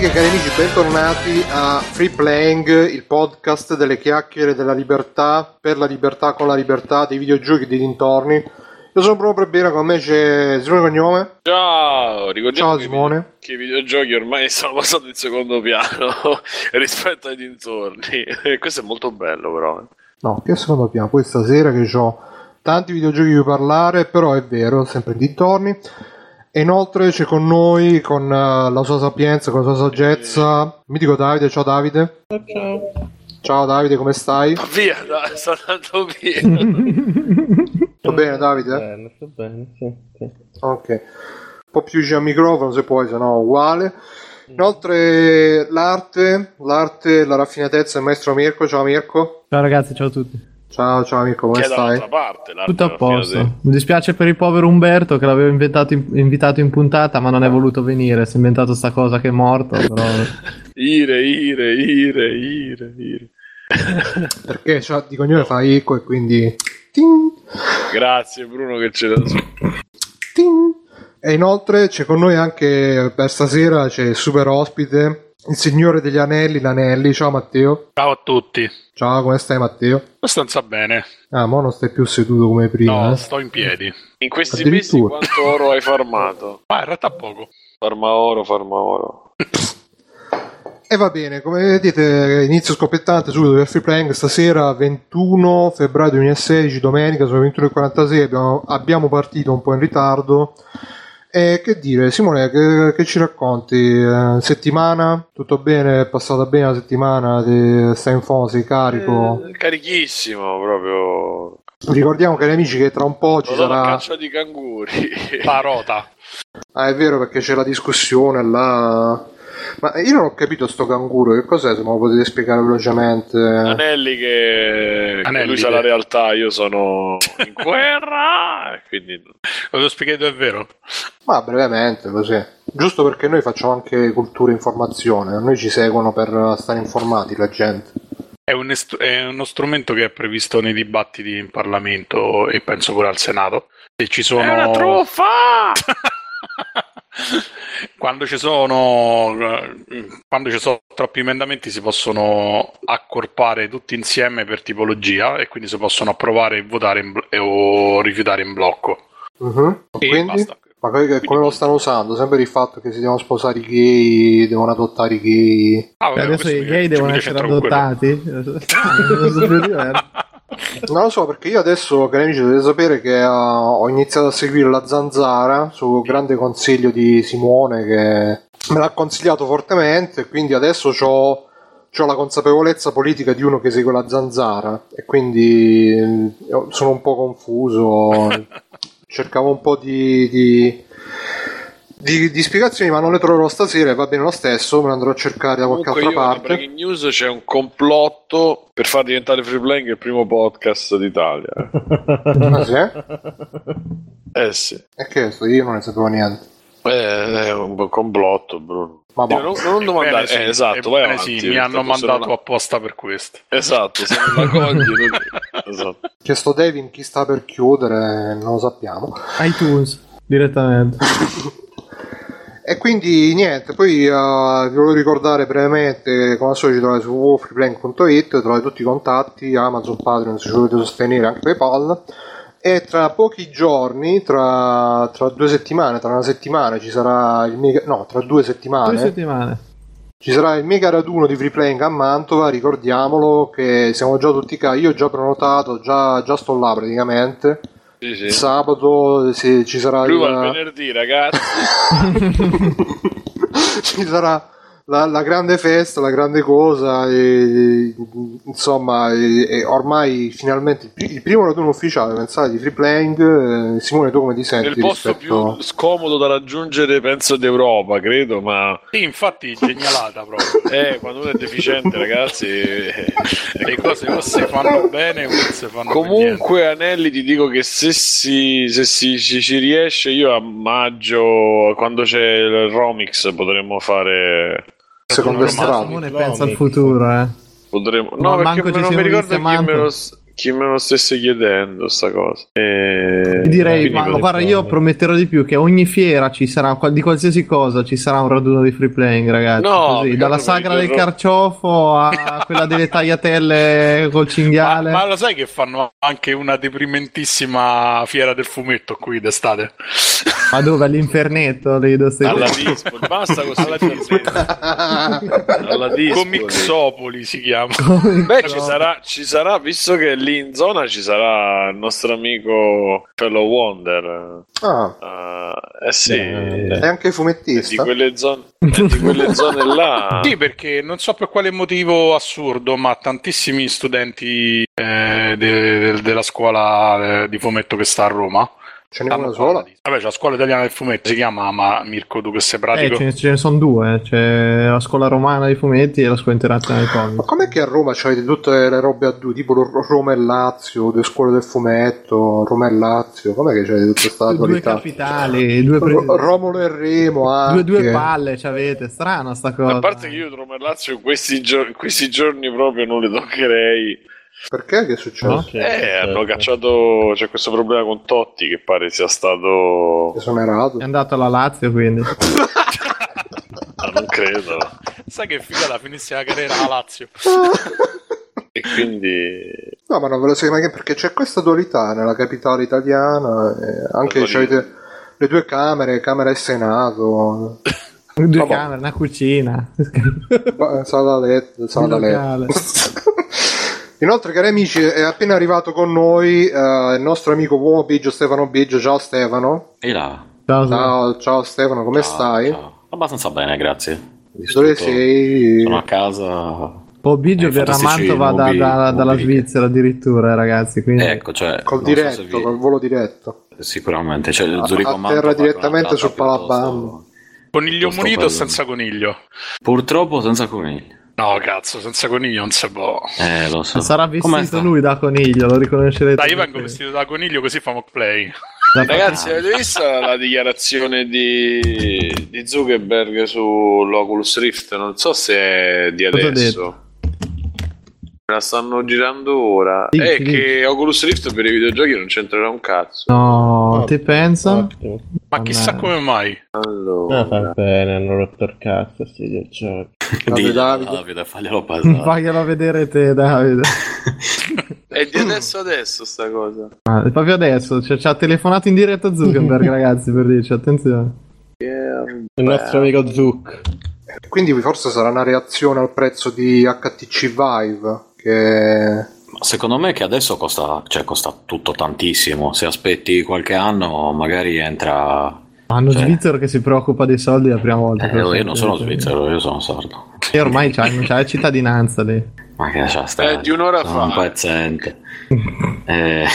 Cari amiche e cari amici, bentornati a Free Playing, il podcast delle chiacchiere della libertà, per la libertà, con la libertà, dei videogiochi e dei dintorni. Io sono Bruno Prebera, con me c'è Simone Cognome. Ciao, ricordiamo Ciao che, Simone. che i videogiochi ormai sono passati in secondo piano rispetto ai dintorni. E questo è molto bello però. No, che secondo piano, poi stasera che ho tanti videogiochi di cui parlare, però è vero, sempre in dintorni. E inoltre c'è con noi, con eh, la sua sapienza, con la sua saggezza, mi dico Davide, ciao Davide. Ciao. Ciao Davide, come stai? Via, dai, sta andando via. Tutto bene Davide? Bene, sto bene, sì, sì. Ok. Un po' più vicino al microfono se puoi, se no uguale. Inoltre l'arte, l'arte, la raffinatezza del maestro Mirko. Ciao Mirko. Ciao ragazzi, ciao a tutti. Ciao, ciao Mirko, come stai? parte. Tutto a posto. del- Mi dispiace per il povero Umberto che l'avevo in- invitato in puntata, ma non è voluto venire. Si è inventato sta cosa che è morto. Però... Ire, ire, ire, ire, ire. Perché cioè, di cognome fa eco e quindi... Ting, Grazie Bruno che ce l'ha su. ting. E inoltre c'è con noi anche per stasera, c'è il super ospite, il signore degli anelli, l'anelli. Ciao Matteo. Ciao a tutti, Ciao, come stai Matteo? abbastanza bene. Ah, mo non stai più seduto come prima. No, eh? sto in piedi. In questi mesi quanto oro hai farmato? Ma in realtà poco. Farma oro, farma oro. E va bene, come vedete inizio scoppiettante subito per Free Playing stasera 21 febbraio 2016, domenica, sono le 21.46, abbiamo, abbiamo partito un po' in ritardo. E che dire, Simone, che, che ci racconti? Eh, settimana? Tutto bene? È passata bene la settimana? Ti- Stai in forma? Sei carico? Eh, carichissimo proprio. Ricordiamo cari amici che tra un po' ci Ho sarà... caccia di canguri. Parota. Ah è vero perché c'è la discussione là... Ma io non ho capito sto canguro, che cos'è se me lo potete spiegare velocemente? Anelli che, che Anelli lui sa che- la realtà, io sono in guerra. e Quindi Lo devo spiegare è vero? Ma brevemente così. Giusto perché noi facciamo anche cultura e informazione, a noi ci seguono per stare informati la gente. È, un est- è uno strumento che è previsto nei dibattiti in Parlamento e penso pure al Senato. Se ci sono... è una truffa! quando ci sono quando ci sono troppi emendamenti si possono accorpare tutti insieme per tipologia e quindi si possono approvare e votare in blo- e- o rifiutare in blocco. Mhm. E Quindi? basta. Ma come, come lo stanno usando? Sempre il fatto che si devono sposare i gay, devono adottare i gay. Ah, vabbè, adesso i gay devono essere adottati. Non lo so perché io adesso, cari amici, dovete sapere che uh, ho iniziato a seguire la zanzara su grande consiglio di Simone che me l'ha consigliato fortemente, quindi adesso ho la consapevolezza politica di uno che segue la zanzara e quindi eh, sono un po' confuso. Cercavo un po' di, di, di- di spiegazioni, ma non le troverò stasera e va bene lo stesso, me le andrò a cercare da qualche Comunque altra io, parte. in breaking news c'è un complotto per far diventare Free Playing il primo podcast d'Italia. Ah, sì? Eh sì. E che è? Io non ne sapevo niente. Eh, è un complotto, Bruno. Ma Eh, boh. non, non domandare, Ebbene sì, eh, esatto, vai ebbene avanti, sì, mi hanno mandato non- apposta per questo. Esatto, se non la cogli, non- esatto. Che sto Devin chi sta per chiudere non lo sappiamo. iTunes direttamente. E quindi niente, poi eh, vi volevo ricordare brevemente, come al solito ci trovate su freeplank.it, trovate tutti i contatti, Amazon, Patreon se ci volete sostenere, anche PayPal. E tra pochi giorni, tra, tra due settimane, tra una settimana ci sarà il mega, no, tra due settimane, Due settimane. ci sarà il mega raduno di free playing a Mantova, ricordiamolo che siamo già tutti qua, io ho già prenotato, già, già sto là praticamente. Sì, sì. sabato sì, ci sarà Lui il venerdì, ragazzi. ci sarà la, la grande festa, la grande cosa, e, insomma, e, e ormai finalmente il, il primo raduno ufficiale, pensate, di free playing. Eh, Simone, tu come ti senti Nel posto rispetto... più scomodo da raggiungere, penso, d'Europa, credo, ma Sì, infatti, genialata proprio. eh, quando uno è deficiente, ragazzi. eh, Le cose o si fanno bene o non si fanno. Comunque, Anelli, ti dico che se, si, se si, ci, ci riesce, io a maggio, quando c'è il Romix, potremmo fare. Secondo Ormai strada. Simone pensa al futuro, eh. Potremmo... Ma No, perché non mi ricordo chi me, lo, chi me lo stesse chiedendo sta cosa. E... che... Ti direi, ma guarda, io prometterò di più che ogni fiera ci sarà, di qualsiasi cosa, ci sarà un raduno di free playing, ragazzi. No, Così, dalla sagra del carciofo a quella delle tagliatelle col Ma, cinghiale. ma lo sai che fanno anche una deprimentissima fiera del fumetto qui d'estate? Ma dove? All'infernetto? Dove stai- Alla Dispo, basta con alla Dispo. alla Dispo. Comixopoli si chiama. Beh, ci sarà, ci sarà, visto che lì in zona ci sarà il nostro amico Fellow Wonder. Ah, Eh, eh sì, Grande. è anche di fumettista. quelle zone, di quelle zone là. Sì, perché non so per quale motivo assurdo, ma tantissimi studenti eh, de- de- della scuola eh, di fumetto che sta a Roma. Ce n'è stanno una sola? Vabbè, c'è la scuola italiana del fumetto, si chiama, ma Mirko, tu che sei Eh, pratico. ce ne, ce ne sono due, eh. c'è la scuola romana di fumetti e la scuola internazionale di Ma comics. com'è che a Roma c'avete tutte le robe a due, tipo Ro- Roma e Lazio, due scuole del fumetto, Roma e Lazio, com'è che c'avete tutta questa Due attualità? capitali, due, pre- Ro- Romolo e Remo anche. due, due palle ci avete, strana sta cosa. A parte che io Roma e Lazio questi, gio- questi giorni proprio non le toccherei. Perché? Che è successo? No? Certo, Eh, certo. hanno cacciato. C'è questo problema con Totti che pare sia stato. Esonerato. È andato alla Lazio quindi. Ah, non credo. Sai che figata finisse la carriera a Lazio. E quindi. No, ma non ve lo sai mai perché c'è questa dualità nella capitale italiana. eh, anche c'avete le due camere, Camera e Senato, Due Vabbè. camere, una cucina. sala da letto. Sala letto. Inoltre, cari amici, è appena arrivato con noi eh, il nostro amico uomo Biggio Stefano Biggio. Ciao Stefano. E là? Ciao, Ciao, ciao Stefano, come Ciao, stai? ciao. Abbastanza bene, grazie. Dove sei? Sono a casa. Oh, Biggio Eh, verrà a Mantova da- da- dalla Svizzera addirittura, ragazzi. Quindi... Ecco, cioè, Col so diretto, se vi- col volo diretto. Sicuramente, cioè, A- Zurigo a Mantova terra direttamente su Palabam. piuttosto- Coniglio munito o senza coniglio? Purtroppo senza coniglio. No, cazzo, senza coniglio non si può. Eh, lo so. Sarà vestito lui da coniglio, lo riconoscerete. Dai, io vengo tutti. vestito da coniglio così famo play. Ragazzi, avete visto la dichiarazione di, di Zuckerberg sull'Oculus Rift? Non so se è di adesso. La stanno girando ora. Dici, è dici. che Oculus Rift per i videogiochi non c'entrerà un cazzo. No, ti pensa? Ottimo. Ma chissà Vabbè. come mai. Allora, Ah, fa bene, hanno rotto il cazzo sti videogiochi. Davide, Davide. Davide, faglielo passare. Faglielo vedere te, Davide. è di adesso adesso sta cosa. Ah, è proprio adesso, cioè, ci ha telefonato in diretta Zuckerberg, ragazzi, per dirci attenzione. Il nostro amico Zuc. Quindi forse sarà una reazione al prezzo di HTC Vive che Secondo me che adesso costa, cioè, costa tutto tantissimo. Se aspetti qualche anno, magari entra. Hanno Cioè- svizzero che si preoccupa dei soldi la prima volta. Eh, io non sono svizzero, io sono sordo. E ormai c'ha, c'ha la cittadinanza lì. Ma che c'è sta? Eh, di un'ora sono un fa. pezzente. Eh,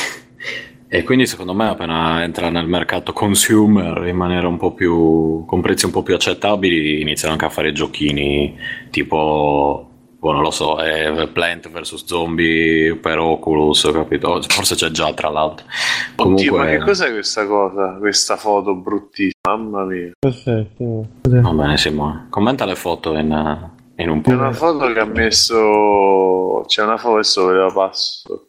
e quindi secondo me appena entra nel mercato consumer in maniera un po' più con prezzi un po' più accettabili iniziano anche a fare giochini tipo boh, non lo so eh, Plant vs Zombie per Oculus capito? forse c'è già tra l'altro Oddio, ma che comunque cos'è questa cosa? Questa foto bruttissima, mamma mia. Perfetto. va bene Simone commenta le foto in, in un C'è po' una foto che ha messo. C'è una foto adesso ve la passo.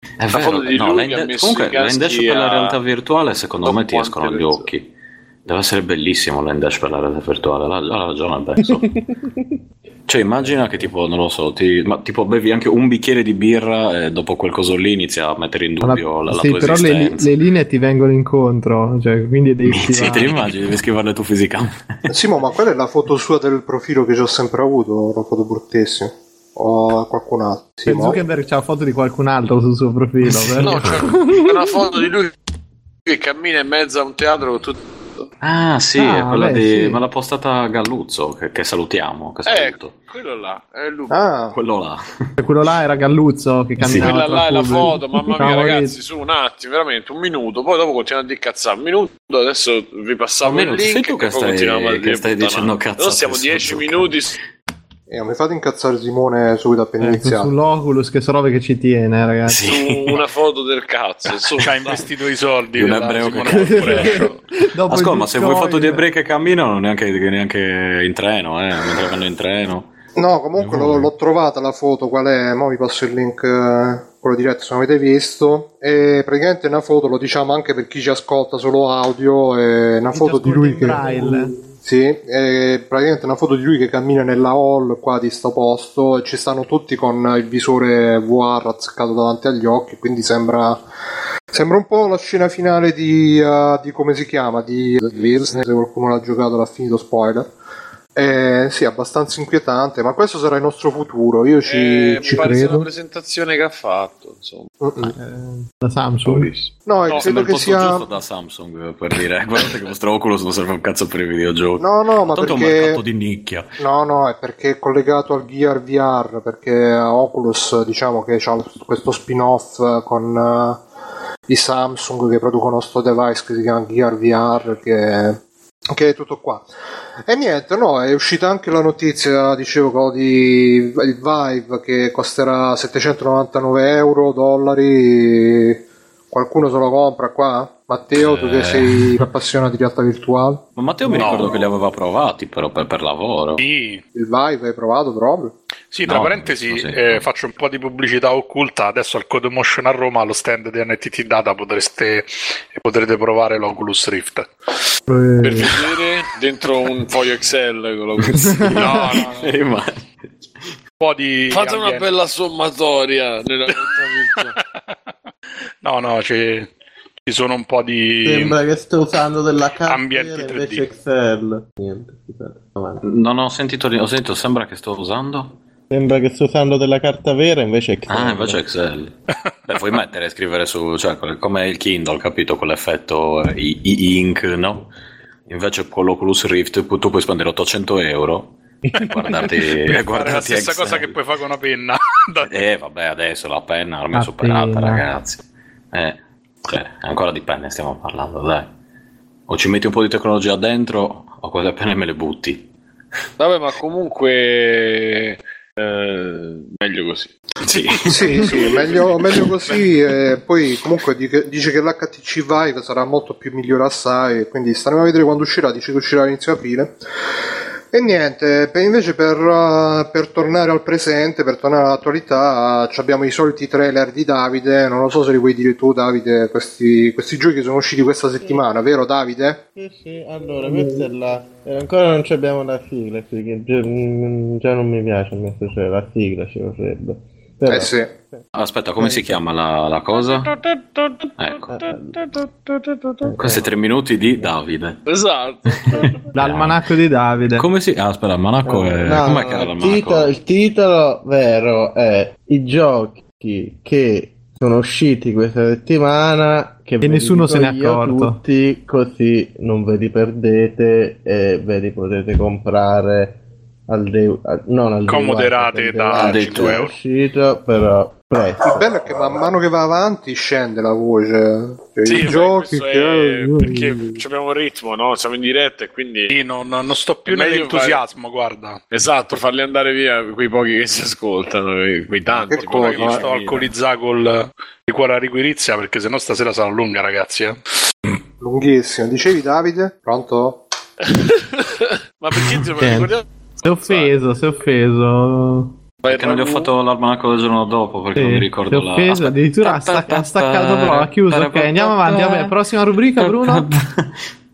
È La vero, foto di no, lui la che ha comunque la indash per la realtà virtuale secondo me ti escono gli occhi. Deve essere bellissimo l'indash per la realtà virtuale, la- ha ragione penso. cioè immagina che tipo, non lo so, ti, ma tipo bevi anche un bicchiere di birra e dopo quel coso lì inizia a mettere in dubbio la, la sì, tua però le, esistenza. le linee ti vengono incontro, cioè, quindi devi Sì, te schivare. li immagini, devi scriverle tu fisicamente. Simo, ma quella è la foto sua del profilo che ci ho sempre avuto, una foto bruttissima. O qualcun altro. Cioè, Simo? Zuckerberg c'ha foto di qualcun altro sul suo profilo. No, c'è c'è una foto di lui che cammina in mezzo a un teatro con tutto. Ah sì, Ah, è quella beh, di... sì. me l'ha postata Galluzzo, che, che salutiamo, che Eh, quello là, è lui. Ah, Quello là. Cioè, quello là era Galluzzo che camminava Quella tra là è la foto, mamma mia, ragazzi, su un attimo, veramente un minuto. Poi dopo continuano a dicazzare un minuto. Adesso vi passavo Almeno il sei link. tu che stai- che stai dicendo cazzate Noi stiamo su 10 Zucca. Minuti. eh, mi fate incazzare Simone subito appena Ecco, iniziato. sull'Oculus che sono robe che ci tiene, eh, ragazzi. Sì. su una foto del cazzo. su- Ci ha investito i soldi. Di un ebreo che- Ascolta, ma se vuoi foto di ebrei che camminano, neanche, neanche in treno, eh, mentre vanno in treno. No, comunque l'ho, l'ho trovata la foto, qual è? Mo vi passo il link. eh, piccolo diretta se non avete visto. E praticamente è una foto, lo diciamo anche per chi ci ascolta solo audio, è una foto di lui che... braille. Sì, è praticamente una foto di lui che cammina nella hall qua di sto posto e ci stanno tutti con il visore VR azzeccato davanti agli occhi, quindi sembra, sembra un po' la scena finale di, uh, di come si chiama, di Wilson, se qualcuno l'ha giocato l'ha finito spoiler. Eh, sì, abbastanza inquietante, ma questo sarà il nostro futuro, io ci, Eh, ci pare credo. una presentazione che ha fatto, insomma. Mm-mm. Eh, da Samsung. No, e No, credo che posto sia... giusto da Samsung per dire guardate che il vostro Oculus non serve un cazzo per i videogiochi. No, no, ma Tanto è un perché... mercato di nicchia. No, no, è perché è collegato al Gear VR, perché Oculus diciamo che ha questo spin-off con eh, i Samsung che producono sto device che si chiama Gear VR, che, che è tutto qua. E niente, no, è uscita anche la notizia, dicevo, quello di il Vive che costerà 799 euro, dollari. Qualcuno se lo compra qua? Matteo, tu che Eh. sei appassionato di realtà virtuale? Ma Matteo mi No. ricordo che li aveva provati però per, per lavoro. Sì, Il Vive hai provato proprio? Sì, tra No, parentesi, no, sì. eh, faccio un po' di pubblicità occulta. Adesso al Codemotion a Roma, allo stand di NTT Data, potreste, potrete provare l'Oculus Rift. Eh, Per vedere dentro un foglio Excel quello che- No, no, no. Eh, ma- Un po' di. Fate una ambiente- bella sommatoria nella no, no, ci, ci sono un po' di. Sembra che sto usando della carta Ambienti vera 3D. invece Excel. Niente. Non ho sentito, ho sentito, sembra che sto usando. Sembra che sto usando della carta vera invece Excel. Ah, invece Excel. Beh, puoi mettere e scrivere su, cioè, come il Kindle, capito? Con l'effetto eh, i- i- ink, no? Invece con l'Oculus Rift tu puoi spendere 800 euro e guardarti, e la stessa Excel. cosa che puoi fare con una penna. Eh, vabbè, adesso la penna ormai è superata, penna. ragazzi. Eh, cioè, ancora di penne stiamo parlando, dai. O ci metti un po' di tecnologia dentro, o quelle penne me le butti. Vabbè, ma comunque eh, meglio così. Sì. Sì, sì, meglio, meglio così. E poi comunque di- dice che l'HTC Vive sarà molto più migliore assai. Quindi staremo a vedere quando uscirà. Dice che uscirà all'inizio aprile. E niente, per- invece per, uh, per tornare al presente, per tornare all'attualità, uh, abbiamo i soliti trailer di Davide. Non lo so se li vuoi dire tu, Davide. Questi, questi giochi sono usciti questa settimana, vero, Davide? Sì, sì, allora, questa è la... eh, ancora non abbiamo la sigla, perché già, mm, già non mi piace cioè la sigla ci vorrebbe. Però, Eh sì. Aspetta, come si chiama la, la cosa? Ecco. Questi tre minuti di Davide. Esatto. L'almanacco di Davide. Come si... Ah, aspetta, il manacco è... No, Com'è che era il, l'almanacco? titolo, il titolo vero è i giochi che sono usciti questa settimana che ve li nessuno se n'è io accorto. tutti così non ve li perdete e ve li potete comprare al day, al- non al Comoderate perché da il day 5 one è euro. uscito però Il bello è che man mano che va avanti scende la voce. Cioè, Sì, I giochi che... è perché abbiamo un ritmo, no? Siamo in diretta e quindi Sì, non, non sto più nell'entusiasmo, guarda. esatto, farli andare via quei pochi che si ascoltano, quei tanti. Che Guarda che cosa, mi eh? sto alcolizzando col liquore a riquirizia perché sennò stasera sarà lunga, ragazzi. eh. Lunghissimo. Dicevi Davide? Pronto? Ma perché ricordiamo? Si è offeso, si è offeso. Perché non gli ho fatto l'almanacco del giorno dopo, perché non mi Sì, ricordo si è la... offeso, Aspetta. addirittura ha stacca- staccato però, ha chiuso. Ok, andiamo avanti. Vabbè, prossima rubrica, Bruno.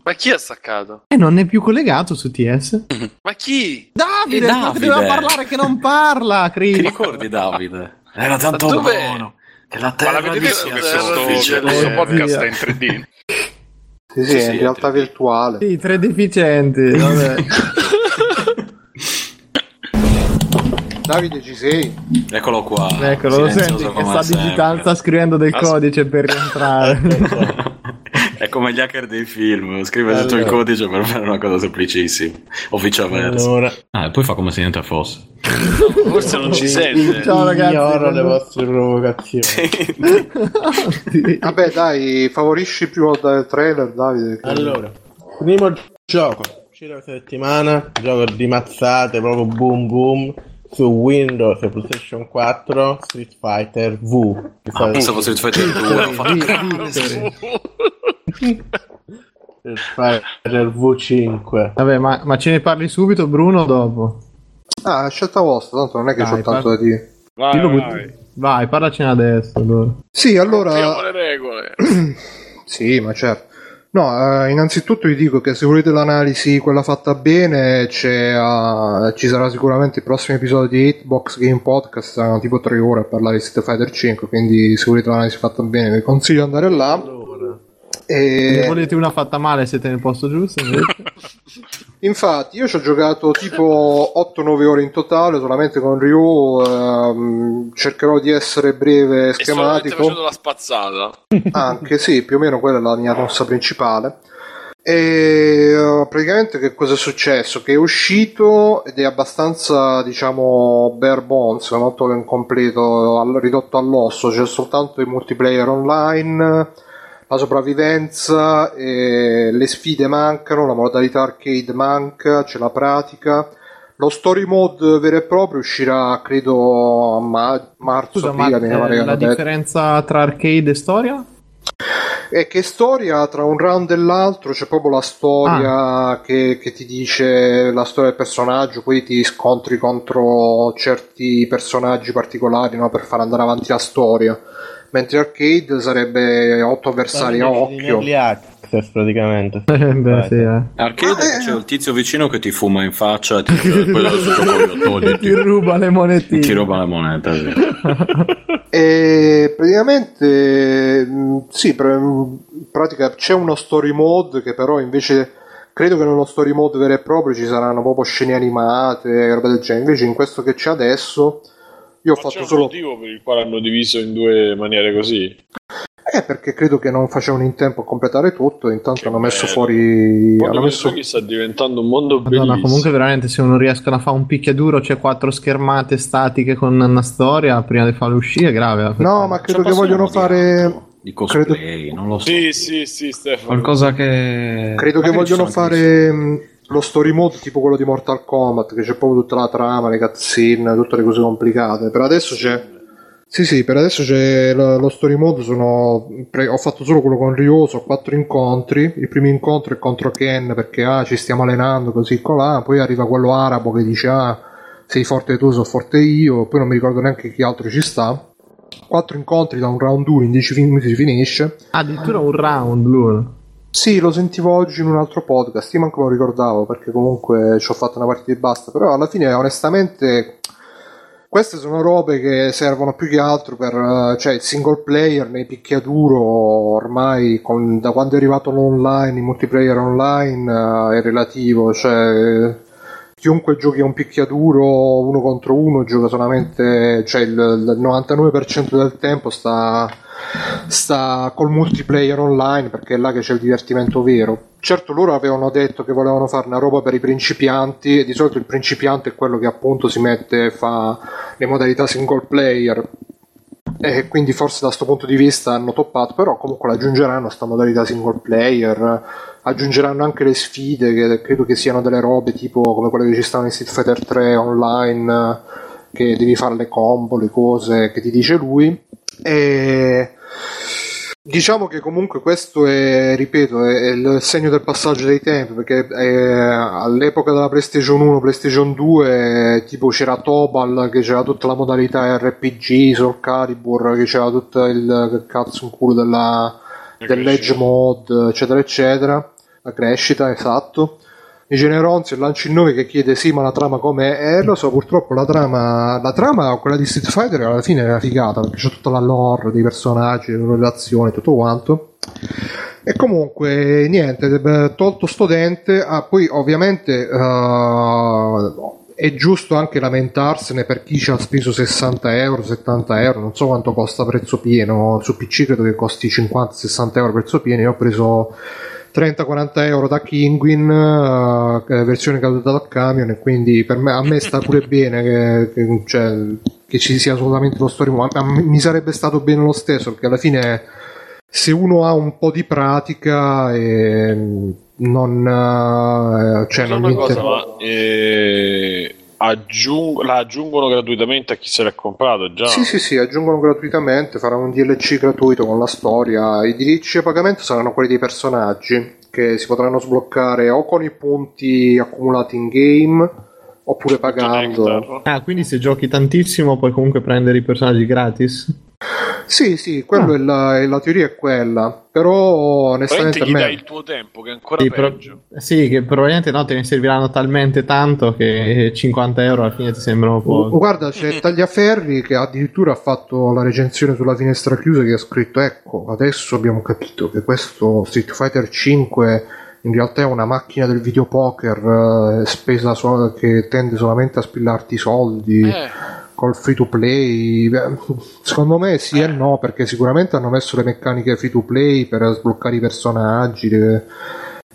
Ma chi ha staccato? E non è più collegato su TS. Ma chi? Davide, Davide? doveva parlare che non parla, Ti Chris. ricordi Davide? Era tanto Ma dov'è? buono. Che la Ma terra l'avete di visto sia che questo, questo Eh, podcast via. è in 3D? Sì, sì, Sì, sì, in realtà virtuale. Sì, tre deficienti. Vabbè. Davide ci sei? Eccolo qua. Eccolo, lo senti che sta digitando, sta scrivendo del As- codice per rientrare. È come gli hacker dei film, scrive tutto il Allora. codice per fare una cosa semplicissima. O viceversa. allora Ah, e poi fa come se niente fosse. Forse non ci sente. Ciao ragazzi. ignoro le vostre provocazioni Sì. Vabbè, dai, favorisci più il trailer, Davide. che- Allora, primo gioco, uscito questa settimana, gioco di mazzate, proprio boom boom, su Windows e PlayStation 4, Street Fighter V. Ah, pensavo Street Fighter 2. ho fatto- Street Fighter V5. Vabbè, ma, ma ce ne parli subito, Bruno, o dopo? Ah, è scelta vostra, tanto non è che Dai, c'ho tanto parla. da dire. Vai, Dillo vai. Vai, parlacene adesso. allora. Sì, allora... le regole. Sì, ma certo. No, eh, innanzitutto vi dico che se volete l'analisi, quella fatta bene, c'è, eh, ci sarà sicuramente il prossimo episodio di Hitbox Game Podcast, saranno tipo tre ore a parlare di Street Fighter 5, quindi se volete l'analisi fatta bene vi consiglio di andare là. Se E... volete una fatta male siete nel posto giusto. Infatti, io ci ho giocato tipo 8-9 ore in totale, solamente con Ryu. ehm, cercherò di essere breve e schematico. facendo la spazzata. Anche sì, più o meno quella è la mia mossa principale. E eh, praticamente che cosa è successo? Che è uscito ed è abbastanza, diciamo, bare bones, molto incompleto, all- ridotto all'osso. C'è soltanto il multiplayer online, la sopravvivenza, e le sfide mancano, la modalità arcade manca, c'è la pratica. Lo story mode vero e proprio uscirà, credo, a ma- marzo, Scusa, ma aprile, pare eh, che la detto. differenza tra arcade e storia? E che storia tra un round e l'altro c'è proprio la storia che, che ti dice la storia del personaggio, poi ti scontri contro certi personaggi particolari no, per far andare avanti la storia. Mentre arcade sarebbe 8 avversari a occhio. early access praticamente. Eh, beh, sì, eh. Arcade Ah, eh. c'è il tizio vicino che ti fuma in faccia e ti Ti ruba le monetine. Ti ruba la moneta, sì. E praticamente mh, sì, pr- in pratica c'è uno story mode che però invece credo che nello story mode vero e proprio ci saranno proprio scene animate e roba del genere. Invece in questo che c'è adesso io ho Ma c'è fatto un solo motivo per il quale hanno diviso in due maniere così. Eh, perché credo che non facevano in tempo a completare tutto e intanto Che hanno messo bello. fuori hanno messo sta diventando un mondo Madonna, bellissimo. comunque veramente se non riescono a fare un picchiaduro c'è quattro schermate statiche con una storia prima di farlo uscire è grave. No, ma credo C'è che vogliono fare altro, di cosplay, non lo so. Sì, sì, sì, Stefano. Qualcosa che... credo che Magari ci vogliono fare lo story mode tipo quello di Mortal Kombat, che c'è proprio tutta la trama, le cutscene, tutte le cose complicate. Per adesso c'è Sì, sì, per adesso c'è lo, story mode, sono, ho fatto solo quello con Ryo, ho quattro incontri, il primo incontro è contro Ken perché ah, ci stiamo allenando così colà, poi arriva quello arabo che dice ah, sei forte tu, sono forte io, poi non mi ricordo neanche chi altro ci sta. Quattro incontri da un round 1 in 10 minuti si finisce. Addirittura un round l'uno. Sì, lo sentivo oggi in un altro podcast, io manco lo ricordavo perché comunque ci ho fatto una partita e basta, però alla fine onestamente queste sono robe che servono più che altro per eh, cioè il single player nei picchiaduro ormai con- da quando è arrivato l'online, il multiplayer online eh, è relativo, cioè chiunque giochi a un picchiaduro uno contro uno gioca solamente, cioè il, il 99% del tempo sta, sta col multiplayer online perché è là che c'è il divertimento vero. Certo loro avevano detto che volevano fare una roba per i principianti e di solito il principiante è quello che appunto si mette e fa le modalità single player e quindi forse da questo punto di vista hanno toppato, però comunque aggiungeranno sta modalità single player, aggiungeranno anche le sfide che credo che siano delle robe tipo come quelle che ci stanno in Street Fighter 3 online che devi fare le combo, le cose che ti dice lui. E diciamo che comunque questo è, ripeto, è il segno del passaggio dei tempi perché eh, all'epoca della PlayStation 1, PlayStation 2 tipo c'era Tobal che c'era tutta la modalità RPG, Soul Calibur che c'era tutto il, cazzo in culo della, dell'edge mode eccetera eccetera. La crescita esatto di Generonzi e lanci il 9 che chiede sì ma la trama com'è eh lo so purtroppo la trama la trama quella di Street Fighter alla fine era figata perché c'è tutta la lore dei personaggi le relazioni tutto quanto. E comunque niente eh, tolto sto dente ah, poi ovviamente eh, è giusto anche lamentarsene per chi ci ha speso 60 euro 70 euro non so quanto costa prezzo pieno su PC credo che costi 50-60 euro prezzo pieno io ho preso 30-40 euro da Kinguin, eh, versione caduta dal camion, e quindi per me, a me sta pure bene che, che- cioè, che ci sia assolutamente lo story mode. Mi sarebbe stato bene lo stesso, perché alla fine se uno ha un po' di pratica e non, eh, cioè, non gli cosa, ma eh, aggiung- la aggiungono gratuitamente a chi se l'è comprato già? Sì, sì, sì, aggiungono gratuitamente, faranno un DLC gratuito con la storia. I diritti a pagamento saranno quelli dei personaggi che si potranno sbloccare o con i punti accumulati in game oppure pagando. Ah, quindi se giochi tantissimo puoi comunque prendere i personaggi gratis? Sì, sì, quello è la, è la teoria è quella, però onestamente a gli me... dai il tuo tempo, che è ancora Sì, peggio. Sì, che probabilmente no, te ne serviranno talmente tanto che 50 euro alla fine ti sembrano poco. Guarda, c'è Tagliaferri che addirittura ha fatto la recensione sulla finestra chiusa che ha scritto ecco, adesso abbiamo capito che questo Street Fighter 5 in realtà è una macchina del videopoker eh, spesa so- che tende solamente a spillarti i soldi Eh, col free to play. Secondo me sì e no, perché sicuramente hanno messo le meccaniche free to play per sbloccare i personaggi. le-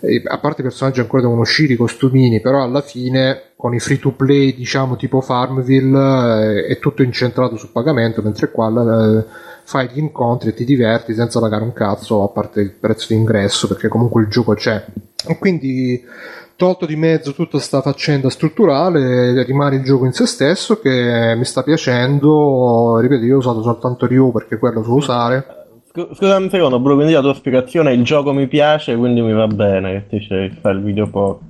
a parte i personaggi ancora devono uscire i costumini, però alla fine con i free to play, diciamo tipo Farmville, eh, è tutto incentrato sul pagamento, mentre qua eh, fai gli incontri e ti diverti senza pagare un cazzo, a parte il prezzo di ingresso, perché comunque il gioco c'è. E quindi tolto di mezzo tutta questa faccenda strutturale, rimane il gioco in se stesso che mi sta piacendo. Ripeto, io ho usato soltanto Ryu perché quello so usare. Scu- Scusa un secondo, Bru, quindi la tua spiegazione è il gioco mi piace, quindi mi va bene che ti che fa il videopoker.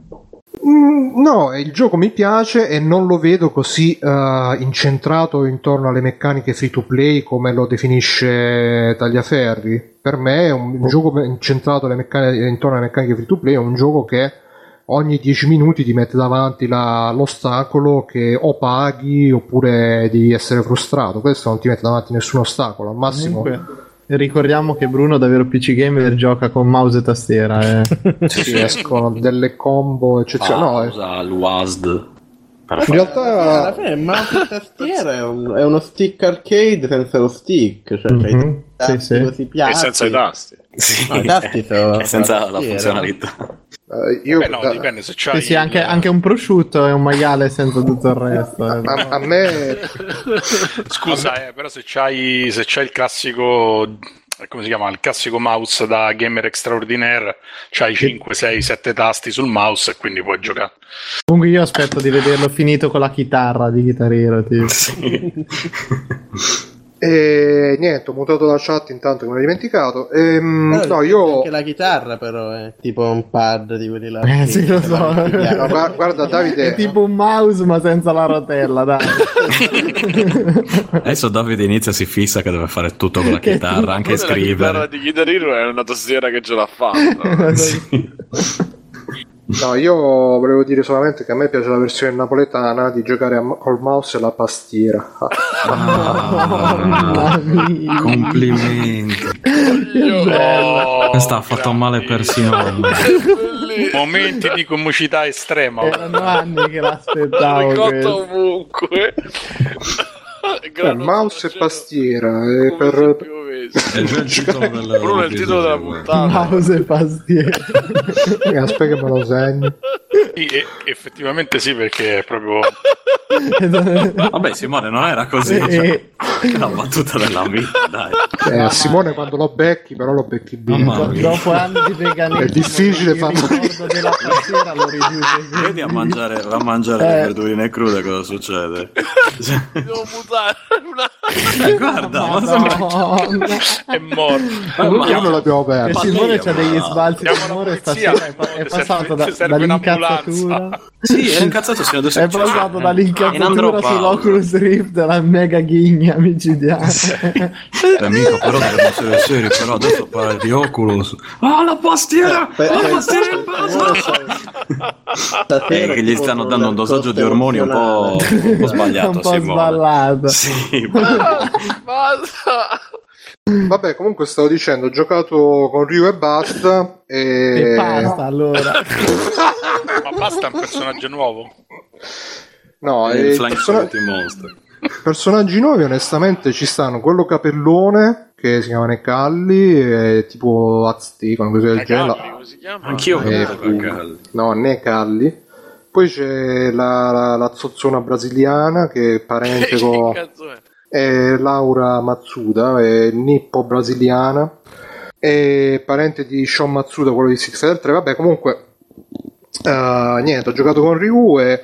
Mm, no, il gioco mi piace e non lo vedo così eh, incentrato intorno alle meccaniche free to play come lo definisce Tagliaferri. Per me è un, un gioco incentrato alle meccaniche, intorno alle meccaniche free to play, è un gioco che ogni 10 minuti ti mette davanti la- l'ostacolo che o paghi oppure devi essere frustrato. Questo non ti mette davanti nessun ostacolo, al massimo. Comunque, ricordiamo che Bruno davvero PC Gamer gioca con mouse e tastiera. Eh. Sì, escono delle combo eccezionali. No, eh. usa l'UASD per in realtà il mouse e tastiera è, un- è uno stick arcade senza lo stick, cioè Mhm, tasti sì, sì. così e piatti. senza i tasti. Sì, tasti sono che senza la funzionalità. eh, io Beh, no, dipende se Sì, c'hai. sì, anche, il- anche un prosciutto è un maiale senza tutto il resto. eh. a, a me Scusa, eh, però se c'hai, se c'hai il classico. Come si chiama? Il classico mouse da gamer extraordinaire, c'hai 5, 6, 7 tasti sul mouse e quindi puoi giocare. Comunque io aspetto di vederlo finito con la chitarra di chitarriero. Sì. E niente, ho mutato la chat intanto che me l'ho dimenticato. Ehm, Però no, io. Anche la chitarra però è tipo un pad di quelli là. Eh, sì, lo so. No, gua- guarda, Davide. È tipo un mouse ma senza la rotella, dai. Adesso Davide inizia si fissa che deve fare tutto con la chitarra, anche La chitarra scrivere. di Guitar Hero è una tastiera che ce l'ha fatta. Sì. No, io volevo dire solamente che a me piace la versione napoletana di giocare a- col mouse e la pastiera. Mamma mia. Complimenti. Oh, Questa ha fatto male persino a me. Momenti di comicità estrema. Erano anni che l'aspettavo. questo. ovunque. Eh, mouse e pastiera. E se per... piovesse. È già il titolo del- Bruno è il titolo della puntata. Mouse e pastiera. Eh, Aspetta che me lo segno. Sì, e- effettivamente sì, perché è proprio. Vabbè, Simone, non era così. Eh, Cioè, la battuta della vita, dai. Eh, a Simone quando lo becchi, però lo becchi bene. Dopo anni di veganismo, È difficile il farlo. ricordo della pastiera lo riduce. Vedi a mangiare, a mangiare le Eh. verdurine crude cosa succede? Cioè, Devo mutare una... eh, guarda, ma sembra... È morto. Uno ma- l'abbiamo E perso. Simone c'ha degli ma- sbalzi la d'umore stasera è, è serve- passato da- dall'incazzatura. Sì, è incazzato fino adesso. è passato in dall'incazzatura andropausa. sull'Oculus Rift alla mega ghigna micidiale Eh, amico, però dobbiamo essere seri, però adesso parla di Oculus. Ah, la pastiera! La pastiera in base! Eh, che gli stanno dando un dosaggio di ormoni un po', un po' sbagliato, un po' Simone. sballato Sì, Basta! Vabbè, comunque stavo dicendo, ho giocato con Ryu e basta. e E... basta allora Ma basta un personaggio nuovo. No, è e Spaghetti Monster. personaggi nuovi onestamente ci stanno quello capellone che si chiama Necalli, è tipo Azteco, una cosa del genere. Cagalli, come si chiama? Anch'io ho Eh. No, Necalli. Poi c'è la, la, la zozzona brasiliana che è parente Che con cazzo è? Laura Matsuda, è nippo brasiliana, è parente di Sean Matsuda, quello di Street Fighter 3. Vabbè, comunque, eh, niente, ho giocato con Ryu e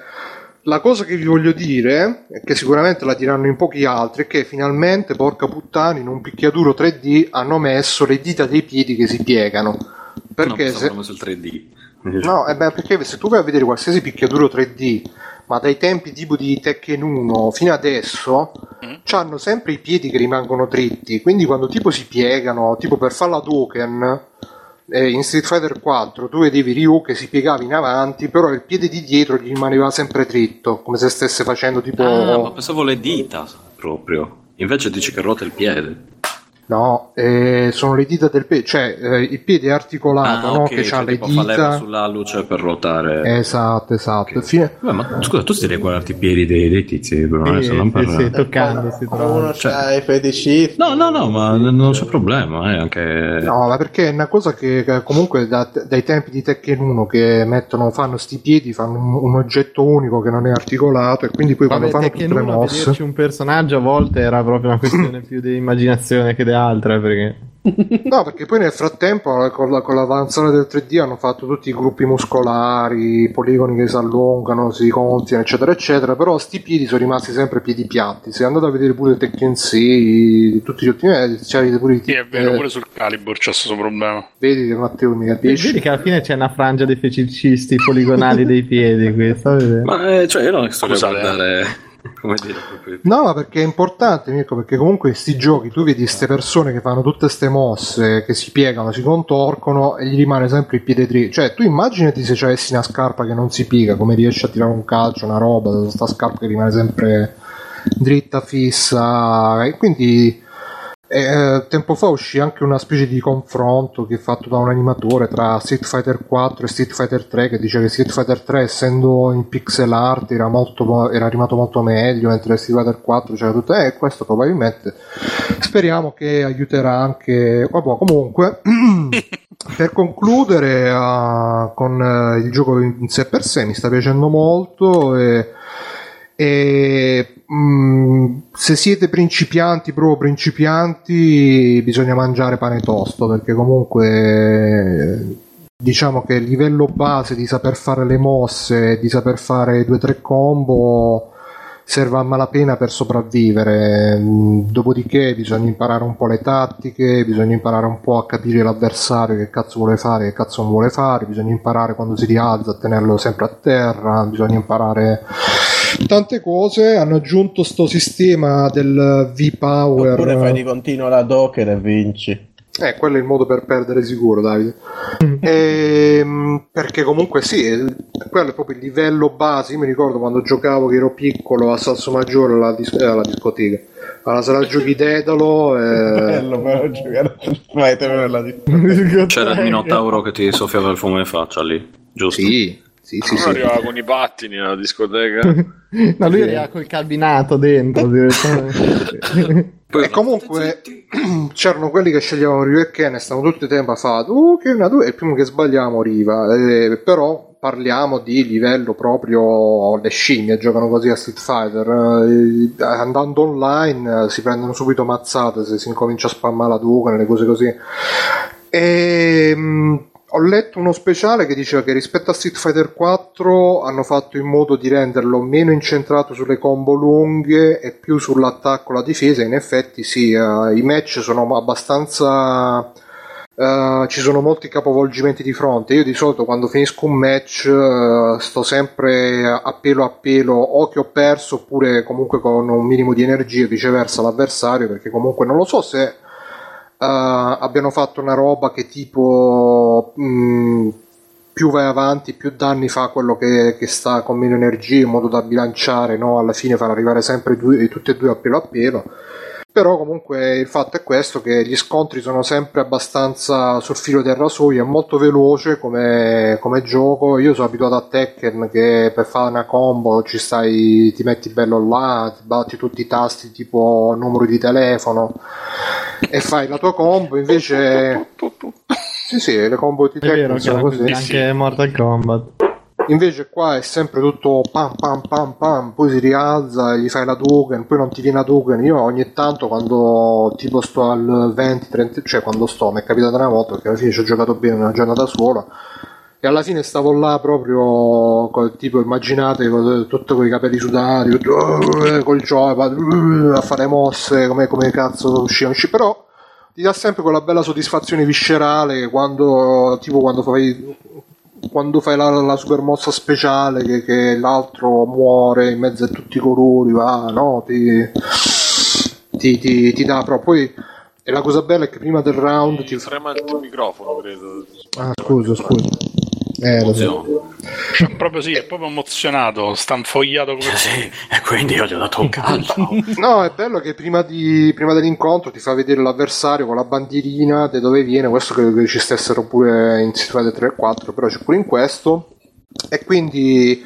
la cosa che vi voglio dire, che sicuramente la diranno in pochi altri, è che finalmente, porca puttana, in un picchiaduro 3D hanno messo le dita dei piedi che si piegano. Perché no, se... messo il 3D. No, eh beh, perché se tu vai a vedere qualsiasi picchiaduro 3D, ma dai tempi tipo di Tekken 1 fino adesso, Mm. hanno sempre i piedi che rimangono dritti, quindi quando tipo si piegano, tipo per fare la token, eh, in Street Fighter 4 tu vedevi Ryu che si piegava in avanti, però il piede di dietro gli rimaneva sempre dritto, come se stesse facendo tipo... Ah, ma pensavo le dita proprio. Invece dici che ruota il piede. No, eh, sono le dita del piede, cioè eh, il piede è articolato, Ah, no? ok, che cioè ha le tipo fa leva dita... sulla luce per ruotare. Esatto, esatto. Fine- Beh, ma scusa, tu stai riguardando i piedi dei, dei tizi, però adesso non parlare. sì, toccando si Quando trova. uno c'ha i feticisti. No, no, no, ma non c'è problema, eh, anche... No, ma perché è una cosa che, comunque da- dai tempi di Tekken 1 che mettono, fanno sti piedi, fanno un, un oggetto unico che non è articolato e quindi poi quando Vabbè, fanno Tekken tutte le 1 mosse... un personaggio a volte era proprio una questione più di immaginazione che di altre perché No, perché poi nel frattempo con, la- con l'avanzare del 3D hanno fatto tutti i gruppi muscolari, i poligoni che si allungano, si gonfiano, eccetera, eccetera, però sti piedi sono rimasti sempre piedi piatti. Se andate a vedere pure Tekken 6, tutti gli ultimi, eh, c'avete pure i Sì, è vero, eh, pure sul Calibur c'è questo problema. Vedi che Matteo mi capisci? vedi che alla fine c'è una frangia dei feticisti poligonali dei piedi qui, sta a vedere? Ma eh, cioè io non sto a guardare... Come dire, proprio... No, ma perché è importante, Mirko, perché comunque in sti giochi tu vedi queste persone che fanno tutte queste mosse, che si piegano, si contorcono e gli rimane sempre il piede dritto. Cioè, tu immaginati se avessi una scarpa che non si piega, come riesci a tirare un calcio, una roba, sta scarpa che rimane sempre dritta, fissa. E quindi eh, tempo fa uscì anche una specie di confronto che è fatto da un animatore tra Street Fighter 4 e Street Fighter 3 che dice che Street Fighter 3 essendo in pixel art era, molto, era arrivato molto meglio mentre Street Fighter 4 c'era tutto e questo probabilmente speriamo che aiuterà anche vabbè, comunque per concludere uh, con uh, il gioco in sé per sé mi sta piacendo molto e e mh, se siete principianti, proprio principianti, bisogna mangiare pane tosto perché comunque diciamo che il livello base di saper fare le mosse, di saper fare due o tre combo serve a malapena per sopravvivere. Mm, Dopodiché bisogna imparare un po' le tattiche, bisogna imparare un po' a capire l'avversario che cazzo vuole fare, che cazzo non vuole fare, bisogna imparare quando si rialza a tenerlo sempre a terra, bisogna imparare tante cose. Hanno aggiunto sto sistema del V-Power. Oppure fai di continuo la docker e vinci. Eh, quello è il modo per perdere sicuro, Davide. Ehm, perché comunque sì, il- quello è proprio il livello base. Io mi ricordo quando giocavo che ero piccolo a Salso Maggiore alla, dis- eh, alla discoteca, alla sala giochi Dedalo. eh, Bello però giocare discoteca. C'era il Minotauro che ti soffiava il fumo in faccia lì, giusto? sì, sì, sì, Uno sì. arrivava con i pattini alla discoteca. No, lui era col cabinato dentro E comunque c'erano quelli che sceglievano Ryu e Ken e stavano tutto il tempo a fare uh, che una due e il primo che sbagliava moriva Eh, però parliamo di livello proprio le scimmie giocano così a Street Fighter. Eh, andando online eh, si prendono subito mazzate se si incomincia a spammare la Dugan le cose così. E mm, ho letto uno speciale che diceva che rispetto a Street Fighter 4 hanno fatto in modo di renderlo meno incentrato sulle combo lunghe e più sull'attacco e la difesa. In effetti, sì, eh, i match sono abbastanza. eh, ci sono molti capovolgimenti di fronte. Io di solito quando finisco un match eh, sto sempre a pelo a pelo o che ho perso oppure comunque con un minimo di energia viceversa l'avversario perché comunque non lo so se abbiano fatto una roba che tipo mh, più vai avanti più danni fa quello che, che sta con meno energia in modo da bilanciare no? alla fine far arrivare sempre due, tutti e due a pelo a pelo però comunque il fatto è questo che gli scontri sono sempre abbastanza sul filo del rasoio è molto veloce come, come gioco. Io sono abituato a Tekken che per fare una combo ci stai ti metti bello là ti batti tutti i tasti tipo numero di telefono e fai la tua combo. Invece sì sì le combo di vero Tekken che sono così. anche Mortal Kombat. Invece qua è sempre tutto pam pam pam pam, poi si rialza e gli fai la token, poi non ti viene la token. Io ogni tanto quando tipo sto al 20, 30, cioè quando sto, mi è capitato una volta perché alla fine ci ho giocato bene una giornata sola e alla fine stavo là proprio tipo immaginate tutto con i capelli sudati, eh, col joypad, eh, a fare mosse come, come cazzo uscivano. Usci- Però ti dà sempre quella bella soddisfazione viscerale quando, tipo quando fai, quando fai la, la super mossa speciale che, che l'altro muore in mezzo a tutti i colori, va, no? Ti, ti, ti, ti dà proprio. Poi, e la cosa bella è che prima del round ti Ti trema il tuo microfono, credo. Ah, scusa, scusa. Eh, lo so. Emozione. Proprio sì, è proprio emozionato, sta infogliato come Eh sì, e quindi io gli ho dato un calcio. No, è bello che prima, di, prima dell'incontro ti fa vedere l'avversario con la bandierina di dove viene. Questo credo che ci stessero pure in Street Fighter 3 e 4, però c'è pure in questo. E quindi,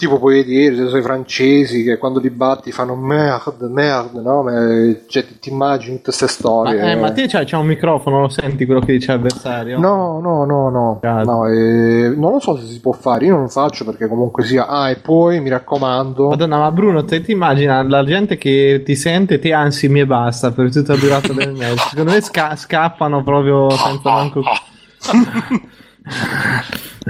tipo, puoi vedere se sono i francesi che quando li batti fanno merde, merde, no? Ma- Cioè, ti, ti immagini tutte queste Ma, storie. eh, ma te c'hai, c'ha un microfono, lo senti quello che dice l'avversario? No, no, no, no, no eh, non lo so se si può fare, io non lo faccio perché comunque sia... Ah, e poi mi raccomando... Madonna, ma Bruno, te ti immagina la gente che ti sente, te ansimi e basta per tutta la durata del match. Secondo me sca- scappano proprio senza manco.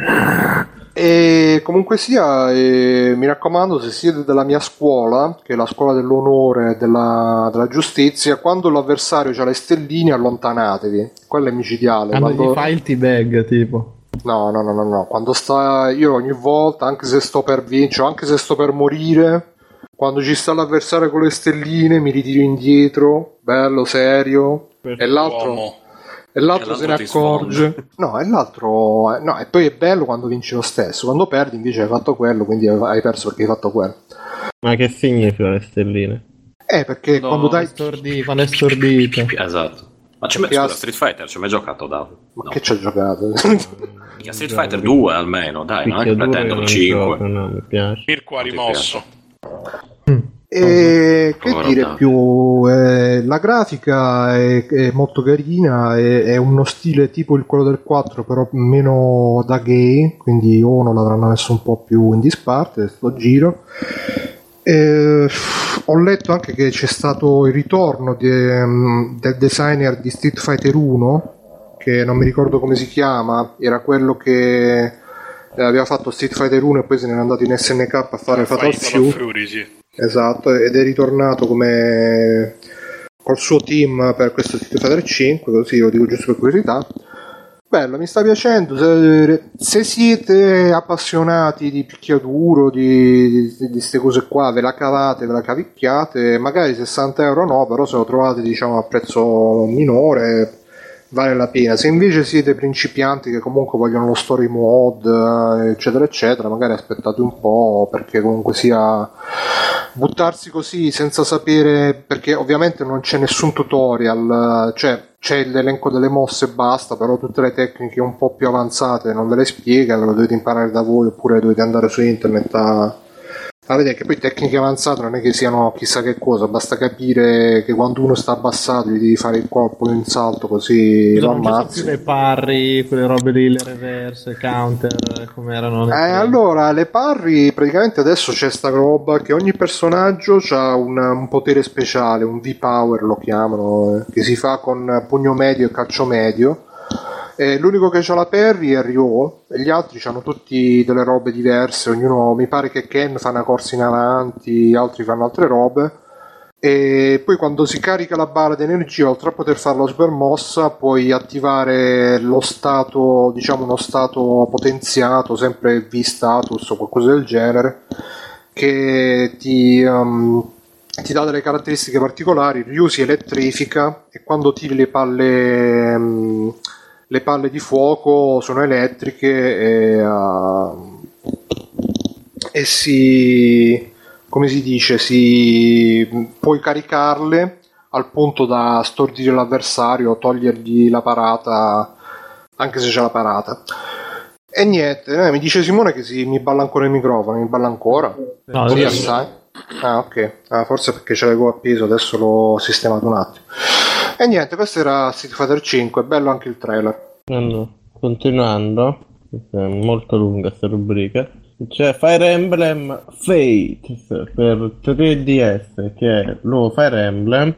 E comunque sia, eh, mi raccomando, se siete della mia scuola, che è la scuola dell'onore e della, della giustizia, quando l'avversario ha le stelline, allontanatevi. Quello è micidiale. Quando Quando... gli fai il T-bag, tipo. No, no, no, no, no. Quando sta. Io ogni volta, anche se sto per vincere, anche se sto per morire, quando ci sta l'avversario con le stelline, mi ritiro indietro, bello, serio. E l'altro. uomo. E l'altro E se ne accorge. No, e l'altro. No, e poi è bello quando vinci lo stesso. Quando perdi invece hai fatto quello, quindi hai perso perché hai fatto quello. Ma che significa le stelline? Eh, perché No, quando dai. Stordi, quando è stordito. esatto. Ma c'è mai, scusa, Street Fighter ci hai mai giocato, Dav? Ma No. che ci ha giocato? Mica Street Fighter 2 almeno, dai, non è che pretendo non il gioco, 5. no, mi piace. Mirko ha ti E che Povero dire più? eh, la grafica è, è molto carina, è, è uno stile tipo il quello del 4, però meno da gay, quindi uno l'avranno messo un po' più in disparte sto giro. Eh, ho letto anche che c'è stato il ritorno di, ehm, del designer di Street Fighter 1, che non mi ricordo come si chiama, era quello che eh, aveva fatto Street Fighter 1 e poi se n'era andato in SNK a fare Fatal Fatal Fury. Fury, sì. Esatto, ed è ritornato come col suo team per questo Street Fighter 5, così lo dico giusto per curiosità. Bello, mi sta piacendo. Se, se siete appassionati di picchiaduro, di queste cose qua, ve la cavate, ve la cavicchiate, magari 60 euro no, però se lo trovate diciamo a prezzo minore vale la pena. Se invece siete principianti che comunque vogliono lo story mode, eh, eccetera, eccetera, magari aspettate un po' perché comunque sia buttarsi così senza sapere, perché ovviamente non c'è nessun tutorial, cioè c'è l'elenco delle mosse e basta, però tutte le tecniche un po' più avanzate non ve le spiega, ve lo dovete imparare da voi oppure dovete andare su internet a a vedere che poi tecniche avanzate non è che siano chissà che cosa, basta capire che quando uno sta abbassato gli devi fare il colpo in salto così lo più ammazzi. le parry, quelle robe lì, le reverse, counter, come erano. Eh, allora, le parry praticamente adesso c'è sta roba che ogni personaggio ha un, un potere speciale, un V-Power lo chiamano, eh, che si fa con pugno medio e calcio medio. E l'unico che ha la parry è Ryo, e gli altri hanno tutti delle robe diverse, ognuno mi pare che Ken fa una corsa in avanti, altri fanno altre robe. E poi quando si carica la barra di energia, oltre a poter fare la super mossa, puoi attivare lo stato, diciamo uno stato potenziato, sempre V-status o qualcosa del genere, che ti, um, ti dà delle caratteristiche particolari. Ryu si elettrifica e quando tiri le palle, um, le palle di fuoco sono elettriche e, uh, e si come si dice, si puoi caricarle al punto da stordire l'avversario, togliergli la parata, anche se c'è la parata. E niente, eh, mi dice Simone che si, mi balla ancora il microfono, mi balla ancora? No, Sì, sai? Ah, ok. Ah, forse perché ce l'avevo appeso, adesso l'ho sistemato un attimo. E niente, questo era Street Fighter 5, è bello anche il trailer. Allora, continuando, è molto lunga questa rubrica. C'è Fire Emblem Fates per 3DS, che è nuovo Fire Emblem.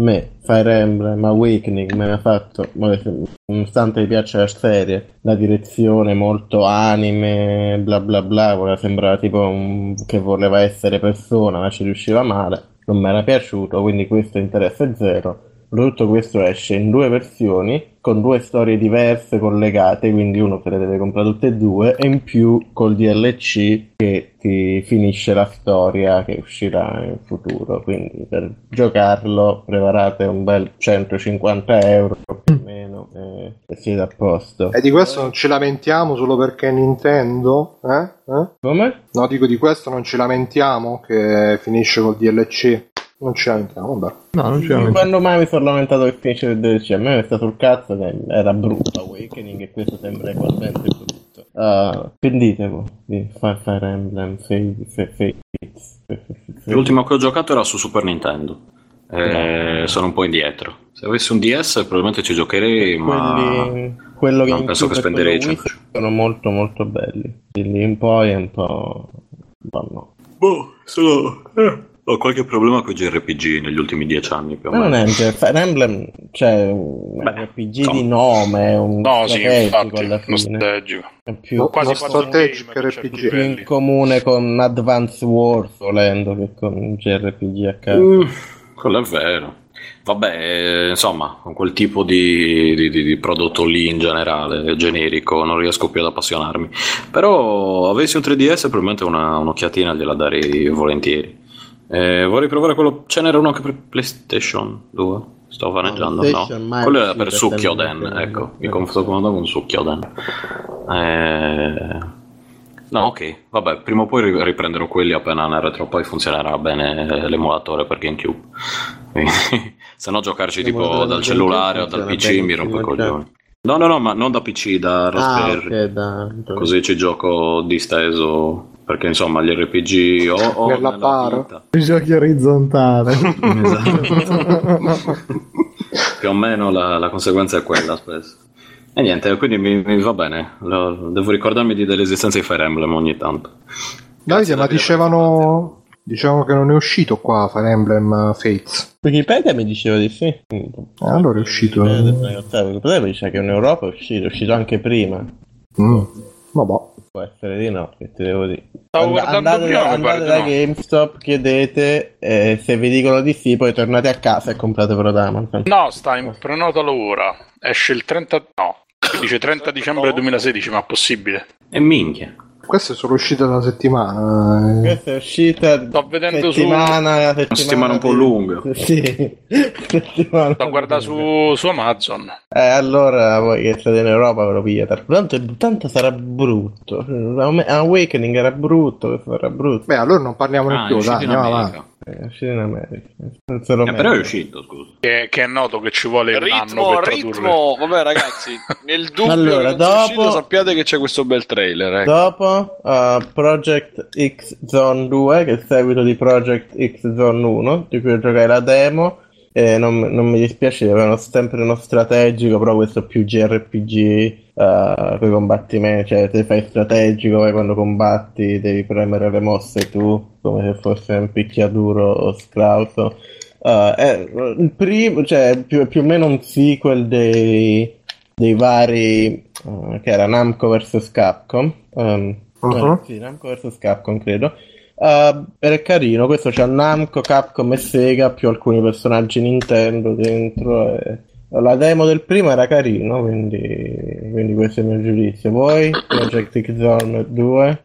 Me Fire Emblem Awakening me ne ha fatto, nonostante mi piaccia la serie, la direzione molto anime, bla bla bla, sembrare tipo un, che voleva essere persona, ma ci riusciva male. Non mi era piaciuto, quindi questo interesse zero. Tutto questo esce in due versioni, con due storie diverse collegate, quindi uno se le deve comprare tutte e due, e in più col DLC che ti finisce la storia che uscirà in futuro. Quindi per giocarlo preparate un bel 150 euro più o meno e, e siete a posto. E di questo non ci lamentiamo solo perché Nintendo? Eh? Eh? Come? No, dico di questo non ci lamentiamo che finisce col DLC. Non ci lamentiamo, vabbè. No, non ci lamentiamo. Quando mai mi sono lamentato che finisce il DLC? A me è stato sul cazzo che era brutto Awakening e questo sembra ugualmente brutto. Uh, penditevo di Fire, Fire Emblem Fates. L'ultimo che ho giocato era su Super Nintendo. Eh, sono un po' indietro. Se avessi un DS probabilmente ci giocherei, ma Quelli, quello che non penso che spenderei quello 100. Wii sono molto molto belli. Di lì in poi è un po'... po' no. Boh, sono... Ho qualche problema con i JRPG negli ultimi dieci anni più o Ma non meno. è cioè, Fire Emblem, cioè un Beh, RPG insomma. di nome, un No, sì, strategico infatti, alla fine. nostalgico. È più, No, Quasi uno puzzle strategic game, per certi RPG. più in comune con Advance Wars volendo che con JRPG a caso. Mm, quello è vero. Vabbè, insomma, con quel tipo di, di- di- di prodotto lì in generale, generico, non riesco più ad appassionarmi. Però avessi un 3DS probabilmente una, un'occhiatina gliela darei volentieri. Eh, vorrei provare quello... Ce n'era uno anche per PlayStation 2? Sto vaneggiando? No, mai quello era per Sukkyoden, ecco, mi eh, confondo con un Sukkyoden. Eh... No, ok, vabbè, prima o poi ri- riprenderò quelli appena nel retro, poi funzionerà bene l'emulatore per GameCube. Quindi, se no giocarci tipo dal cellulare o dal PC mi rompo i coglioni. No, no, no, ma non da PC, da Ah, Raspberry. ok, da... Così ci gioco disteso, perché insomma gli RPG o, o Nella nella bara. vita, Giochi orizzontale. Esatto. più o meno la, la conseguenza è quella spesso. E niente, quindi mi, mi va bene, Lo- devo ricordarmi di- dell'esistenza di Fire Emblem ogni tanto. Davide, ma dicevano, dicevano che non è uscito qua Fire Emblem uh, Fates. Wikipedia mi diceva di sì. Eh, allora è uscito. Wikipedia Wikipedia mi dice che in Europa è uscito, è uscito anche prima. Mm. Vabbè. Può essere di no, che ti devo dire. Stavo And- guardando andate prima, andate da no. GameStop, chiedete, e se vi dicono di sì, poi tornate a casa e comprate Amazon. No, sta in prenotalo ora. Esce il 30... No, dice 30 dicembre 2016, ma possibile. E minchia. Queste sono uscite da una settimana. eh. Questa è uscita Sto vedendo su... settimana, settimana, Una settimana un po' lunga. Sì, settimana Sto guardando su, su Amazon. Eh, allora voi che state in Europa ve lo pigliate. Tanto, tanto sarà brutto. Awakening era brutto, era brutto. Beh, allora non parliamone Ah, è più, dai, andiamo America. avanti. È uscito in America. Eh, però è uscito, scusa. Che, che è noto che ci vuole un anno Ritmo, per tradurre. ritmo. Vabbè, ragazzi, nel dubbio Allora, dopo- uscito, sappiate che c'è questo bel trailer. Ecco. Dopo uh, Project X Zone 2, che è il seguito di Project X Zone 1, di cui giocai la demo. E non, non mi dispiace, avevano sempre uno strategico, però questo più JRPG uh, con i combattimenti, cioè te fai strategico, poi quando combatti devi premere le mosse tu, come se fosse un picchiaduro o scrauso. Uh, è il primo, cioè più, più o meno un sequel dei, dei vari uh, che era Namco vs Capcom. Um, Uh-huh. eh, sì, Namco vs Capcom credo. Uh, era carino, questo c'ha Namco, Capcom e Sega più alcuni personaggi Nintendo dentro. E... La demo del primo era carino, quindi, quindi questo è il mio giudizio. Voi, Project X Zone 2?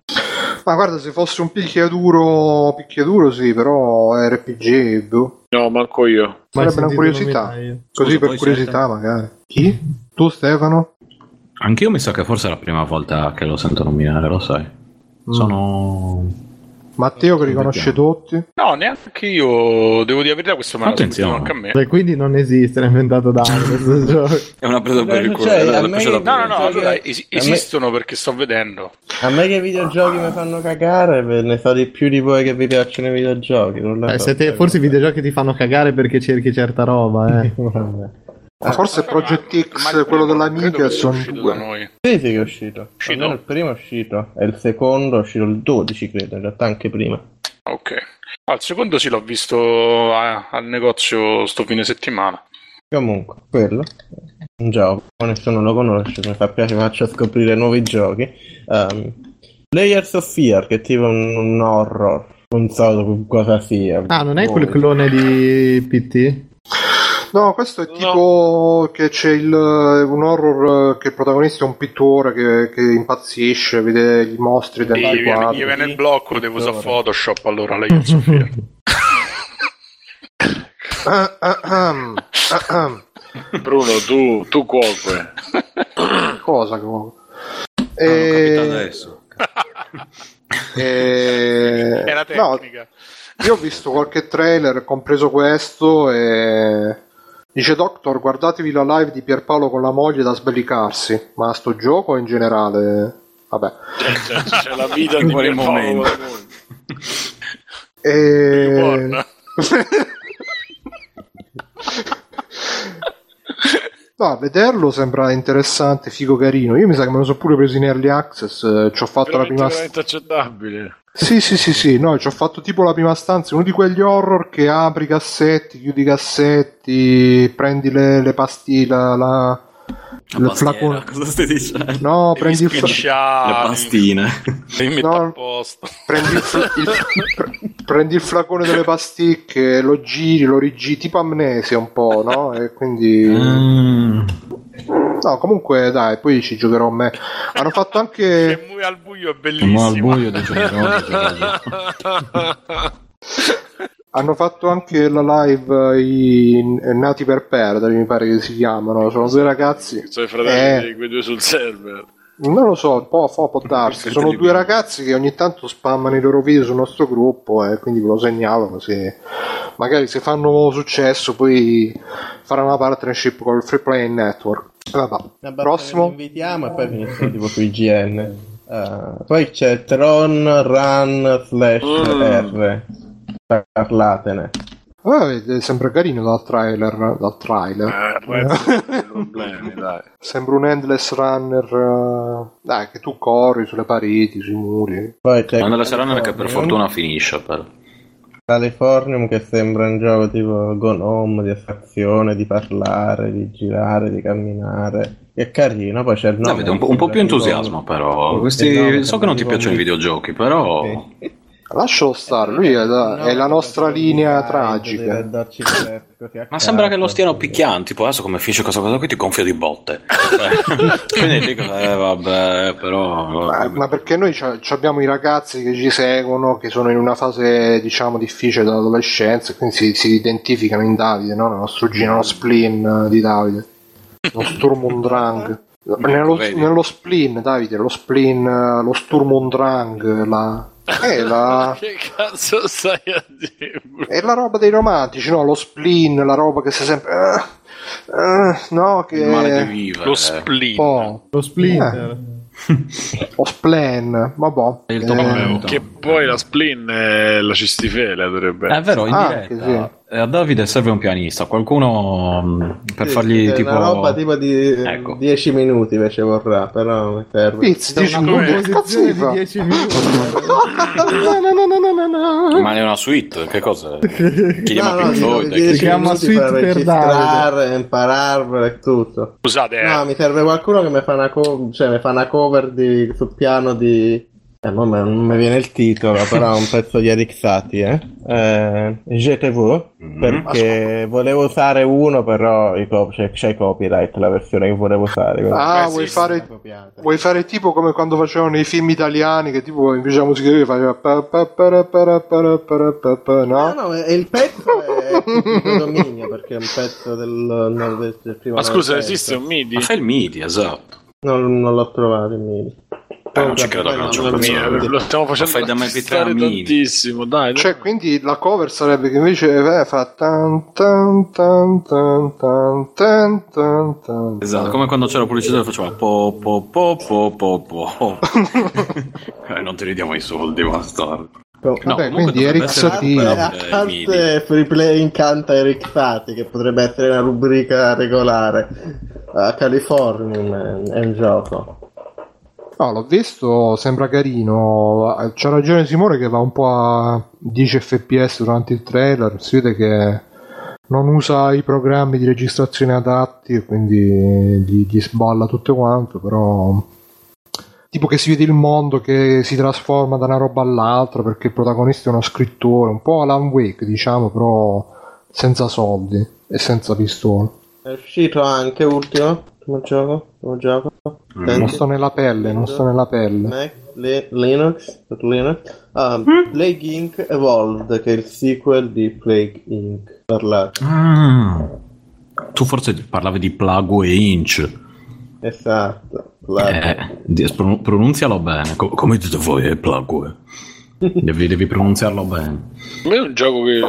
Ma guarda, se fosse un picchiaduro, picchiaduro sì, però RPG, boh. No, manco io. Sarebbe una curiosità. io. Così Scusa, per curiosità, magari. Chi? Tu, Stefano? Anch'io mi sa che forse è la prima volta che lo sento nominare, lo sai. Mm. Sono. Matteo che riconosce tutti. No, neanche io. Devo dire la verità, questo me l'ha Attenzione. anche a me. Beh, quindi non esiste, l'ha inventato da questo gioco. È una presa per il culo. Cioè, da No, no, no, Cioè, allora es- a me- esistono perché sto vedendo. A me che i videogiochi mi fanno cagare, ne so di più di voi che vi piacciono i videogiochi. Eh, so. siete- forse i videogiochi ti fanno cagare perché cerchi certa roba, eh. Ma forse Project X, quello dell'Amiga, sono due. Sì, sì, che è uscito. Uscito? Almeno il primo è uscito. E il secondo è uscito il 12, credo, in realtà anche prima. Ok. Al secondo sì, l'ho visto a- al negozio sto fine settimana. Comunque, quello. Un gioco, nessuno lo conosce, mi fa piacere, faccio scoprire nuovi giochi. Um, Layers of Fear, che è tipo un, un horror. Non so cosa sia. Ah, non è Boh. quel clone di PT? No, questo è No. tipo che c'è il, un horror che il protagonista è un pittore che, che impazzisce, vede i mostri Gli dentro i viene, quadri. gli viene il blocco, devo usare. Photoshop, allora lei è Sofia. Ah. Bruno, tu, tu cuoque. Cosa che vuoi? Ah, capito Eh, adesso. eh, È la no, tecnica. io ho visto qualche trailer, compreso questo, e dice Doctor, guardatevi la live di Pierpaolo con la moglie da sbellicarsi. Ma sto gioco in generale? Vabbè. Cioè, c'è, c'è la vita In Pierpaolo momento? E... No, vederlo sembra interessante, figo, carino. Io mi sa che me lo so pure preso in early access. eh, Ci ho fatto la Veramente, prima. veramente accettabile. Sì, sì, sì, sì. No, ci ho fatto tipo la prima stanza. Uno di quegli horror che apri i cassetti, chiudi i cassetti, prendi le, le pastiglie, la, la- il pastiera, flacone. Cosa stai dicendo? No, Devi prendi il, fla- Le pastine. No. prendi, il, fla- il- pre- prendi il flacone delle pasticche, lo giri, lo rigiri, tipo amnesia un po', no? E quindi. Mm. No, comunque, dai, poi ci giocherò a me. Hanno fatto anche. Al buio è bellissimo. Al buio giocherò, giocherò. Hanno fatto anche la live i Nati per perdere, mi pare che si chiamano. Sono due ragazzi. Sono i fratelli Eh. di quei due sul server. Non lo so, può, può, può darsi. Sono due ragazzi che ogni tanto spammano i loro video sul nostro gruppo e quindi ve lo segnalo così. Magari se fanno successo poi faranno una partnership con il Free Play Network. Vabbè. Vabbè, Prossimo. invitiamo e poi finiscono tipo su IGN. Eh, poi c'è Tron Run slash Mm. Parlatene. Ah, vedi, sembra carino dal trailer. Dal trailer. Eh, problemi, dai. Sembra un endless runner. eh, Dai, che tu corri sulle pareti, sui muri. Poi c'è la saranno che per fortuna finisce però. Californium che sembra un gioco tipo Gone Home di attrazione, di parlare, di girare, di camminare. È carino, poi c'è il nome. Davide, un po', un po' più entusiasmo però. Questi- so che non ti piacciono i videogiochi, però... Sì. Lascialo stare, lui è la, è la nostra linea tragica. Ma sembra che lo stiano picchiando, tipo adesso come finisce questa cosa qui ti gonfia di botte. Eh, Quindi dico, eh vabbè, però... Ma, ma perché noi c'ha- c'abbiamo i ragazzi che ci seguono, che sono in una fase diciamo difficile dell'adolescenza, quindi si, si identificano in Davide, no? nello struggino, nello spleen eh, di Davide, lo Sturm und Drang. Nello, nello spleen, Davide, lo spleen, eh, lo Sturm und Drang, la, è, la, Che cazzo stai a dire? è la roba dei romantici, no? Lo spleen, la roba che si sempre... eh, eh, no, che... Il male di vivere. Lo spleen. Oh, Lo Splinter. lo spleen, vabbè. Il Eh. Che poi la spleen è la cistifele dovrebbe È vero, in Ah, diretta. eh, A Davide serve un pianista, qualcuno mh, per Sì, fargli sì, tipo... Una roba tipo di Ecco. 10 minuti invece vorrà, però mi serve. Dici, che cazzo mi fa? 10 minuti. No, no, no, no, no, no, no. Ma è una suite, che cosa? Chiama No, no, Floyd, 10 che- chiama suite per per registrare, impararvelo e tutto. Scusate, eh, No, mi serve qualcuno che mi fa una, co- cioè, mi fa una cover di, sul piano di... Eh, non mi viene il titolo, però è un pezzo di Eric Satie, eh? eh GTV, Mhm. perché volevo usare uno, però c'è, c'è copyright la versione che volevo usare. quindi- Ah, Beh, vuoi sì, fare, vuoi fare tipo come quando facevano i film italiani che tipo invece la musica di faceva pa, pa, para, para, para, para, pa, pa, No, no? no, e il pezzo è pubblico dominio perché è un pezzo del, del, del primo Ma scusa, esiste un MIDI? Ma fai il MIDI, esatto. Non, non l'ho trovato in MIDI. Eh, non ci credo che non mia, lo stiamo facendo fai da MP3 a stare tantissimo, dai. dai. Cioè, quindi la cover sarebbe che invece eh, fa tan tan tan tan tan tan tan tan Esatto, come quando c'era la pubblicità faceva po po po po po po. eh, non ti ridiamo i soldi, bastardo. No, Vabbè, quindi Eric Satie. eh, parte Free Play incanta Eric Fati, che potrebbe essere una rubrica regolare. A Californium è, è un gioco. No, l'ho visto, sembra carino. C'ha ragione Simone che va un po' a 10 fps durante il trailer. Si vede che non usa i programmi di registrazione adatti e quindi gli, gli sballa tutto quanto. Però, tipo che si vede il mondo che si trasforma da una roba all'altra perché il protagonista è uno scrittore, un po' Alan Wake, diciamo, però senza soldi. e senza pistone. È uscito anche ultimo, ultimo gioco, ultimo gioco. Senti? Non sto nella pelle, non sto nella pelle. Mac, Li- Linux, Linux. Ah, Plague Inc. Evolved, che è il sequel di Plague Inc. Parlate. Ah. Tu forse parlavi di Plague e Inch. Esatto. Plague. Eh, pronunzialo bene. Co- come dite voi, è Plague? Devi, devi pronunziarlo bene. A me è un gioco che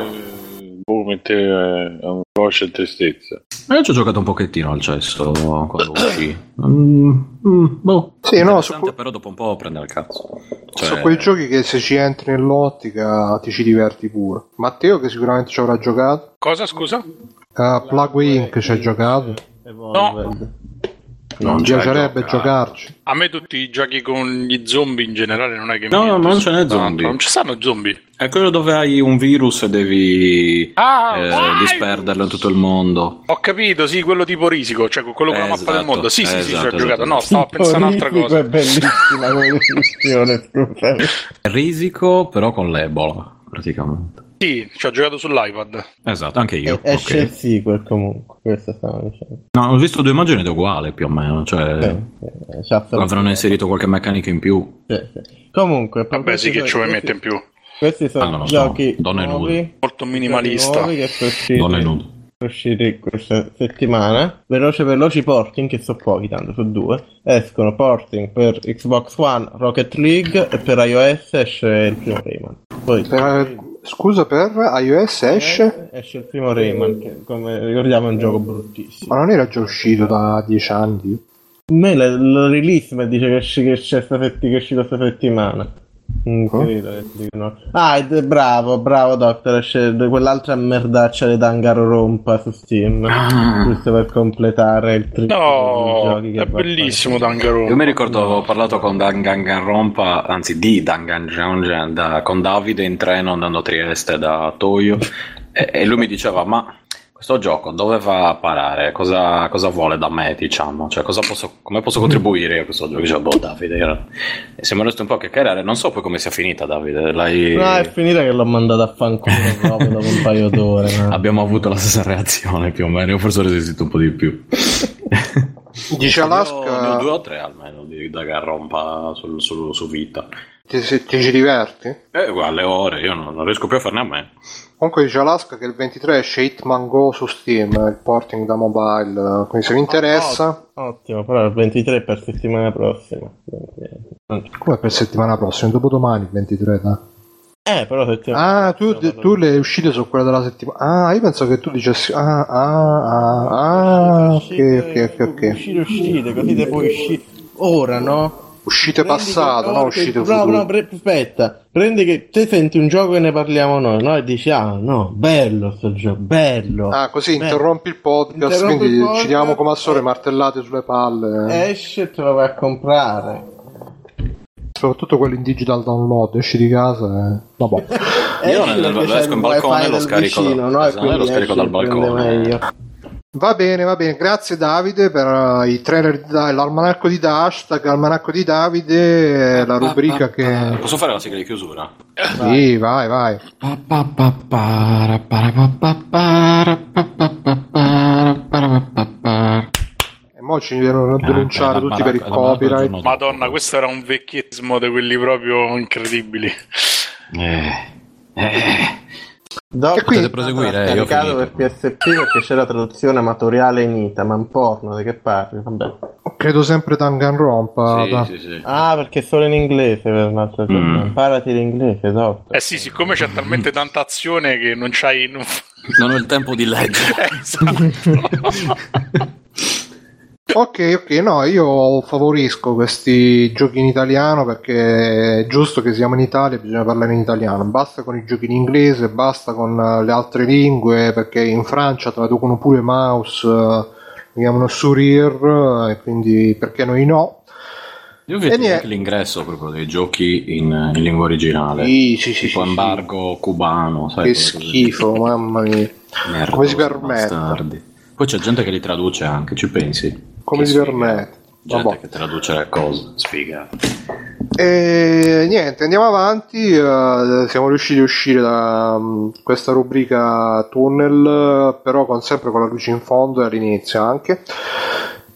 boh, mette eh, angoscia e tristezza. Ma Io ci ho giocato un pochettino al cesso quando uscì. Mm, mm, boh. Sì, no, su, però dopo un po' prende il cazzo. Cioè, su quei giochi che se ci entri nell'ottica ti ci diverti pure. Matteo che sicuramente ci avrà giocato. Cosa, scusa? Uh, Plague Inc. ci hai giocato. Evolved. Non ci mi hai piacerebbe giocato. giocarci. A me tutti i giochi con gli zombie in generale non è che No, mi no, non ce n'è zombie. tanto. Non ci stanno zombie. È quello dove hai un virus e devi Ah, eh, vai! disperderlo in tutto il mondo. Ho capito, sì, quello tipo risico, cioè quello con la mappa Esatto, del mondo. Sì, sì, sì, ci esatto, ho giocato. esatto. No, stavo pensando a un'altra cosa. È bellissima come scusami. Risico, però con l'Ebola, praticamente. Sì, ci ho giocato sull'iPad. Esatto, anche io. E- Esce il ok. sequel comunque, questo stavo dicendo. No, ho visto due immagini ed è uguale più o meno. Cioè, Sì, sì, c'ha solo- avranno inserito qualche meccanica in più. Sì, sì. Comunque, Vabbè, questi sì, che ci vuoi mettere in più. Questi sono Ah, lo so. giochi Donne nude. Molto minimalista. giochi Donne nude. Usciti questa settimana. Veloce veloci porting, che sono pochi, tanto sono due. Escono porting per Xbox One, Rocket League e per iOS esce il primo Rayman. Poi Per- scusa, per iOS esce? esce il primo Rayman, che come ricordiamo è un gioco bruttissimo. Ma non era già uscito da dieci anni? Me la, la release mi dice che, esce- che, sta setti- che è uscito questa settimana. Dicono. Ah, ed- bravo, bravo Doctor, esce quell'altra merdaccia di Dangaro Rompa su Steam. Ah. Giusto per completare il trip No, di giochi che è bellissimo. Danganronpa. Io mi ricordo avevo parlato con Danganronpa, anzi di Danganronpa, da- con Davide in treno andando a Trieste da Toyo e, e lui mi diceva ma questo gioco dove va a parare? Cosa, cosa vuole da me diciamo? Cioè cosa posso, come posso contribuire a questo gioco? Dicevo boh Davide era... e siamo resti un po' a chiacchierare, non so poi come sia finita Davide, l'hai... No, è finita che l'ho mandato a fanculo proprio dopo un paio d'ore. no. Abbiamo avuto la stessa reazione più o meno, io forse ho resistito un po' di più. Dice Io ne ho Alaska, due o tre almeno di Danganronpa sul, sul- su vita. Ti, se- ti ci diverti? Eh, guarda, le ore, io non, non riesco più a farne a me. Comunque dice Alaska che il 23 esce Hitman Go su Steam, il porting da mobile, quindi se vi interessa, Ottimo, però il 23 per settimana prossima. Come per settimana prossima, dopodomani il 23 dai. Eh, però settimana Ah, tu, tu le uscite su quella della settimana. Ah, io penso che tu dicessi. Ah, ah, ah, ah, ok, ok, ok, ok. Uscite, uscite, così te puoi uscire. Ora, no? Uscite Prendi passato, che- no? Uscite No, futuro. no, pre- aspetta. Prendi che te senti un gioco e ne parliamo noi, no? E dici, ah, no, bello sto gioco, bello. Ah, così Beh, interrompi il podcast, interrompi quindi il podcast, ci diamo come al sole eh. martellate sulle palle. Esce e te lo vai a comprare. Soprattutto quello in digital download, esci di casa e... Vabbè. Io Esci nel- esco in balcone e lo scarico da- vicino, no? E esatto, lo scarico dal balcone. meglio. Va bene, va bene, grazie Davide per eh, i trailer di Da- l'almanacco di Da, hashtag almanacco di Davide, eh, la rubrica che... Posso fare la sigla di chiusura? Sì, vai, vai. E mo ci devono denunciare Ah, tutti per il l'almanacco- l'almanacco copyright. Madonna, questo era un vecchiesimo di quelli proprio incredibili. Eh, eh. Dopo E è proseguire, io ho caricato finito. per PSP perché c'è la traduzione amatoriale in Ita, ma in porno, di che parli? Vabbè. Credo sempre Danganronpa. Sì, da- sì, sì. Ah, perché solo in inglese per un'altra cosa. Mm. Imparati l'inglese, esatto. Eh sì, siccome c'è talmente tanta azione che non c'hai... Non... Non ho il tempo di leggere. Eh, esatto. Ok, ok, no, io favorisco questi giochi in italiano perché è giusto che siamo in Italia e bisogna parlare in italiano. Basta con i giochi in inglese, basta con eh, le altre lingue perché in Francia traducono pure mouse, eh, lo chiamano sourire e quindi perché noi no? Io niente. anche l'ingresso proprio dei giochi in, in lingua originale. Sì, sì, sì, tipo sì, embargo cubano, sai? Che schifo, mamma mia. lì. Come si permette? bastardi. Poi c'è gente che li traduce anche, ci pensi? Come sfiga. permette? Gente che traduce le cose, sfiga. E niente, andiamo avanti. eh, siamo riusciti a uscire da mm, questa rubrica tunnel, però con, sempre con la luce in fondo e all'inizio anche.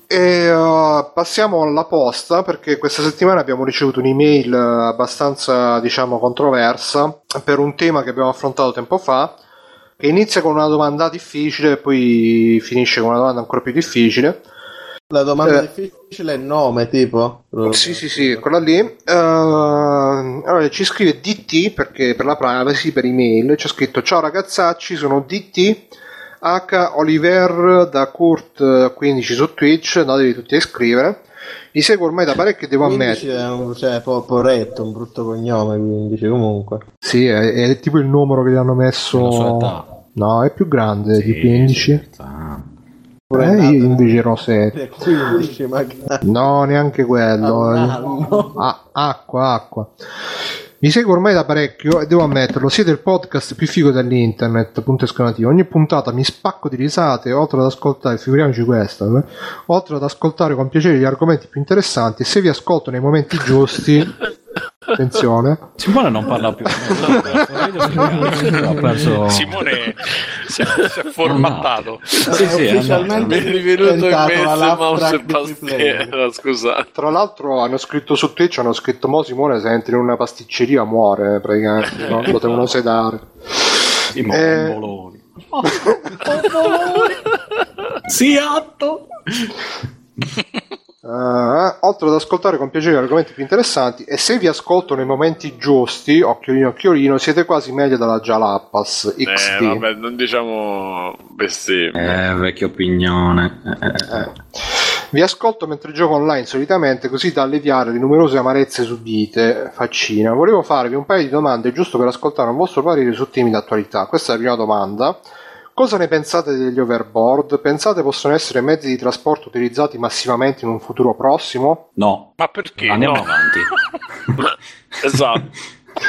E eh, passiamo alla posta perché questa settimana abbiamo ricevuto un'email abbastanza, diciamo, controversa per un tema che abbiamo affrontato tempo fa. Che inizia con una domanda difficile e poi finisce con una domanda ancora più difficile. La domanda Eh. difficile è il nome, tipo? Sì, sì, sì, quella lì. Eh, allora ci scrive DT perché per la privacy, per email, c'è scritto Ciao ragazzacci, sono DT H Oliver da Kurt 15 su Twitch, andatevi tutti a iscrivere. Vi seguo ormai da parecchio devo 15 ammettere. è un, cioè, po- poretto, un brutto cognome, 15 comunque. Sì, è, è tipo il numero che gli hanno messo. La sua età. No, è più grande Sì, di 15. Ah. Pure Eh, io invece ero 7. 15 magari. No, neanche quello. Anno. Ah, acqua, acqua. Mi seguo ormai da parecchio e devo ammetterlo, siete il podcast più figo dell'internet, punto esclamativo. Ogni puntata mi spacco di risate, oltre ad ascoltare, figuriamoci questa, eh, oltre ad ascoltare con piacere gli argomenti più interessanti e se vi ascolto nei momenti giusti, attenzione, Simone non parla più. ha perso... Simone si è, si è formattato. Sì, sì, è ufficialmente è rivenuto in laugh mouse e pastiera, scusate. tra l'altro hanno scritto su Twitch, hanno scritto Mo Simone se entra in una pasticceria muore praticamente, no? lo devono sedare. Simone, Eh. Bologna. Sì, atto. Eh, oltre ad ascoltare con piacere gli argomenti più interessanti, e se vi ascolto nei momenti giusti, occhiolino occhiolino, siete quasi meglio della Jalapas XD. Eh, vabbè, non diciamo bestemmie. Eh, vecchio pignone. Eh. Vi ascolto mentre gioco online solitamente, così da alleviare le numerose amarezze subite. Faccina. Volevo farvi un paio di domande giusto per ascoltare un vostro parere su temi d'attualità. Questa è la prima domanda. Cosa ne pensate degli overboard? Pensate possono essere mezzi di trasporto utilizzati massivamente in un futuro prossimo? No, Ma perché? andiamo no? avanti. esatto.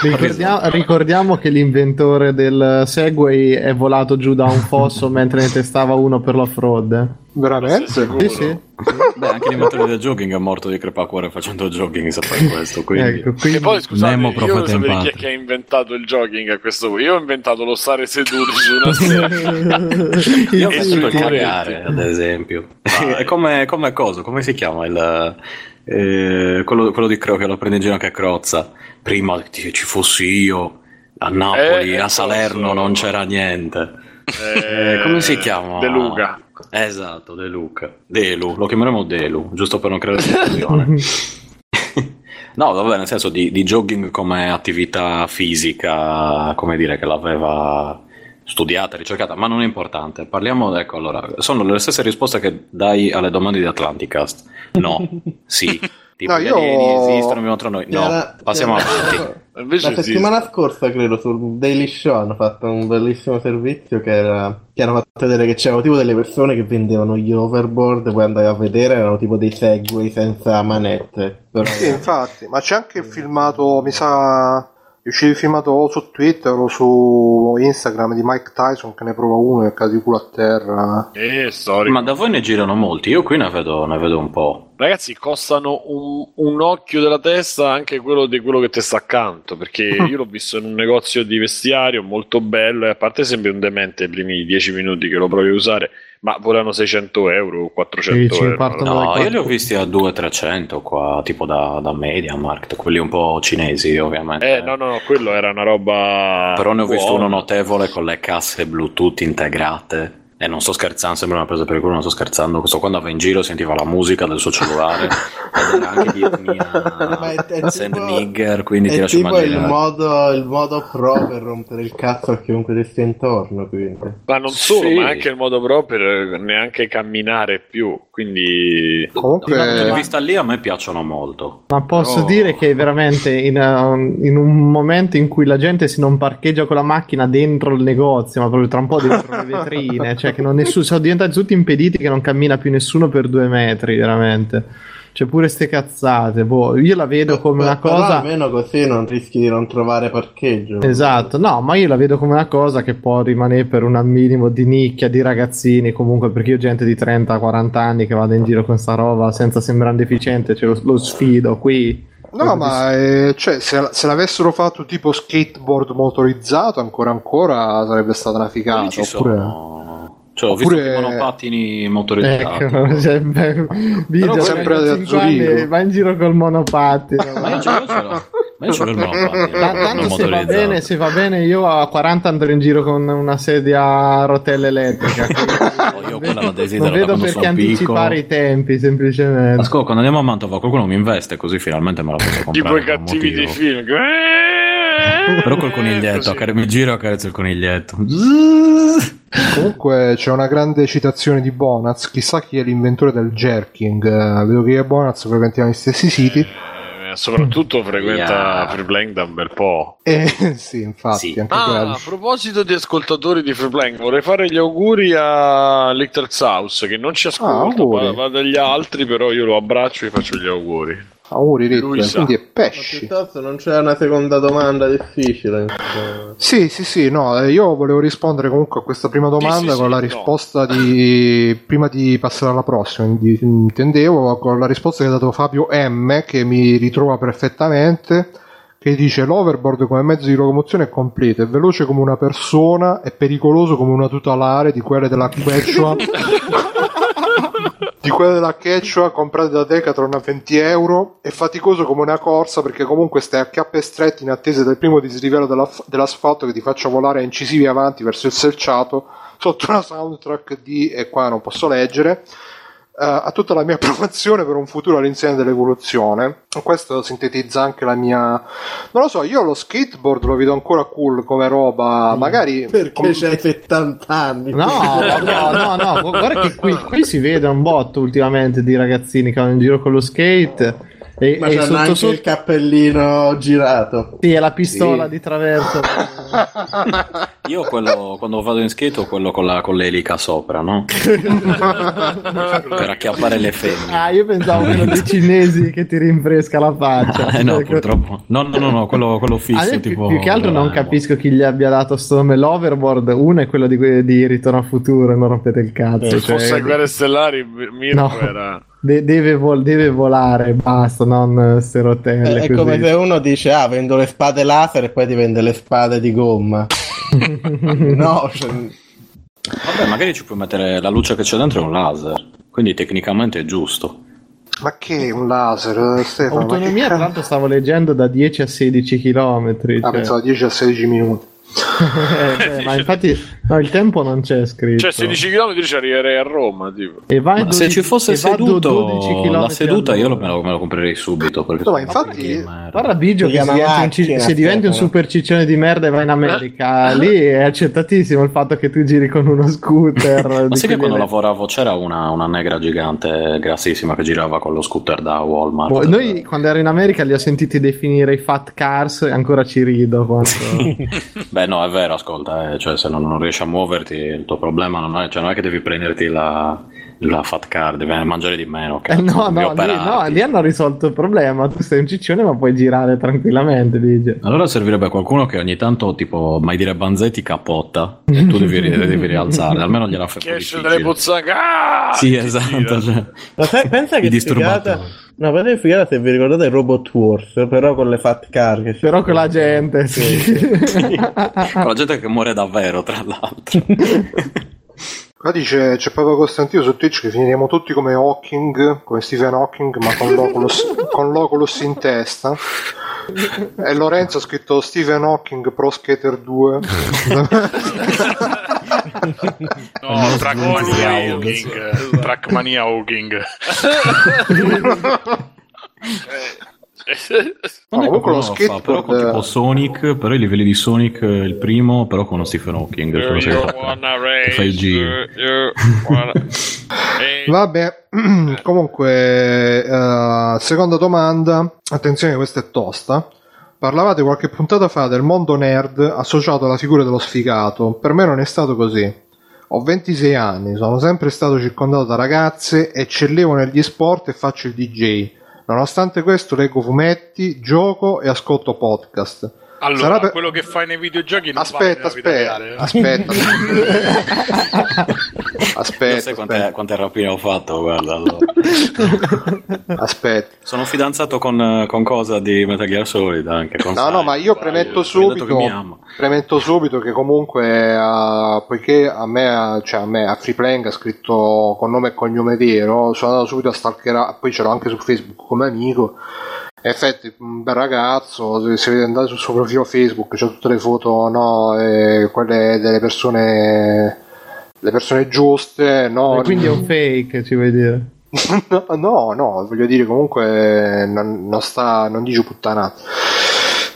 Ricordiamo, ricordiamo che l'inventore del Segway è volato giù da un fosso mentre ne testava uno per l'off-road. Veramente? Sì, sì. Beh, anche l'inventore del jogging è morto di crepacuore facendo jogging, saprai questo. Quindi... Ecco, quindi E poi scusate, Nemo io in sapere chi è che ha inventato il jogging a questo punto. Io ho inventato lo stare seduti su una sedia. Io ho fatto il cagare, ad esempio. è come, come cosa? Come si chiama il... eh, quello, quello di Creo che lo prende in giro anche a Crozza. Prima che ci fossi io a Napoli, Eh, a Salerno posso- non c'era niente. Eh, Eh, come si chiama? De Luca. Esatto, De Luca. Delu, lo chiameremo Delu, giusto per non creare confusione. No, vabbè, nel senso di, di jogging come attività fisica, come dire che l'aveva studiata, ricercata, ma non è importante. Parliamo, ecco, allora, sono le stesse risposte che dai alle domande di Atlanticast. No, sì. Tipo, No, gli io- alieni esistono, vivono tra noi. No, passiamo avanti. Invece La settimana esiste. scorsa, credo, sul Daily Show hanno fatto un bellissimo servizio che, era, che hanno fatto vedere che c'erano tipo delle persone che vendevano gli overboard, poi andavi a vedere, erano tipo dei Segway senza manette. Però, Sì, infatti, ma c'è anche il filmato, mi sa, uscito il filmato o su Twitter o su Instagram di Mike Tyson che ne prova uno e cade di culo a terra. Eh, storico. Ma da voi ne girano molti, io qui ne vedo, ne vedo un po'. Ragazzi, costano un, un occhio della testa anche quello di quello che ti sta accanto. Perché io l'ho visto in un negozio di vestiario molto bello. E a parte sembri un demente i primi 10 minuti che lo provi a usare, ma volevano 600 euro o 400 Sì, euro. no? Io li ho visti a 200-300 qua, tipo da, da Mediamarkt, quelli un po' cinesi ovviamente. Eh, no, no, no, quello era una roba. Però ne ho visto buona. uno notevole con le casse Bluetooth integrate. E non sto scherzando, sembra una presa per il culo, non sto scherzando. Questo quando andava in giro sentiva la musica del suo cellulare ed era anche di Ma è- è etnia Sand Nigger, quindi ti lascio tipo il immaginare. modo, il modo pro per rompere il cazzo a chiunque ti stia intorno. Quindi. Ma non solo, Sì. ma anche il modo proprio per neanche camminare più. Quindi. Dal punto di Comunque, vista lì a me piacciono molto. Ma posso Però- dire che veramente in, uh, in un momento in cui la gente si non parcheggia con la macchina dentro il negozio, ma proprio tra un po' dentro le vetrine, cioè che non nessuno, sono diventati tutti impediti che non cammina più nessuno per due metri, veramente. c'è pure ste cazzate. Boh, io la vedo come una Però cosa. almeno così non rischi di non trovare parcheggio. Esatto, no, ma io la vedo come una cosa che può rimanere per un minimo di nicchia di ragazzini, comunque perché io ho gente di 30-40 anni che vado in giro con sta roba senza sembrare deficiente, ce lo, lo sfido qui. No, ma eh, cioè, se, se l'avessero fatto tipo skateboard motorizzato, ancora ancora sarebbe stata una figata. ci Oppure... sono. Cioè, ho oppure- visto i monopattini motorizzati. Ecco, cioè, beh, Però sempre hai da 5 anni, Zurigo. vai in giro col monopattino. Ma io ce l'ho. Ma io ce l'ho il monopattino. Tanto se va, bene, se va bene, io a 40 andrò in giro con una sedia a rotelle elettrica. quindi io quella la desidero non vedo perché sono anticipare piccolo. i tempi, semplicemente. Ascolta, quando andiamo a Mantova qualcuno mi investe così finalmente me la posso comprare. Tipo i cattivi dei film. Però col coniglietto, accar- mi giro e accarezzo il coniglietto. Comunque c'è una grande citazione di Bonaz, chissà chi è l'inventore del jerking. Eh, vedo che io e Bonaz frequentiamo gli stessi siti. Eh, soprattutto frequenta Yeah. Freeplank da un bel po'. E sì, infatti, Sì. anche Ah, a proposito di ascoltatori di Freeplank, vorrei fare gli auguri a Lictors House che non ci ascolta, auguri. ma, ma degli altri, però io lo abbraccio e gli faccio gli auguri. Auguri, Rick, Lui sa. quindi è Ma pesci. piuttosto non c'è una seconda domanda difficile. insomma. Sì, sì, sì, no, eh, io volevo rispondere comunque a questa prima domanda sì, con sì, la no. risposta di... prima di passare alla prossima, intendevo, con la risposta che ha dato Fabio M, che mi ritrova perfettamente, che dice l'overboard come mezzo di locomozione è completo, è veloce come una persona, è pericoloso come una tutelare di quelle della Quechua. di quelle della Quechua comprate da Decathlon a 20 euro. È faticoso come una corsa perché comunque stai a chiappe strette in attesa del primo dislivello della- dell'asfalto che ti faccia volare a incisivi avanti verso il selciato sotto una soundtrack di e qua non posso leggere ha tutta la mia approvazione per un futuro all'insegna dell'evoluzione. Questo sintetizza anche la mia non lo so io lo skateboard lo vedo ancora cool come roba magari Perché com- c'hai 70 anni? No, no, no, no, gu- guarda che qui, qui si vede un botto ultimamente di ragazzini che vanno in giro con lo skate e, Ma e sotto anche sotto il cappellino girato. sì, è la pistola Sì. di traverso. Io quello, quando vado in skate ho quello con, la, con l'elica sopra, no? per acchiappare le femmine. Ah, io pensavo quello dei cinesi che ti rinfresca la faccia. Eh, no, Ecco. purtroppo. No, no, no, no, quello, quello fisso. più, tipo più che altro non capisco chi gli abbia dato sto nome l'overboard. Uno è quello di, di Ritorno a Futuro, non rompete il cazzo. Se cioè, fosse Guerre Stellari, Mirko No. era... de- deve, vol- deve volare, basta, non ste rotelle. È così. come se uno dice: Ah, vendo le spade laser e poi ti vende le spade di gomma. no, cioè, Vabbè, magari ci puoi mettere la luce che c'è dentro è un laser. Quindi tecnicamente è giusto. ma che un laser Stefano ma che Autonomia, tra l'altro, stavo leggendo da 10 a 16 km. Ah, pensavo 10 a 16 minuti. Ma infatti, no, il tempo non c'è scritto. Cioè, 16 km ci arriverei a Roma, tipo. E vai Ma se 12 ci fosse e seduto 12 la seduta, io me lo, me lo comprerei subito. No, ma infatti-. Guarda Biggio che se chiama diventi, un, ci- macchina, se diventi un super ciccione di merda e vai in America, lì è accettatissimo il fatto che tu giri con uno scooter. Ma sai che quando ele- lavoravo c'era una, una negra gigante, grassissima, che girava con lo scooter da Walmart. Boh, Noi quando ero in America li ho sentiti definire i fat cars e ancora ci rido. Quando... Beh, no, è vero, ascolta, eh, cioè, se non, non riesci a muoverti, il tuo problema non è, cioè, non è che devi prenderti la, la fat car, devi mangiare di meno. Eh, cazzo, no, no, lì, no, lì hanno risolto il problema. Tu sei un ciccione, ma puoi girare tranquillamente. Biggio. Allora servirebbe qualcuno che ogni tanto, tipo, mai dire Banzetti capotta e tu devi, devi rialzare, almeno gliela fai Che esce dalle pozzanghe. Ah! Sì, esatto. Cioè, Ma sai- pensa che figata. No, pensate figata se vi ricordate Robot Wars, però con le fat car. Che Però con la gente, sì. con la gente che muore davvero, tra l'altro. Qua dice c'è Papa Costantino su Twitch che finiremo tutti come Hawking, come Stephen Hawking, ma con l'Oculus, con l'Oculus in testa. E Lorenzo ha scritto Stephen Hawking Pro Skater 2. No, Trackmania Hawking. Trackmania Hawking. No, comunque lo fa, però con skateboard tipo Sonic, però i livelli di Sonic eh, il primo, però con Stephen Hawking. You fa- wanna race, giro. you wanna- Vabbè, comunque, eh, seconda domanda. Attenzione, questa è tosta. Parlavate qualche puntata fa del mondo nerd associato alla figura dello sfigato. Per me non è stato così. Ho 26 anni, sono sempre stato circondato da ragazze, eccellevo negli sport e faccio il DJ. Nonostante questo leggo fumetti, gioco e ascolto podcast. Allora, per... quello che fai nei videogiochi non aspetta, vale aspetta, eh. aspetta, aspetta. sai quante, quante rapine ho fatto, guarda. Allora. aspetta. Sono fidanzato con, con, cosa di Metal Gear Solid anche. no, sai, no, ma io premetto subito, premetto subito che comunque, uh, poiché a me, cioè a me, a Freeplaying ha scritto con nome e cognome vero, sono andato subito a stalkerare, poi ce l'ho anche su Facebook come amico effetti un bel ragazzo se vedete andare sul suo profilo facebook c'è tutte le foto no, eh, quelle delle persone le persone giuste no, e quindi è un fake ci vuoi dire. No, no, no, voglio dire comunque non, non sta non dice puttanate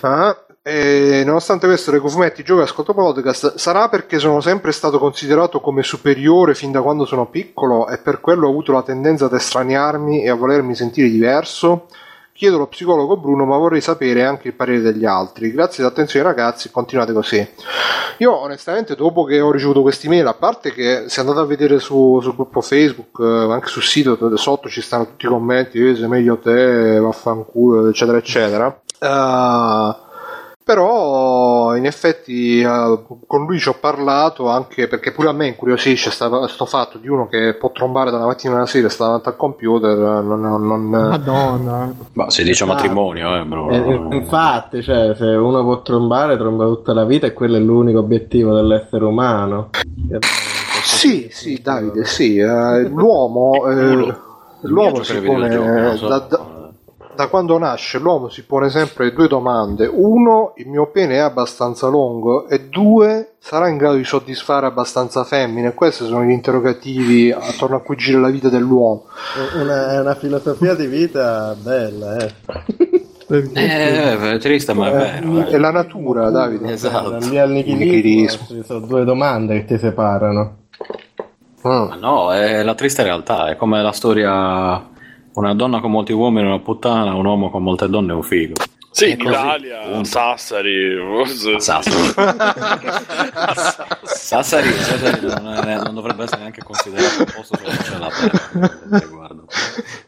ah, e nonostante questo leggo fumetti, gioco e ascolto podcast. Sarà perché sono sempre stato considerato come superiore fin da quando sono piccolo e per quello ho avuto la tendenza ad estraniarmi e a volermi sentire diverso Chiedo allo psicologo Bruno, ma vorrei sapere anche il parere degli altri. Grazie dell'attenzione ragazzi, continuate così. Io onestamente dopo che ho ricevuto questi mail, a parte che se andate a vedere su, sul gruppo Facebook, eh, anche sul sito, sotto ci stanno tutti i commenti, eh, sei meglio te, vaffanculo, eccetera, eccetera. Uh, però in effetti uh, con lui ci ho parlato anche perché pure a me incuriosisce questo fatto di uno che può trombare da una mattina alla sera sta davanti al computer non, non, non... madonna. Ma si dice matrimonio eh bro. eh, infatti cioè se uno può trombare tromba tutta la vita e quello è l'unico obiettivo dell'essere umano. Sì sì Davide sì uh, l'uomo eh, l'uomo si pone da, da, da quando nasce l'uomo si pone sempre due domande. Uno, il mio pene è abbastanza lungo e due, sarà in grado di soddisfare abbastanza femmine. Questi sono gli interrogativi attorno a cui gira la vita dell'uomo. Una, è una filosofia di vita bella, eh. Eh, è triste, ma è vero. È la natura, Davide. Esatto. Lì al nichilismo ci sono due domande che ti separano. Mm. No, è la triste realtà, è come la storia una donna con molti uomini è una puttana, un uomo con molte donne è un figo. Sì, in Italia, punto. Sassari. Sassari. Sassari, Sassari non, è, non, dovrebbe essere neanche considerato un posto dove c'è la terra.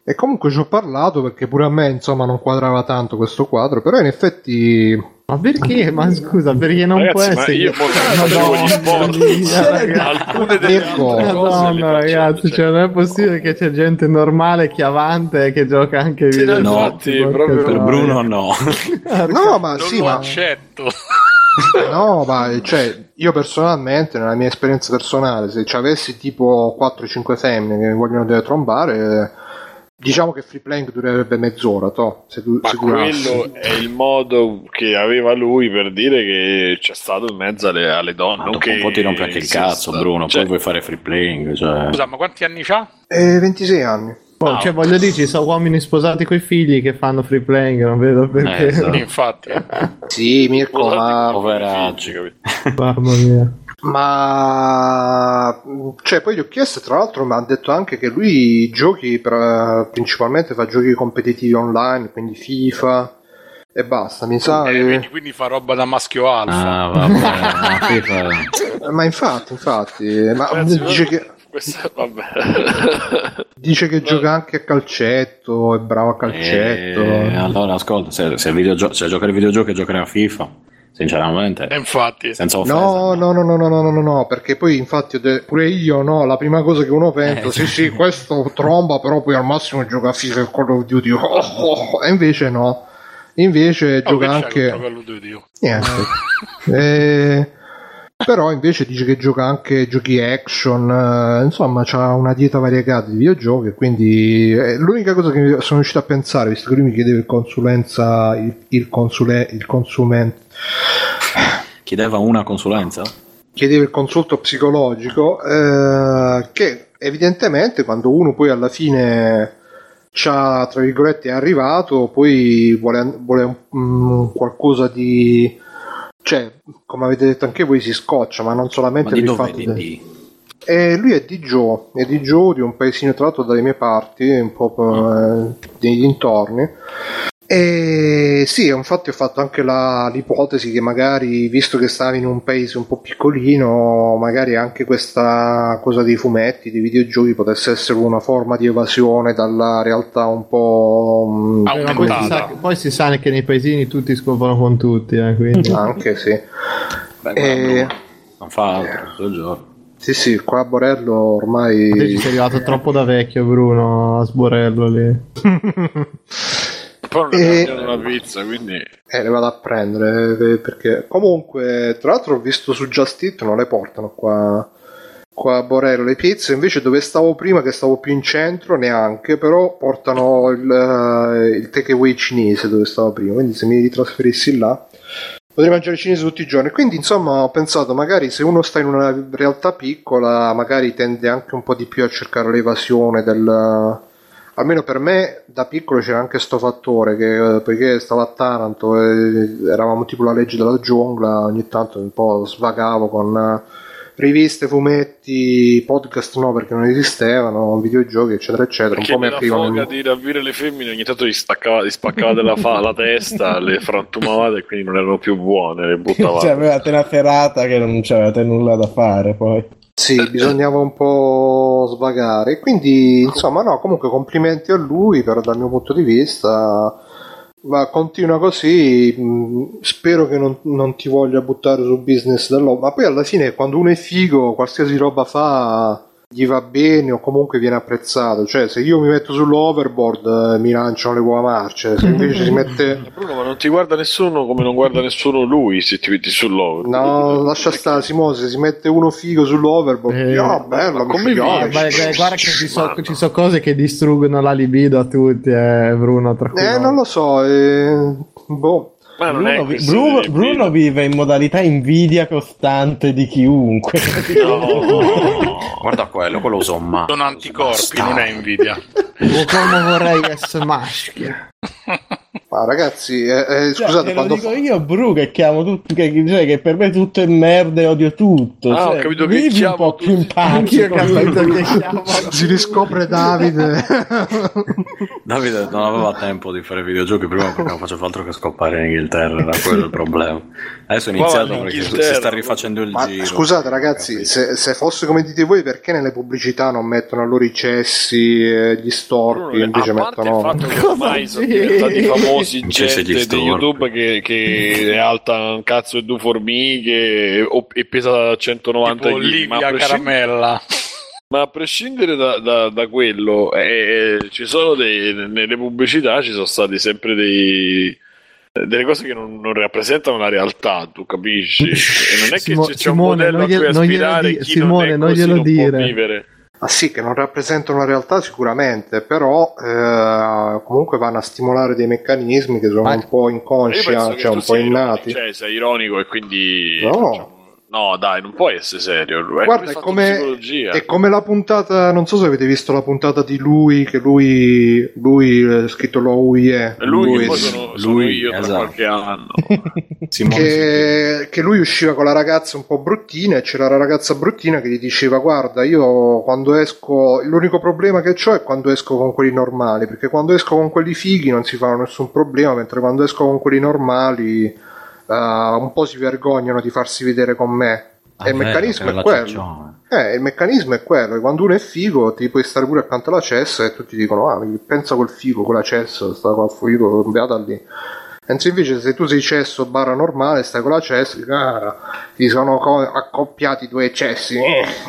E comunque ci ho parlato perché pure a me insomma non quadrava tanto questo quadro, però in effetti ma perché? Ma scusa, perché non ragazzi, può essere. io facevo gli sport. Alcune delle Madonna, ragazzi, cioè, non è possibile che c'è gente normale, chiavante che gioca anche videogiochi. No, infatti, proprio per Bruno no. no, ma non sì, ma accetto. No, ma cioè, io personalmente, nella mia esperienza personale, se ci avessi tipo 4-5 femmine che mi vogliono trombare Diciamo che free playing durerebbe mezz'ora, to, se tu, Ma se quello è il modo che aveva lui per dire che c'è stato in mezzo alle, alle donne. Ma dopo che un po' ti rompe anche il cazzo, Bruno. Cioè... Poi vuoi fare free playing. Cioè... Scusa, ma quanti anni ha? Eh, 26 anni. Oh, cioè, voglio dire, ci sono uomini sposati con i figli che fanno free playing, non vedo perché. Eh, esatto. Infatti, sì, Mirko, ma poveracci, Mamma mia. Ma cioè, poi gli ho chiesto, tra l'altro, mi ha detto anche che lui giochi per, principalmente fa giochi competitivi online, quindi FIFA e basta. Mi sa. Eh, quindi, quindi, fa roba da maschio alfa. Ah, vabbè, ma infatti, infatti, ma Ragazzi, dice che. Questo, Dice che gioca anche a calcetto, è bravo a calcetto. E, eh, allora, ascolta, se, se, videogio- se giocare ai videogiochi giocare a FIFA sinceramente. E infatti. Senza offesa. No, no, no, no, no, no, no, no, perché poi infatti pure io, no, la prima cosa che uno pensa, eh, sì, sì, questo tromba, però poi al massimo gioca a FIFA e Call of Duty, oh, oh, e invece no. Invece oh, gioca anche... Niente. e... Però invece dice che gioca anche giochi action, eh, insomma ha una dieta variegata di videogiochi, quindi eh, l'unica cosa che sono riuscito a pensare, visto che lui mi chiedeva il consulenza, il, il, consule, il consumente... Chiedeva una consulenza? Chiedeva il consulto psicologico, eh, che evidentemente quando uno poi alla fine c'ha, tra virgolette, è arrivato, poi vuole, vuole un, um, qualcosa di cioè, come avete detto anche voi, si scoccia, ma non solamente ma il fatto di... De... Eh, lui è di Joe, è di Joe di un paesino tra l'altro dalle mie parti, un po' eh, dei dintorni. E sì, infatti ho fatto anche la, l'ipotesi che magari, visto che stavi in un paese un po' piccolino, magari anche questa cosa dei fumetti, dei videogiochi potesse essere una forma di evasione dalla realtà un po'... mm, Aumentata. Poi si, sa, poi si sa che nei paesini tutti scoprono con tutti, eh, quindi. Anche sì. Beh, Eh, guarda, non fa altro tutto il giorno. Sì, sì, qua a Borello ormai... Te ci sei arrivato troppo da vecchio, Bruno, a sborello lì. Poi non E- una pizza, quindi... Eh, le vado a prendere eh, perché comunque, tra l'altro, ho visto su Just Eat non le portano qua, qua a Borello le pizze. Invece, dove stavo prima, che stavo più in centro, neanche, però portano il, eh, il takeaway cinese dove stavo prima. Quindi, se mi trasferissi là, potrei mangiare cinese tutti i giorni. Quindi, insomma, ho pensato, magari se uno sta in una realtà piccola, magari tende anche un po' di più a cercare l'evasione del almeno per me da piccolo c'era anche sto fattore che eh, poiché stavo a Taranto e eravamo tipo la legge della giungla ogni tanto un po' svagavo con eh, riviste, fumetti, podcast no perché non esistevano, videogiochi eccetera eccetera Perché un po' mi aprivano foga di ravvire le femmine ogni tanto gli, staccava, gli spaccava della fa- la testa, le frantumavate e quindi non erano più buone, le buttavate. Cioè, avevate una serata che non c'avevate nulla da fare poi. Sì, bisognava un po' svagare. Quindi, insomma, no, comunque complimenti a lui, però dal mio punto di vista. Ma continua così, spero che non, non ti voglia buttare sul business dell'uomo. Ma poi alla fine, quando uno è figo, qualsiasi roba fa, gli va bene o comunque viene apprezzato. Cioè, se io mi metto sull'overboard, eh, mi lanciano le uova marce. Se invece si mette. Bruno, ma non ti guarda nessuno come non guarda nessuno lui se ti metti sull'over. No, lascia stare, Simone. Se si mette uno figo sull'overboard, Eh, ah, bello, come? Beh, beh, guarda che ci sono so cose che distruggono la libido a tutti, eh, Bruno. Tra cui Eh, no. non lo so, eh, boh. Bruno, vi- questione Bruno- Bruno vive in modalità invidia costante di chiunque. No. Guarda quello, quello uso ma. Sono anticorpi, non è invidia. O come vorrei essere maschio. Ma ragazzi, eh, eh, Cioè, scusate, te quando lo dico io, Bru, che chiamo tutti, che, cioè, che per me tutto è merda e odio tutto. Ah, ho cioè, capito che vivi un chiamo po' più in pace. Ho chiamo. si riscopre Davide. Davide non aveva tempo di fare videogiochi prima perché non faceva altro che scoppare in Inghilterra, era quello il problema. Adesso è iniziato perché si sta rifacendo il Ma giro. scusate ragazzi, se, se fosse come dite voi, perché nelle pubblicità non mettono loro i cessi, eh, gli storpi, Bruno, invece a parte il mettono... fatto che ormai sono diventati famosi gente di storpi. YouTube che, che è alta un cazzo e due formiche e pesa 190 Tipo kg Livia ma a prescind- Caramella. ma a prescindere da, da- da quello eh, ci sono dei, nelle pubblicità ci sono stati sempre dei delle cose che non, non rappresentano la realtà, tu capisci? E non è che Simo- c'è, c'è un Simone, modello non a cui glielo- non glielo aspirare, di- chi Simone, non non è così non può dire. vivere. Ah sì, che non rappresentano la realtà sicuramente, però eh, comunque vanno a stimolare dei meccanismi che sono Ma- un po' inconsci, cioè un po' innati. Ironico, cioè, sei ironico e quindi. No. facciamo- No, dai, non puoi essere serio. È Guarda, è come, psicologia. è come la puntata, non so se avete visto la puntata di lui, che lui, lui è scritto lo UIE, E lui, lui, poi sono, sono lui, io tra esatto. qualche anno. Che, che lui usciva con la ragazza un po' bruttina e c'era la ragazza bruttina che gli diceva guarda io quando esco l'unico problema che ho è quando esco con quelli normali perché quando esco con quelli fighi non si fanno nessun problema mentre quando esco con quelli normali eh, un po' si vergognano di farsi vedere con me. Ah, e il vero, meccanismo è la quello. eh, il meccanismo è quello che quando uno è figo ti puoi stare pure accanto alla cessa e tutti dicono ah pensa quel figo quella cessa sta qua figo beata lì. Mentre invece se tu sei cesso barra normale, stai con la cessa, ah, ti sono co- accoppiati due cessi,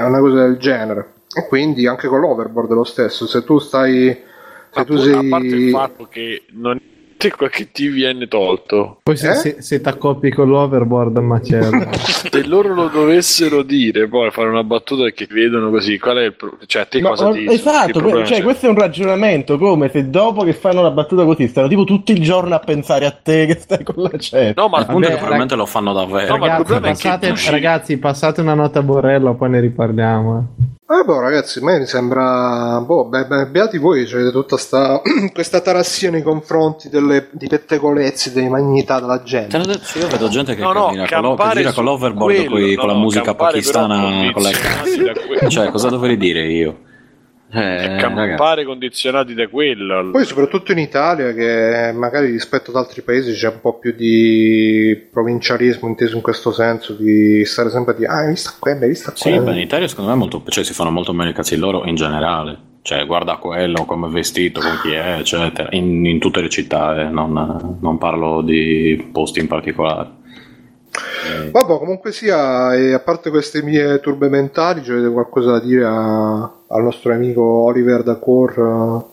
una cosa del genere. E quindi anche con l'overboard è lo stesso, se tu stai... Se Ma tu sei... A parte il fatto che non quel che ti viene tolto. Poi se, Eh? se, se t'accoppi con l'overboard, macello. Se loro lo dovessero dire, poi fare una battuta che vedono così, qual è il problema? Cioè, a te Ma- cosa ma- ti che esatto, cioè, c'è? questo è un ragionamento come se dopo che fanno la battuta così stanno tipo tutto il giorno a pensare a te che stai con la cetta. No, ma Al punto Vabbè, che probabilmente lo fanno davvero. No, ma il ragazzi, problema è che passate, tu usci- ragazzi, passate una nota a Borrello, poi ne riparliamo. Eh. Boh, ragazzi, a me mi sembra... Boh, beh, beh, beati voi, cioè, tutta sta... questa tarassia nei confronti delle... di pettegolezzi, delle magnità della Te gente. detto, io vedo gente che No, no, cammina con, l'o- gira su con l'overboard quello, poi no, con la no, musica pakistana con le condizionati da quello. Cioè, cosa dovrei dire io? Eh, campare condizionati da quello. Poi soprattutto in Italia che magari rispetto ad altri paesi c'è un po' più di provincialismo inteso in questo senso, di stare sempre a dire ah hai visto quello, hai visto quello. Sì, beh, in Italia secondo me molto, cioè, si fanno molto meglio i cazzi loro in generale. Cioè, guarda quello, come è vestito, con chi è, eccetera. In, in tutte le città, eh. non, non parlo di posti in particolare. Vabbè, comunque sia, a parte queste mie turbe mentali, c'è qualcosa da dire a, al nostro amico Oliver Dacor?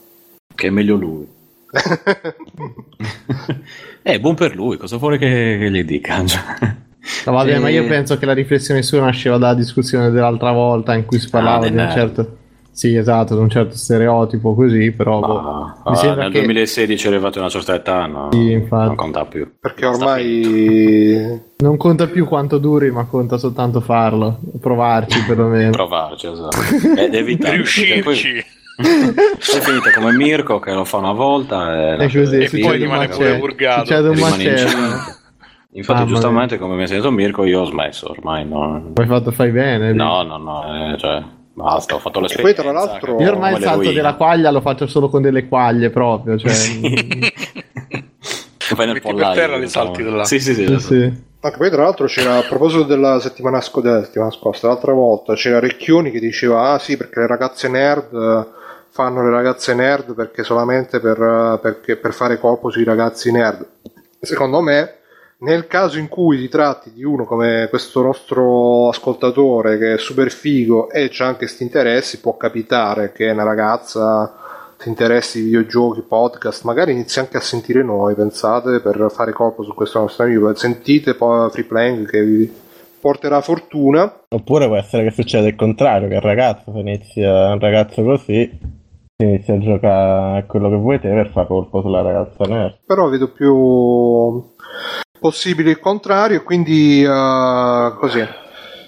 Che è meglio lui. eh, buon per lui, cosa vuole che, che gli dica? no, vabbè, e... ma io penso che la riflessione sua nasceva dalla discussione dell'altra volta in cui si parlava ah, di un certo sì, esatto, da un certo stereotipo così, però... Ah, mi ah, nel che... 2016 è arrivato a una certa età, no? Sì, infatti. Non conta più. Perché ormai... Non conta più quanto duri, ma conta soltanto farlo, provarci perlomeno. provarci, esatto. Ed evitare... Riuscirci! Poi... è finita come Mirko che lo fa una volta e, e così, e poi rimane pure purgato. Succede un macello. Infatti, ah, giustamente, come mi ha sentito Mirko, io ho smesso ormai. Non... Hai fatto, fai bene. No, no, no, eh, cioè, Basta, ho fatto l'esperienza. Poi tra l'altro... Io ormai il salto della quaglia lo faccio solo con delle quaglie proprio. Cioè... Fai nel pollaio. per terra li salti da là. Sì, sì, sì. sì, sì. Anche poi tra l'altro c'era, a proposito della settimana, sc- della settimana scorsa, l'altra volta, c'era Recchioni che diceva, ah sì, perché le ragazze nerd fanno le ragazze nerd perché solamente per, perché, per fare colpo sui ragazzi nerd. Secondo me nel caso in cui ti tratti di uno come questo nostro ascoltatore che è super figo e c'ha anche questi interessi, può capitare che una ragazza ti interessi di videogiochi, podcast, magari inizi anche a sentire noi, pensate, per fare colpo su questo nostro amico. Sentite poi Free Playing che vi porterà fortuna. Oppure può essere che succeda il contrario, che il ragazzo, inizia un ragazzo così, inizia a giocare a quello che vuoi te per fare colpo sulla ragazza nerd. Però vedo più possibile il contrario, quindi uh, così.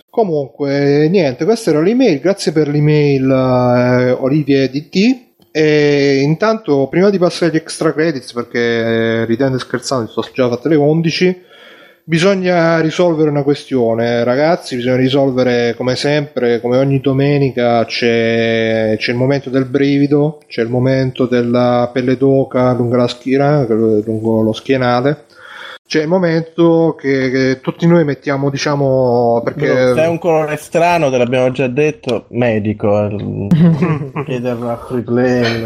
Comunque, niente, questa era l'email. Grazie per l'email, uh, Olivia DT. E intanto, prima di passare agli extra credits, perché eh, ridendo e scherzando, sono già fatte le 11. Bisogna risolvere una questione, ragazzi. Bisogna risolvere come sempre, come ogni domenica. C'è, c'è il momento del brivido, c'è il momento della pelle d'oca lungo la schiena, lungo lo schienale c'è il momento che, che, tutti noi mettiamo, diciamo, perché... se è un colore strano, te l'abbiamo già detto, medico, chiederlo a free play.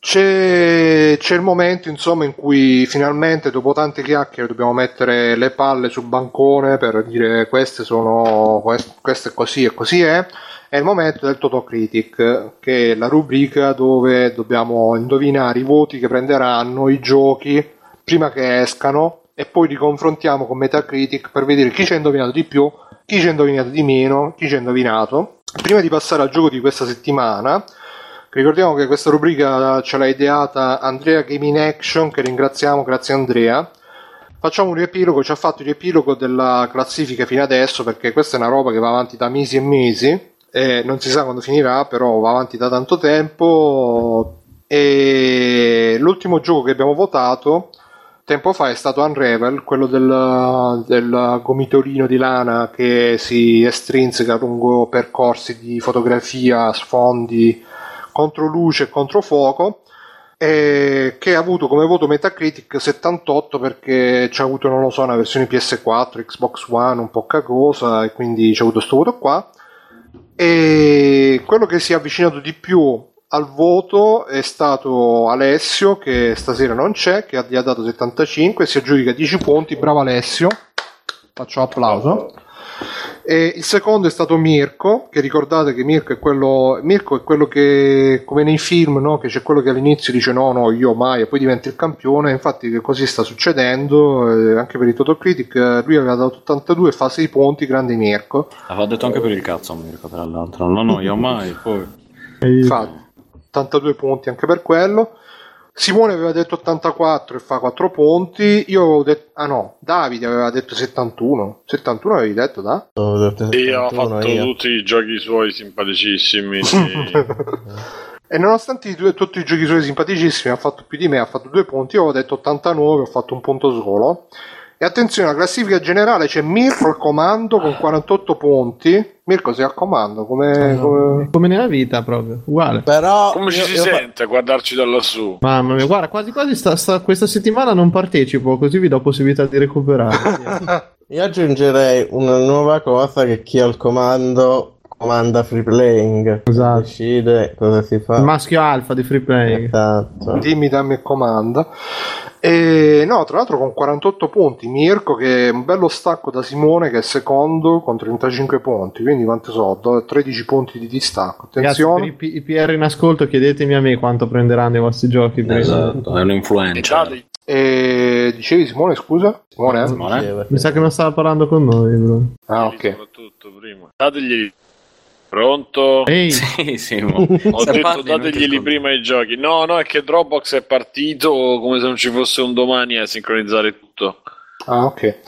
C'è, c'è, il momento insomma in cui finalmente dopo tante chiacchiere dobbiamo mettere le palle sul bancone per dire queste sono questo è così e così è è il momento del Totocritic, che è la rubrica dove dobbiamo indovinare i voti che prenderanno i giochi prima che escano e poi li confrontiamo con Metacritic per vedere chi ci ha indovinato di più, chi ci ha indovinato di meno, chi ci ha indovinato. Prima di passare al gioco di questa settimana, ricordiamo che questa rubrica ce l'ha ideata Andrea Gaming Action, che ringraziamo, grazie Andrea. Facciamo un riepilogo, ci ha fatto il riepilogo della classifica fino adesso perché questa è una roba che va avanti da mesi e mesi eh, non si sa quando finirà, però va avanti da tanto tempo. E l'ultimo gioco che abbiamo votato tempo fa è stato Unravel, quello del, del gomitorino di lana che si estrinseca lungo percorsi di fotografia, sfondi, contro luce e contro fuoco. E che ha avuto come voto Metacritic 78 perché c'ha avuto, non lo so, una versione PS4, Xbox One un po' cacosa e quindi c'ha avuto questo voto qua. E quello che si è avvicinato di più al voto è stato Alessio, che stasera non c'è, che gli ha dato 75 e si aggiudica 10 punti. Bravo Alessio, faccio applauso. E il secondo è stato Mirko, che ricordate che Mirko è quello, Mirko è quello che, come nei film, no? che c'è quello che all'inizio dice no, no, io mai, e poi diventa il campione. Infatti così sta succedendo, eh, anche per il Total Critic, eh, lui aveva dato 82, fa 6 punti, grande Mirko. Aveva detto anche per il cazzo Mirko, tra l'altro, no, no, io mai, poi... Fa 82 punti anche per quello. Simone aveva detto 84 e fa 4 punti. Io avevo detto. Ah no, Davide aveva detto 71. 71 avevi detto, da? Io ho fatto io. tutti i giochi suoi simpaticissimi. e nonostante due, tutti i giochi suoi simpaticissimi, ha fatto più di me, ha fatto 2 punti. Io avevo detto 89, ho fatto un punto solo. E attenzione, la classifica generale c'è Mirko al comando con 48 punti. Mirko sei al comando, come... come... Come nella vita proprio, uguale. Però Come ci io- si io fa- sente a guardarci da lassù? Mamma mia, guarda, quasi quasi sta- sta- questa settimana non partecipo, così vi do possibilità di recuperare. Io aggiungerei una nuova cosa che chi ha il comando comanda free playing. Esatto. Decide cosa si fa. Il maschio alfa di free play. Esatto. Dimmi, dammi e comanda. E no, tra l'altro con 48 punti, Mirko che è un bello stacco da Simone che è secondo con 35 punti, quindi quanti so, do- 13 punti di distacco. Ragazzi, Attenzione. i, P- i PR in ascolto chiedetemi a me quanto prenderanno i vostri giochi. Esatto, è un'influenza. E dicevi Simone, scusa? Simone? eh? Simone? Mi sa che non stava parlando con noi, bro. Ah, ok. Soprattutto prima. Dategli. Pronto? Ehi, Sì, Simo. Ho Se detto dateglieli prima i giochi. No, no, è che Dropbox è partito come se non ci fosse un domani a sincronizzare tutto. Ah, ok.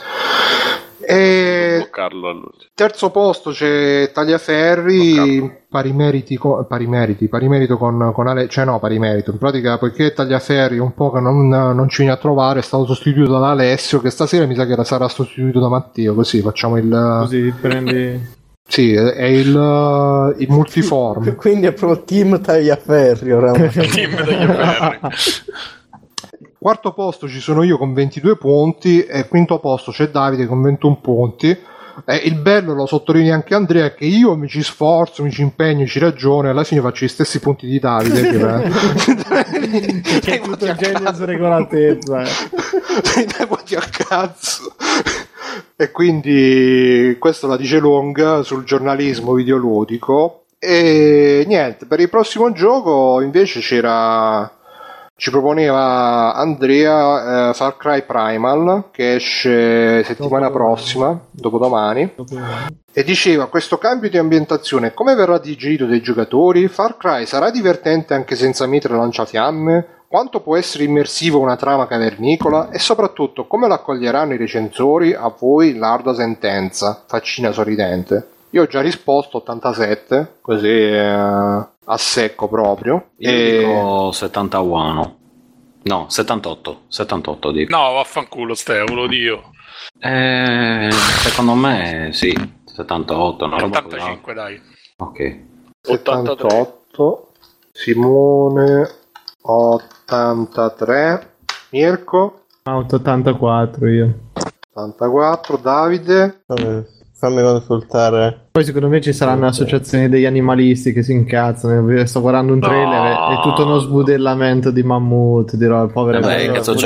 E Bloccarlo all'ultimo. terzo posto c'è Tagliaferri, pari meriti, co- pari meriti, pari merito con, con Ale, cioè no, pari merito. In pratica, poiché Tagliaferri un po' che non, non ci viene a trovare, è stato sostituito da Alessio, che stasera mi sa che sarà sostituito da Matteo, così facciamo il... così prendi... Sì, è il, il multiform. Quindi è proprio team tagliaferri oramai. Team degli ferri. Quarto posto ci sono io con 22 punti e quinto posto c'è Davide con 21 punti. E il bello, lo sottolinea anche Andrea, è che io mi ci sforzo, mi ci impegno, ci ragiono e alla fine faccio gli stessi punti di Davide. che Che è tutto il genio su regolatezza. eh. Dai a cazzo. E quindi questo la dice lunga sul giornalismo videoludico. E niente, per il prossimo gioco invece c'era. Ci proponeva Andrea eh, Far Cry Primal che esce settimana Dopodomani. prossima, dopodomani. E diceva questo cambio di ambientazione come verrà digerito dai giocatori? Far Cry sarà divertente anche senza mitra lanciafiamme? Quanto può essere immersivo una trama cavernicola? E soprattutto come lo accoglieranno i recensori? A voi l'ardua sentenza, faccina sorridente. Io ho già risposto 87, così eh, a secco proprio. Io E- dico 71. No, 78. 78 dico. No, vaffanculo, Steo, lo dico. Eh, secondo me sì. 78, una roba così. 85, dai. Ok. 83. 78 Simone 83 Mirko Ah, 84 io. 84 Davide Vabbè, Fammi consultare. Poi secondo me ci saranno associazioni degli animalisti che si incazzano. Sto guardando un trailer, è, è tutto uno sbudellamento di mammut, dirò, povere Vabbè, bambine. cazzo di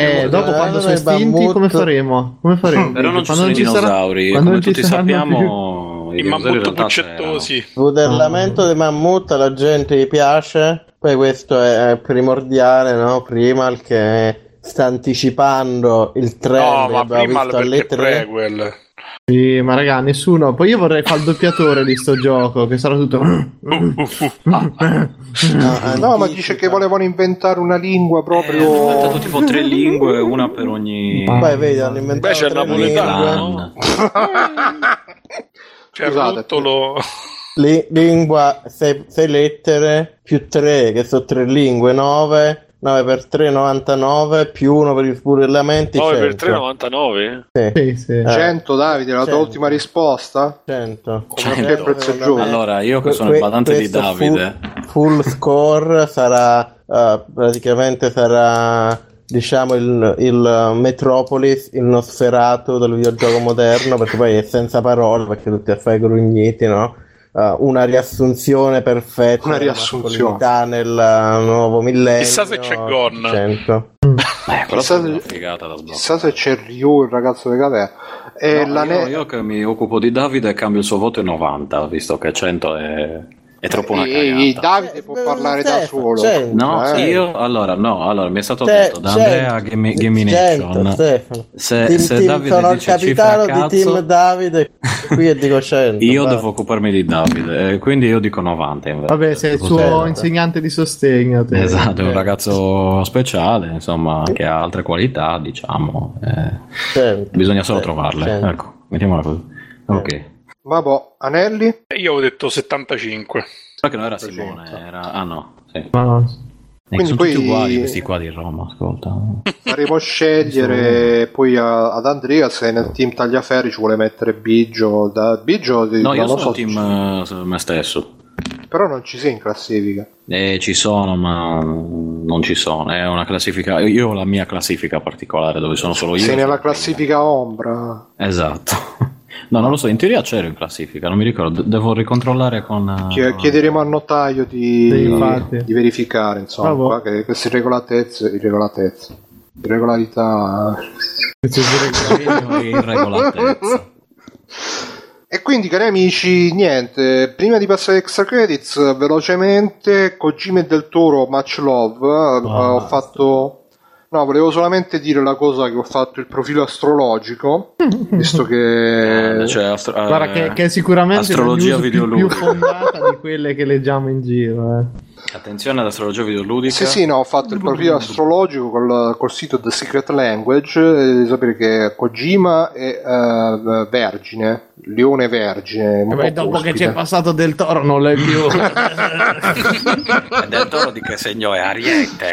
Eh, dopo quando sono estinti mammut. come faremo? Come faremo? Però non ci Quando sono i sarà- dinosauri, quando come tutti saranno più- sappiamo. I mammut puccettosi. Modellamento di mammut alla gente gli piace, poi questo è primordiale, no? Primal che sta anticipando il trend No, che ma abbiamo prima visto alle perché 3. prequel. Sì, ma raga, nessuno. Poi io vorrei fare il doppiatore di sto gioco, che sarà tutto. no ma dice che volevano inventare una lingua Eh, hanno proprio inventato tipo tre lingue, una per ogni. Poi vedi, hanno inventato Beh, c'è il tre napoletano. lingue. Cioè, Scusate. Ruttolo... Li- lingua, sei, sei lettere, più 3, che sono tre lingue, 9, 9 per 3, 99, più 1 per gli sbudellamenti, 9 per 100. 3, 99? Sì, Sì, sì. Eh. 100 Davide la tua Cento. ultima risposta 100. Perché il prezzo giusto? Allora, io che Que- sono il badante di Davide. Full, full score sarà eh, praticamente sarà diciamo il, il Metropolis, il Nosferatu del videogioco moderno, perché poi è senza parole, perché tutti a fare i grugniti, no? Eh, una riassunzione perfetta Una riassunzione. nel eh, nuovo millennio. Chissà se c'è Gon. 100. Eh, Chissà se- figata da sbloccare. chissà se c'è Ryu il ragazzo di Catè e No, la io, ne- io che mi occupo di Davide cambio il suo voto in 90, visto che 100 è, è troppo una e- e cagata. Davide può Eh, parlare da Stefano, solo cento, No, Eh. io allora no, allora mi è stato detto da Andrea Game, cento, Gamination Stefano. se, Team- se team- Davide sono il capitano a di cazzo Team Davide qui e dico 100 io basta. devo occuparmi di Davide eh, quindi io dico 90 invece. Vabbè, sei il suo Cos'è? insegnante di sostegno. te. esatto è un Eh. ragazzo speciale insomma che ha altre qualità diciamo eh, 100. bisogna solo Sì, trovarle ecco mettiamola così ok vabbè Anelli Io avevo detto 75. so che non era Simone era ah no sì. Ma no. Quindi sono poi tutti uguali questi qua di Roma, ascolta. Faremo scegliere poi a, ad Andrea se nel team Tagliaferri ci vuole mettere Biggio. Da, Biggio no, io sono so, team uh, me stesso. Però non ci sei in classifica. Eh, ci sono, ma non ci sono. È una classifica. Io ho la mia classifica particolare dove sono solo io. Sei nella classifica ombra. Esatto. No, non lo so, in teoria c'ero in classifica, non mi ricordo, devo ricontrollare con... Uh, Chiederemo al notaio di, di, di verificare, insomma, qua, che queste irregolatezze, irregolatezze, irregolarità... irregolatezza. E quindi, cari amici, niente, prima di passare ai extra credits, velocemente, Kojima e Del Toro, Much Love, oh, ho fatto No, volevo solamente dire la cosa che ho fatto il profilo astrologico, visto che... Eh, cioè, astro- Guarda che, che è sicuramente astrologia più, più fondata di quelle che leggiamo in giro. Eh. Attenzione ad astrologia videoludica. Sì, sì, no, ho fatto il profilo astrologico col, col sito The Secret Language. Devi sapere che Kojima è uh, vergine, leone vergine. Eh beh, dopo ospite. che c'è passato del toro, non l'è più. del toro di che segno è? Ariete.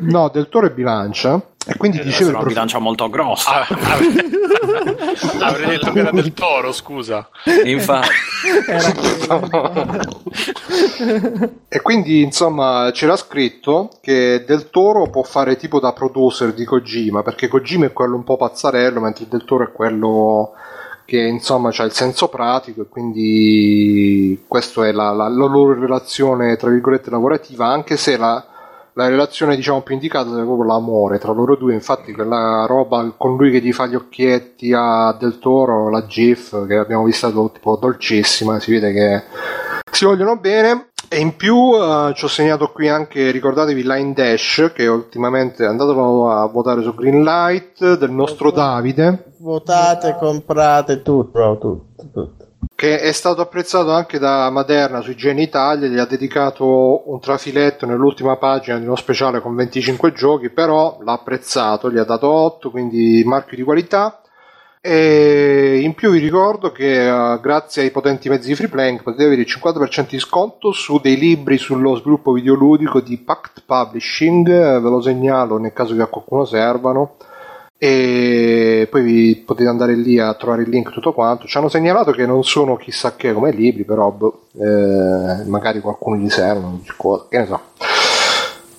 no, del toro è bilancia. E quindi eh, dicevo. una bilancia molto grossa. Ah, avrei detto che era del toro, scusa. Infatti. e quindi, insomma, c'era scritto che Del Toro può fare tipo da producer di Kojima, perché Kojima è quello un po' pazzarello, mentre Del Toro è quello che insomma ha il senso pratico e quindi questa è la, la, la loro relazione tra virgolette lavorativa anche se la, la relazione diciamo più indicata è proprio l'amore tra loro due. Infatti quella roba con lui che gli fa gli occhietti a Del Toro la GIF che abbiamo visto tipo dolcissima si vede che si vogliono bene. E in più uh, ci ho segnato qui anche ricordatevi Line Dash che ultimamente andatelo a votare su Greenlight del nostro Davide. votate comprate tutto tutto, tutto che è stato apprezzato anche da Maderna sui Geni Italia, gli ha dedicato un trafiletto nell'ultima pagina di uno speciale con 25 giochi, però l'ha apprezzato, gli ha dato 8, quindi marchio di qualità. E in più vi ricordo che uh, grazie ai potenti mezzi di free playing potete avere il 50% di sconto su dei libri sullo sviluppo videoludico di Pact Publishing, ve lo segnalo nel caso che a qualcuno servano e poi vi potete andare lì a trovare il link tutto quanto ci hanno segnalato che non sono chissà che come libri però boh, eh, magari qualcuno gli servono che ne so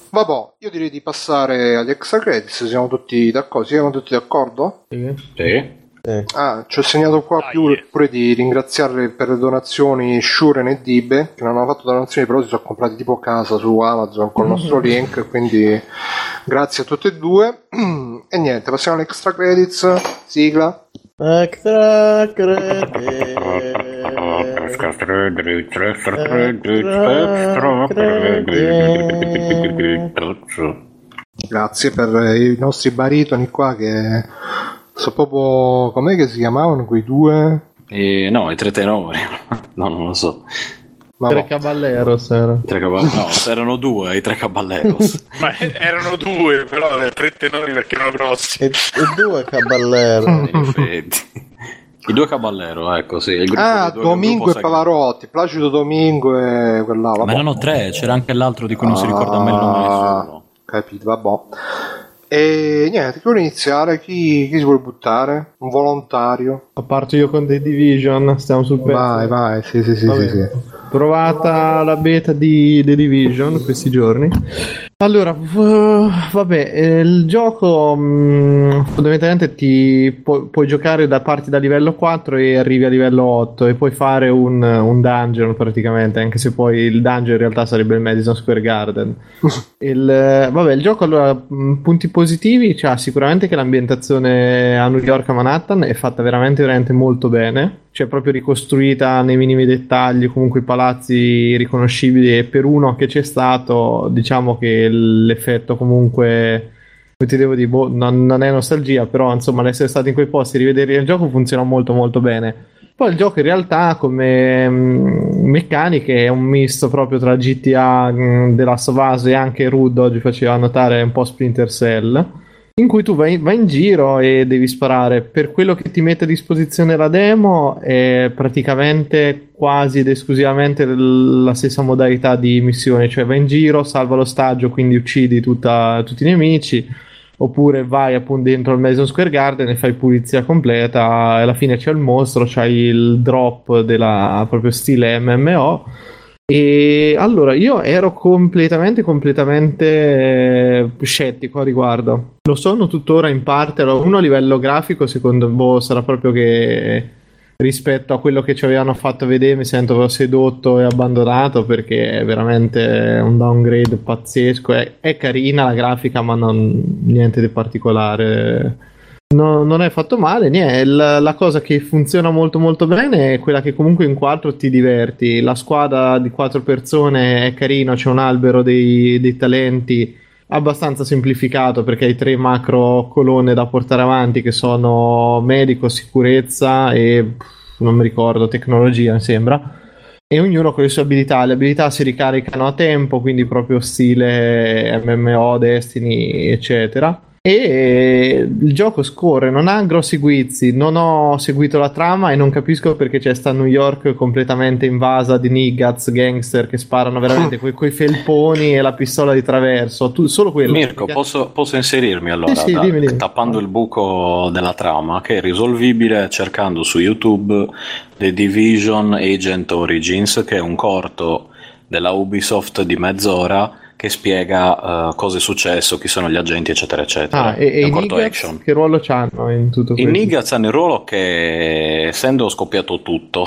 vabbè io direi di passare agli extra credits siamo tutti d'accordo siamo tutti d'accordo? sì, sì. Eh. Ah, ci ho segnato qua più, pure di ringraziare per le donazioni Shuren e Dibe che non hanno fatto donazioni però si sono comprati tipo casa su Amazon con il nostro link quindi grazie a tutte e due. E niente passiamo all'extra credits. Sigla. Extra credits. Grazie per i nostri baritoni qua che So proprio. com'è che si chiamavano quei due? Eh, no, i tre tenori. no, non lo so. Ma tre caballeros erano. Tre caball- no, erano due i tre caballeros. Ma erano due, però tre tenori perché erano grossi. E, e due caballeros. I due caballero, ecco sì. ah, Domingo e Pavarotti, Placido Domingo e quell'altro. Ma erano tre, c'era anche l'altro di cui non ah, si ricorda a me il nome nessuno. Capito, vabbè. E niente, chi vuole iniziare? Chi, chi, si vuole buttare? Un volontario? A parte io con The Division, stiamo sul pezzo. Vai, vai, sì, sì, sì, sì, sì. Provata la beta di The Division questi giorni. Allora, vabbè, eh, il gioco mh, mm, fondamentalmente ti pu- puoi giocare da parti da livello 4 e arrivi a livello 8 e puoi fare un, un dungeon praticamente, anche se poi il dungeon in realtà sarebbe il Madison Square Garden. il, vabbè, il gioco allora, mh, mm, punti positivi, cioè sicuramente che l'ambientazione a New York a Manhattan è fatta veramente, veramente molto bene cioè proprio ricostruita nei minimi dettagli, comunque i palazzi riconoscibili e per uno che c'è stato diciamo che l'effetto comunque ti devo dire, boh, non, non, è nostalgia, però insomma l'essere stato in quei posti e rivedere il gioco funziona molto molto bene. Poi il gioco in realtà come mh, mm, meccaniche è un misto proprio tra GTA, mh, mm, The Last e anche Rude oggi faceva notare un po' Splinter Cell in cui tu vai, vai, in giro e devi sparare. Per quello che ti mette a disposizione la demo è praticamente quasi ed esclusivamente la stessa modalità di missione, cioè vai in giro, salva l'ostaggio, quindi uccidi tutta, tutti i nemici, oppure vai appunto dentro il Madison Square Garden e fai pulizia completa, alla fine c'è il mostro, c'hai il drop della proprio stile MMO e allora io ero completamente, completamente eh, scettico a riguardo. Lo sono tuttora in parte. Uno a livello grafico, secondo me, boh, sarà proprio che rispetto a quello che ci avevano fatto vedere mi sento sedotto e abbandonato perché è veramente un downgrade pazzesco. È, è carina la grafica, ma non niente di particolare No, non è fatto male, niente. La, la, cosa che funziona molto molto bene è quella che comunque in quattro ti diverti. La squadra di quattro persone è carino, c'è un albero dei, dei talenti abbastanza semplificato perché hai tre macro colonne da portare avanti che sono medico, sicurezza e non mi ricordo, tecnologia mi sembra. E ognuno con le sue abilità. Le abilità si ricaricano a tempo, quindi proprio stile MMO, Destiny, eccetera e il gioco scorre, non ha grossi guizzi, non ho seguito la trama e non capisco perché c'è sta New York completamente invasa di niggaz, gangster che sparano veramente coi, coi felponi e la pistola di traverso, tu, solo quello. Mirko, perché... posso, posso, inserirmi allora, sì, sì, da, dimmi, dimmi. tappando il buco della trama, che è risolvibile cercando su YouTube The Division Agent Origins, che è un corto della Ubisoft di mezz'ora che spiega uh, cosa è successo, chi sono gli agenti, eccetera, eccetera. Ah, e, e i Nigaz, che ruolo hanno in tutto questo? I Nigaz hanno il ruolo che, essendo scoppiato tutto,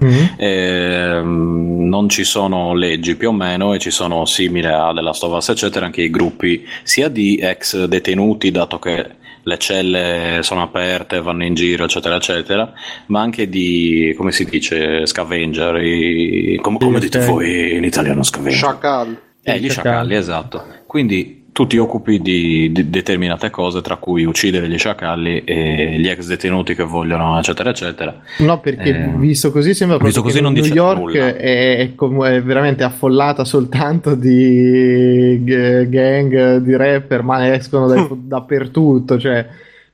mm-hmm. eh, non ci sono leggi più o meno e ci sono simili a della Stovas, eccetera, anche i gruppi sia di ex detenuti, dato che le celle sono aperte, vanno in giro, eccetera, eccetera, ma anche di, come si dice, scavenger, i, come, come dite voi in italiano scavenger? Chacal. Eh, gli sciacalli, esatto. Quindi tu ti occupi di, di, determinate cose, tra cui uccidere gli sciacalli e gli ex detenuti che vogliono, eccetera, eccetera. No, perché eh, visto così sembra visto così non New York è, è, è, veramente affollata soltanto di gang, di rapper, ma escono da, dappertutto, cioè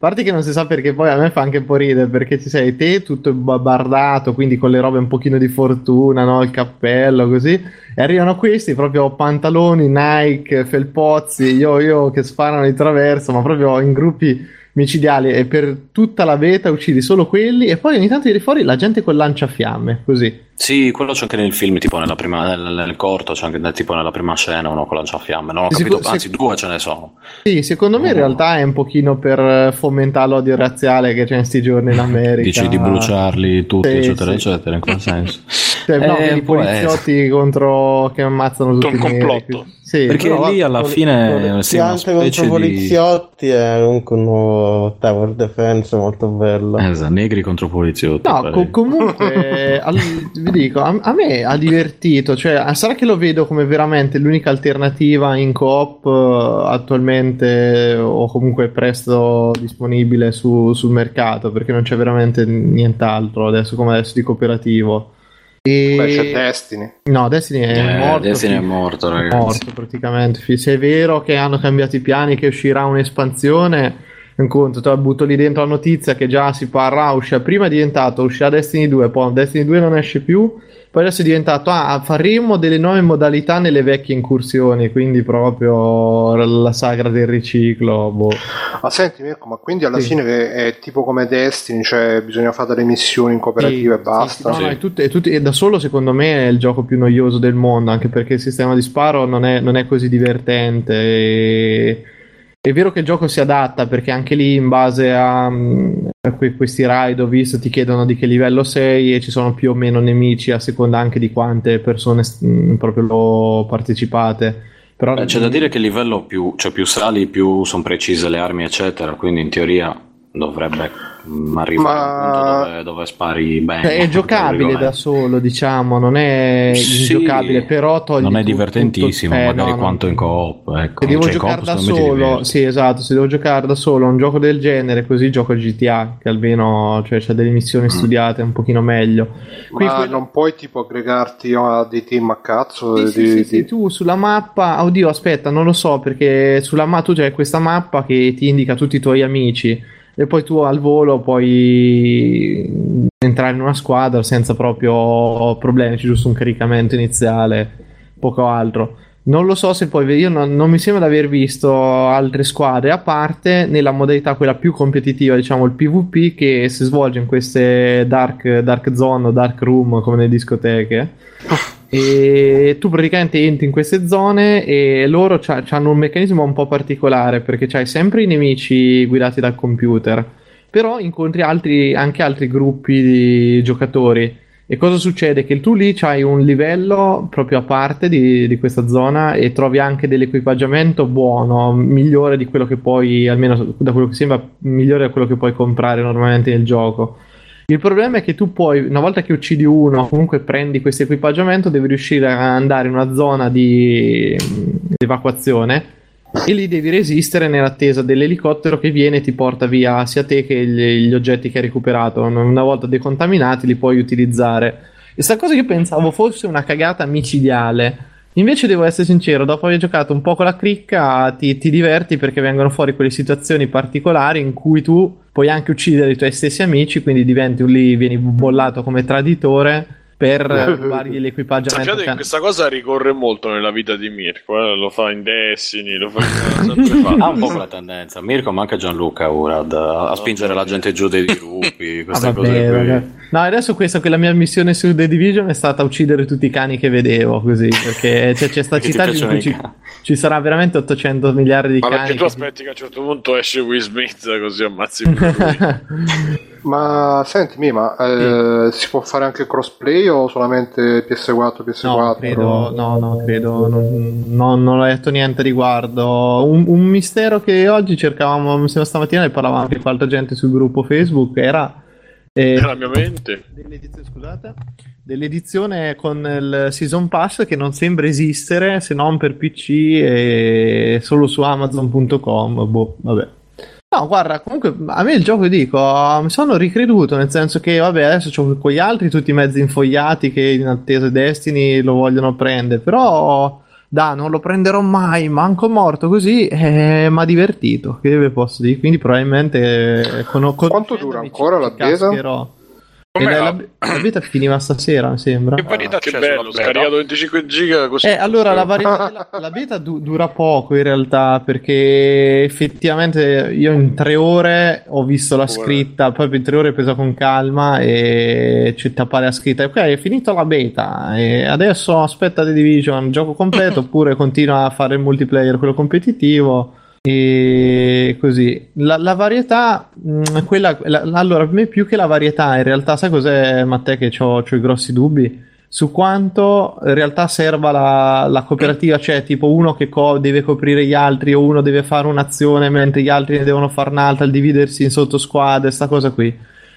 parte che non si sa perché poi a me fa anche un po' ridere perché ci sei te tutto bardato, quindi con le robe un pochino di fortuna, no? il cappello così, e arrivano questi proprio pantaloni, Nike, felpozzi, io, io che sparano di traverso, ma proprio in gruppi micidiali e per tutta la beta uccidi solo quelli e poi ogni tanto tiri fuori la gente con lanciafiamme, così. Sì, quello c'è anche nel film, tipo nella prima, nel, nel corto, c'è anche tipo nella prima scena uno con lanciafiamme. Non ho capito, Seco- anzi, due ce ne sono. Sì, secondo me in realtà è un pochino per fomentare l'odio razziale che c'è in sti giorni in America. Dici di bruciarli tutti, sì, eccetera, sì. eccetera, in quel senso. Cioè, eh, no, i poliziotti contro che ammazzano tutti un complotto. Sì, Perché lì alla poli- fine una specie contro di... poliziotti è comunque un nuovo tower defense molto bello. Esatto, negri contro poliziotti. No, co- comunque al, vi dico, a, a, me ha divertito, cioè sarà che lo vedo come veramente l'unica alternativa in coop uh, attualmente o comunque presto disponibile su, sul mercato, perché non c'è veramente nient'altro adesso come adesso di cooperativo. E... Beh, c'è Destiny. No, Destiny è eh, morto. Destiny è morto, ragazzi. Morto praticamente. Se è vero che hanno cambiato i piani, che uscirà un'espansione, un conto, te butto lì dentro la notizia che già si parla, uscirà prima è diventato, uscirà Destiny 2, poi Destiny 2 non esce più, poi adesso è diventato, ah, faremo delle nuove modalità nelle vecchie incursioni, quindi proprio la sagra del riciclo. Boh. Ma senti Mirko, ma quindi alla sì. fine è tipo come Destiny, cioè bisogna fare delle missioni in cooperativa sì, e basta? Sì, no, no, è tutto, è tutto, è da solo secondo me è il gioco più noioso del mondo, anche perché il sistema di sparo non è, non è così divertente e... È vero che il gioco si adatta perché anche lì in base a, a questi raid ho visto ti chiedono di che livello sei e ci sono più o meno nemici a seconda anche di quante persone mh, proprio lo partecipate. Però, Beh, c'è da dire che il livello più, cioè più sali più sono precise le armi eccetera, quindi in teoria dovrebbe mm, arriva Ma- a un punto dove, dove spari bene. È giocabile da solo, diciamo, non è Sì. ingiocabile, però toglie Non è tutto- divertentissimo, tutto- eh, magari no, no. quanto in coop. Ecco. Se devo Cioè, giocare coop, da solo, sì, esatto. Se devo giocare da solo un gioco del genere, così gioco GTA, che almeno cioè, c'ha delle missioni studiate un pochino meglio. Qui Ma quello- non puoi tipo aggregarti a dei team a cazzo? Sì, di- sì, sì, di- sì, tu sulla mappa, oddio, aspetta, non lo so perché sulla mappa tu c'hai questa mappa che ti indica tutti i tuoi amici e poi tu al volo puoi entrare in una squadra senza proprio problemi, c'è giusto un caricamento iniziale, poco altro. Non lo so se poi io non, non mi sembra di aver visto altre squadre a parte nella modalità quella più competitiva, diciamo il PvP che si svolge in queste dark, dark zone o dark room come nelle discoteche. E tu praticamente entri in queste zone e loro hanno un meccanismo un po' particolare perché c'hai sempre i nemici guidati dal computer, però incontri altri, anche altri gruppi di giocatori. E cosa succede? Che tu lì c'hai un livello proprio a parte di, di questa zona e trovi anche dell'equipaggiamento buono, migliore di quello che puoi, almeno da quello che sembra, migliore da quello che puoi comprare normalmente nel gioco. Il problema è che tu puoi, una volta che uccidi uno, comunque prendi questo equipaggiamento, devi riuscire a andare in una zona di, di evacuazione e lì devi resistere nell'attesa dell'elicottero che viene e ti porta via sia te che gli, gli oggetti che hai recuperato. Una volta decontaminati li puoi utilizzare. Questa cosa io pensavo fosse una cagata micidiale. Invece devo essere sincero, dopo aver giocato un po' con la cricca ti, ti diverti perché vengono fuori quelle situazioni particolari in cui tu puoi anche uccidere i tuoi stessi amici, quindi diventi un lì, vieni bollato come traditore per rubargli l'equipaggiamento. Sappiate che che- questa cosa ricorre molto nella vita di Mirko, eh? lo fa in Destiny, lo fa in... Ha un po' quella tendenza, Mirko, ma anche Gianluca Urad, a, a spingere la gente giù dei gruppi, Ah, queste vabbè, cose qui. vabbè. No, adesso questa che la mia missione su The Division è stata uccidere tutti i cani che vedevo così, perché c'è, c'è sta città in cui ci, ci sarà veramente 800 miliardi di Ma cani. perché tu aspetti che a un certo punto esce Will Smith così ammazzi? Ma sentimi, ma eh, si può fare anche crossplay o solamente PS4, PS4? No, credo, no, no, credo, non, non- non ho detto niente a riguardo. Un, un mistero che oggi cercavamo, mi sembra stamattina ne parlavamo anche con altra gente sul gruppo Facebook, era... eh, Nella mia mente. dell'edizione, scusate, dell'edizione con il Season Pass che non sembra esistere se non per PC e solo su Amazon.com. Boh, vabbè. No, guarda, comunque a me il gioco dico, mi sono ricreduto, nel senso che vabbè, adesso ho quegli altri tutti mezzi infogliati che in attesa Destiny lo vogliono prendere, però da, non lo prenderò mai, manco morto così, eh, mi ha divertito, che posso dire, quindi probabilmente eh, con, con Quanto dura ancora la ci beta? cascherò. Com'è E la, la- la- la beta finiva stasera, mi sembra. Che varietà Che c'è bello, sulla beta? scaricato 25 giga così. Eh, allora la, varietà della- la beta du- dura poco in realtà perché effettivamente io in tre ore ho visto la scritta, proprio in tre ore presa con calma e ci appare la scritta. Ok, è finita la beta e adesso aspetta The Division, gioco completo oppure continua a fare il multiplayer, quello competitivo. E così la, la varietà, mh, quella, la- allora, per me più che la varietà, in realtà, sai cos'è, Matteo? Che ho i grossi dubbi su quanto in realtà serva la, la cooperativa, cioè tipo uno che co- deve coprire gli altri o uno deve fare un'azione mentre gli altri ne devono fare un'altra, il dividersi in sottosquadre, sta cosa qui.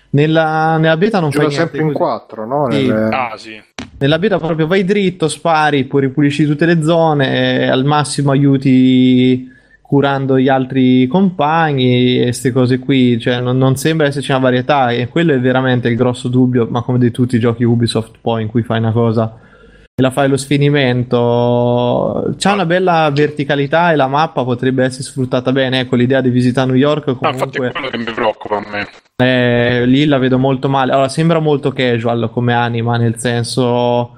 Nella, nella beta non Gioca fai niente sempre in così. quattro, no? Sì. Nelle- Ah, sì. Nella beta proprio vai dritto, spari, poi ripulisci tutte le zone, e al massimo aiuti curando gli altri compagni e queste cose qui, cioè non, non sembra esserci una varietà e quello è veramente il grosso dubbio, ma come di tutti i giochi Ubisoft poi in cui fai una cosa e la fai allo sfinimento, c'ha una bella verticalità e la mappa potrebbe essere sfruttata bene, ecco l'idea di visitare New York No, infatti comunque... è quello che mi preoccupa a me. Eh, lì la vedo molto male. Allora, sembra molto casual come anima, nel senso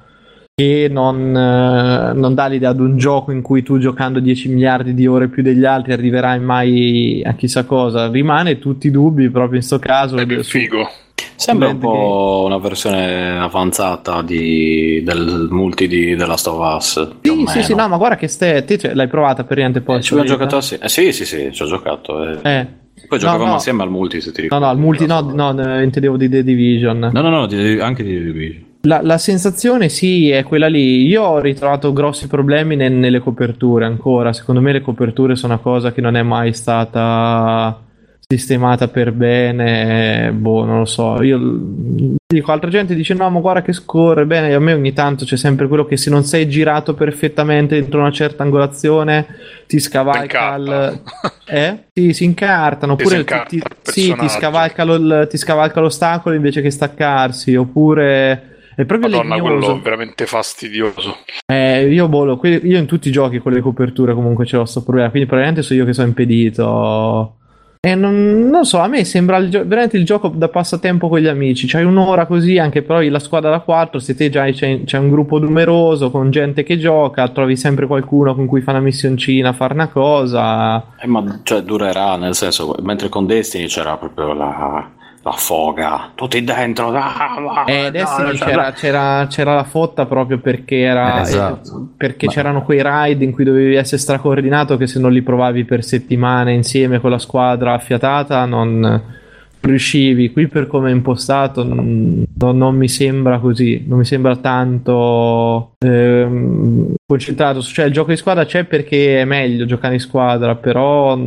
che non, eh, non dà l'idea di un gioco in cui tu giocando 10 miliardi di ore più degli altri arriverai mai a chissà cosa. Rimane tutti i dubbi proprio in sto caso. È più figo. Sembra un po' una versione avanzata di- del multi di The Last of Us. più o Sì, sì, sì, no, ma guarda che ste, te cioè, l'hai provata per niente poi. Eh, ci abbiamo giocato assi- eh, sì, sì, sì, ci ho giocato. eh. Eh. Poi No, giocavamo no. assieme al multi, se ti No, ricordi. no, al multi, no, No, no, no, intendevo di The Division. no, no, di- anche di Division. La, la sensazione sì è quella lì. Io ho ritrovato grossi problemi nel- nelle coperture ancora. Secondo me le coperture sono una cosa che non è mai stata sistemata per bene, boh, non lo so. Io dico, altra gente dice no, ma guarda che scorre bene, a me ogni tanto c'è sempre quello che se non sei girato perfettamente dentro una certa angolazione ti scavalca il... Eh? Sì, si incartano, oppure ti, ti, sì, ti, scavalca lo, ti scavalca l'ostacolo invece che staccarsi, oppure... È proprio Madonna, legnoso. quello veramente fastidioso. Eh, io, boh, io in tutti i giochi con le coperture comunque ce l'ho sto problema, quindi probabilmente sono io che sono impedito. E non, non, so, a me sembra il gio- veramente il gioco da passatempo con gli amici. C'hai un'ora così, anche però la squadra da 4, se te già c'è, c'è, un gruppo numeroso con gente che gioca, trovi sempre qualcuno con cui fa una missioncina, fare una cosa. Eh, ma cioè durerà, nel senso, mentre con Destiny c'era proprio la la foga, tutti dentro. Ah, eh, Destiny no, c'era, c'era, c'era, la fotta proprio perché, era, esatto. perché Ma... c'erano quei raid in cui dovevi essere stracoordinato che se non li provavi per settimane insieme con la squadra affiatata non riuscivi. Qui per come è impostato non, non, mi sembra così, non mi sembra tanto ehm, concentrato. Cioè il gioco di squadra c'è perché è meglio giocare in squadra, però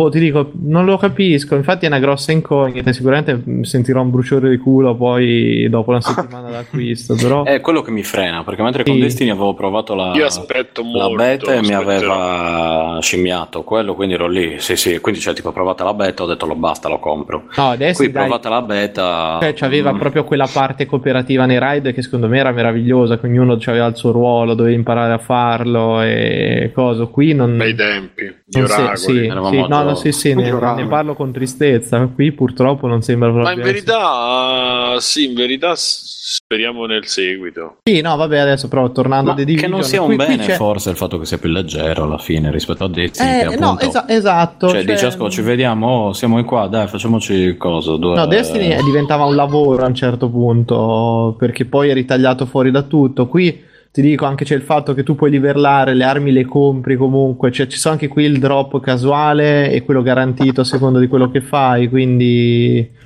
Oh, ti dico, non lo capisco. Infatti, è una grossa incognita. Sicuramente sentirò un bruciore di culo poi dopo una settimana d'acquisto. Però è quello che mi frena perché mentre sì. con Destiny avevo provato la, Io aspetto molto, la beta e mi aveva scimmiato quello. Quindi ero lì. Sì, sì. Quindi, cioè, tipo, provata la beta. Ho detto, lo basta, lo compro. No, adesso qui dai, provata la beta. Cioè, c'aveva mm. proprio quella parte cooperativa nei raid che secondo me era meravigliosa. Che ognuno aveva il suo ruolo, doveva imparare a farlo e cosa. Qui non. Bei tempi, gli oracoli. Sì, sì, sì no, no, sì, sì, ne, ne, parlo con tristezza. Qui purtroppo non sembra proprio. Ma in verità, sì, in verità speriamo nel seguito. Sì, no, vabbè, adesso però tornando Ma a The Division. Che non sia un qui, bene, qui forse il fatto che sia più leggero alla fine rispetto a Destiny. Eh, appunto, no, esa- esatto. Cioè, cioè... dice Asco, ci vediamo, oh, siamo in qua, dai, facciamoci il coso. Due... No, Destiny diventava un lavoro a un certo punto, perché poi è ritagliato fuori da tutto. Qui ti dico anche c'è il fatto che tu puoi livellare, le armi le compri comunque, cioè ci sono anche qui il drop casuale e quello garantito a seconda di quello che fai, quindi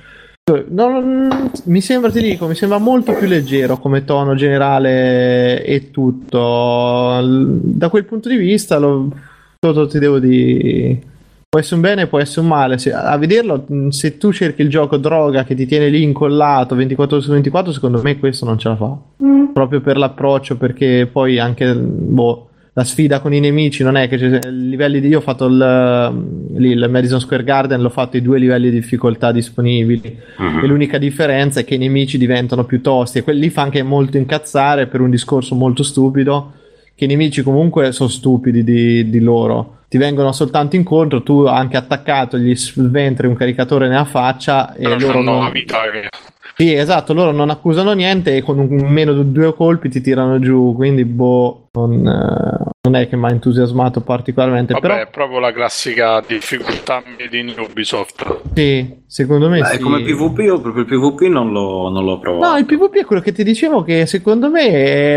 non, mi sembra, ti dico, mi sembra molto più leggero come tono generale e tutto. Da quel punto di vista, lo, tutto ti devo dire può essere un bene, può essere un male. Se, a vederlo, se tu cerchi il gioco droga che ti tiene lì incollato 24 su 24, secondo me questo non ce la fa. Mm. Proprio per l'approccio, perché poi anche boh, la sfida con i nemici non è che c'è livelli di. Io ho fatto il, lì, il Madison Square Garden, l'ho fatto i due livelli di difficoltà disponibili. Uh-huh. E l'unica differenza è che i nemici diventano più tosti. E quelli fa anche molto incazzare per un discorso molto stupido. Che i nemici comunque sono stupidi di, di loro. Ti vengono soltanto incontro, tu anche attaccato gli sventri un caricatore nella faccia e loro non... Vita che... Sì, esatto, loro non accusano niente e con un meno di due colpi ti tirano giù, quindi boh, non, eh, non è che mi ha entusiasmato particolarmente. Vabbè, però... è proprio la classica difficoltà made in Ubisoft. Sì, secondo me Beh, sì. come PvP io proprio il PvP non l'ho, non l'ho provato. No, il PvP è quello che ti dicevo che secondo me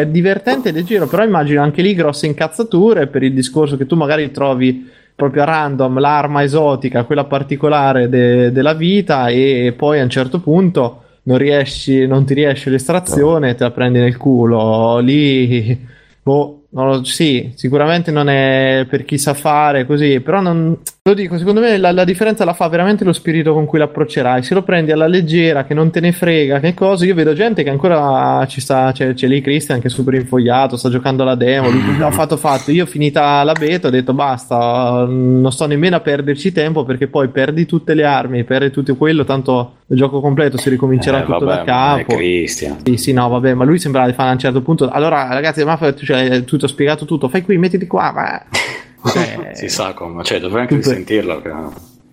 è divertente e leggero, però immagino anche lì grosse incazzature per il discorso che tu magari trovi proprio a random l'arma esotica, quella particolare de- della vita e poi a un certo punto non riesci, non ti riesce l'estrazione te la prendi nel culo. Lì, boh, lo, sì, sicuramente non è per chi sa fare così, però non, lo dico, secondo me la, la, differenza la fa veramente lo spirito con cui l'approccerai. Se lo prendi alla leggera, che non te ne frega, che cosa, io vedo gente che ancora ci sta, c'è, c'è lì Christian che è super infogliato, sta giocando la demo, lui ha fatto fatto. Io finita la beta ho detto basta, non sto nemmeno a perderci tempo perché poi perdi tutte le armi, perdi tutto quello, tanto il gioco completo si ricomincerà eh, tutto vabbè, da capo. Christian. Sì, sì, no, vabbè, ma lui sembrava di fare a un certo punto. Allora, ragazzi, ma cioè, tu ti ho spiegato tutto, fai qui, mettiti qua, ma cioè, si sa come, cioè dovrei anche super, sentirlo. Che...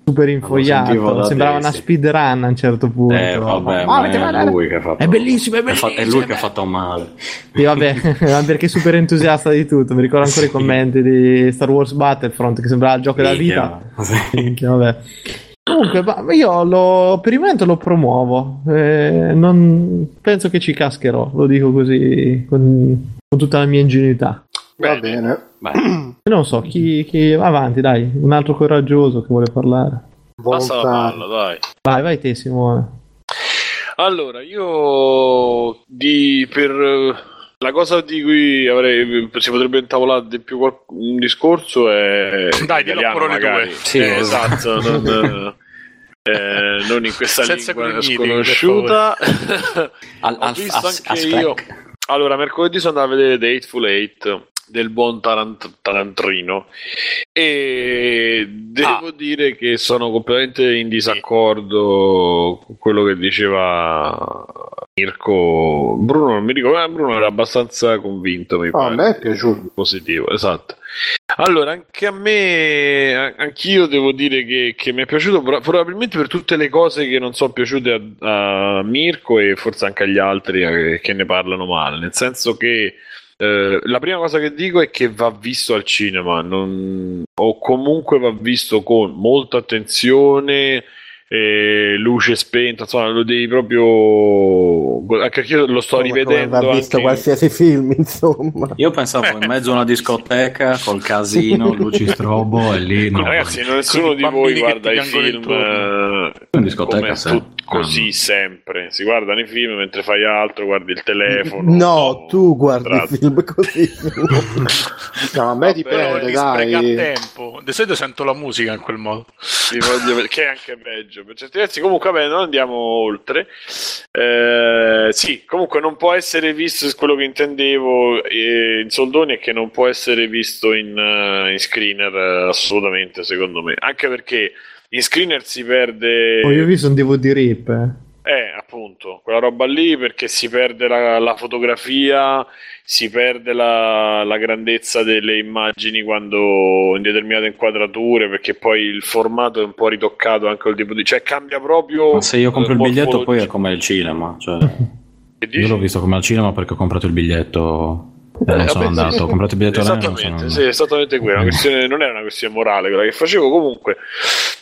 Super infogliato, sembrava una speedrun a un certo punto. Eh, vabbè, ma è lui che ha fatto È bellissimo, è bellissimo. È, lui che ha fatto male. Sì, vabbè, perché è super entusiasta di tutto. Mi ricordo ancora sì. i commenti di Star Wars Battlefront che sembrava il gioco della vita. Sì. vabbè. Comunque, io lo, per il momento lo promuovo. Eh, non, penso che ci cascherò, lo dico così con, con tutta la mia ingenuità. Va bene. bene. Non so, chi, chi... Avanti, dai, un altro coraggioso che vuole parlare. Passa la palla, dai. Vai, vai te, Simone. Allora, io di, per la cosa di cui avrei, si potrebbe intavolare di più un discorso è dai, dillo pure le due. Sì, eh, esatto. non, eh, non in questa Senza lingua sconosciuta. Al- Ho al- visto as- anche io. Allora, mercoledì sono andato a vedere The Hateful Eight del buon Tarant- Tarantrino e devo dire che sono completamente in disaccordo con quello che diceva Mirko Bruno non mi ricordo eh, Bruno era abbastanza convinto mi Ah, pare a me è piaciuto. positivo, esatto. Allora, anche a me, anch'io devo dire che, che mi è piaciuto, pro- probabilmente per tutte le cose che non sono piaciute a, a Mirko e forse anche agli altri eh, che ne parlano male, nel senso che eh, la prima cosa che dico è che va visto al cinema, non- o comunque va visto con molta attenzione. Eh, luce spenta, insomma, lo devi proprio. Anche io lo sto Come- come rivedendo. va visto anche- qualsiasi film, insomma. Io pensavo in mezzo a una discoteca col casino, luci strobo e lì no. Ragazzi, nessuno di voi guarda i film eh, In discoteca, come sì. tut- così sempre. Si guardano i film mentre fai altro, guardi il telefono. No, tu guardi Tratto. i film così. No, a me Però dipende, dai. tempo. Di solito sento la musica in quel modo. Vi voglio che è anche peggio per certi versi. Comunque, vabbè, non andiamo oltre. Eh, sì, comunque non può essere visto quello che intendevo eh, in soldoni è che non può essere visto in, eh, in screener eh, assolutamente, secondo me. Anche perché in screener si perde. Oh, io ho visto un DVD rip. eh. Eh, appunto, quella roba lì perché si perde la, la fotografia, si perde la, la grandezza delle immagini quando in determinate inquadrature, perché poi il formato è un po' ritoccato anche col tipo di... cioè cambia proprio... Ma se io compro il biglietto poi è come il cinema. Cioè, io l'ho visto come al cinema perché ho comprato il biglietto e non sono vabbè, sì. andato. Ho comprato il biglietto là e non sono Esattamente, andato. sì, esattamente quello. Non era una questione morale quella che facevo. Comunque,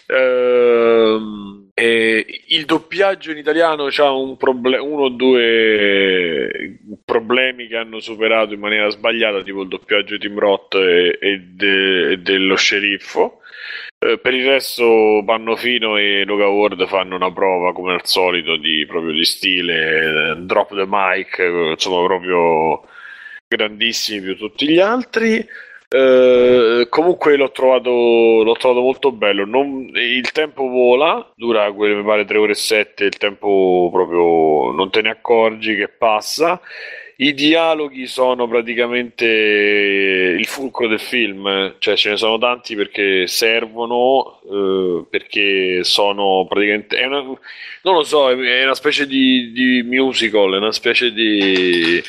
ehm, eh, il doppiaggio in italiano ha un proble- uno o due problemi che hanno superato in maniera sbagliata, tipo il doppiaggio di Tim Roth e, e de- e dello sceriffo. Eh, per il resto, Pannofino e Luca Ward fanno una prova come al solito di, proprio di stile, eh, drop the mic, eh, insomma, proprio grandissimi più tutti gli altri. Eh, comunque l'ho trovato, l'ho trovato molto bello. Non- il tempo vola, dura quelle, mi pare 3 ore e 7. Il tempo proprio non te ne accorgi che passa. I dialoghi sono praticamente il fulcro del film, cioè ce ne sono tanti perché servono, eh, perché sono praticamente. Una, non lo so, è una specie di, di musical, è una specie di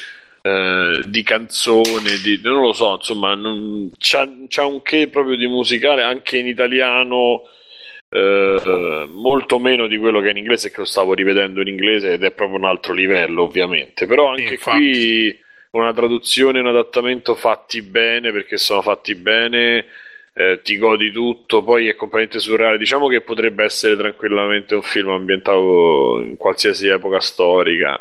eh, di canzone, di, non lo so, insomma, non- c'ha, c'ha un che proprio di musicale anche in italiano. eh, molto meno di quello che è in inglese, che lo stavo rivedendo in inglese ed è proprio un altro livello, ovviamente. Però anche infatti. qui una traduzione un adattamento fatti bene perché sono fatti bene. eh, ti godi tutto, poi è completamente surreale. Diciamo che potrebbe essere tranquillamente un film ambientato in qualsiasi epoca storica.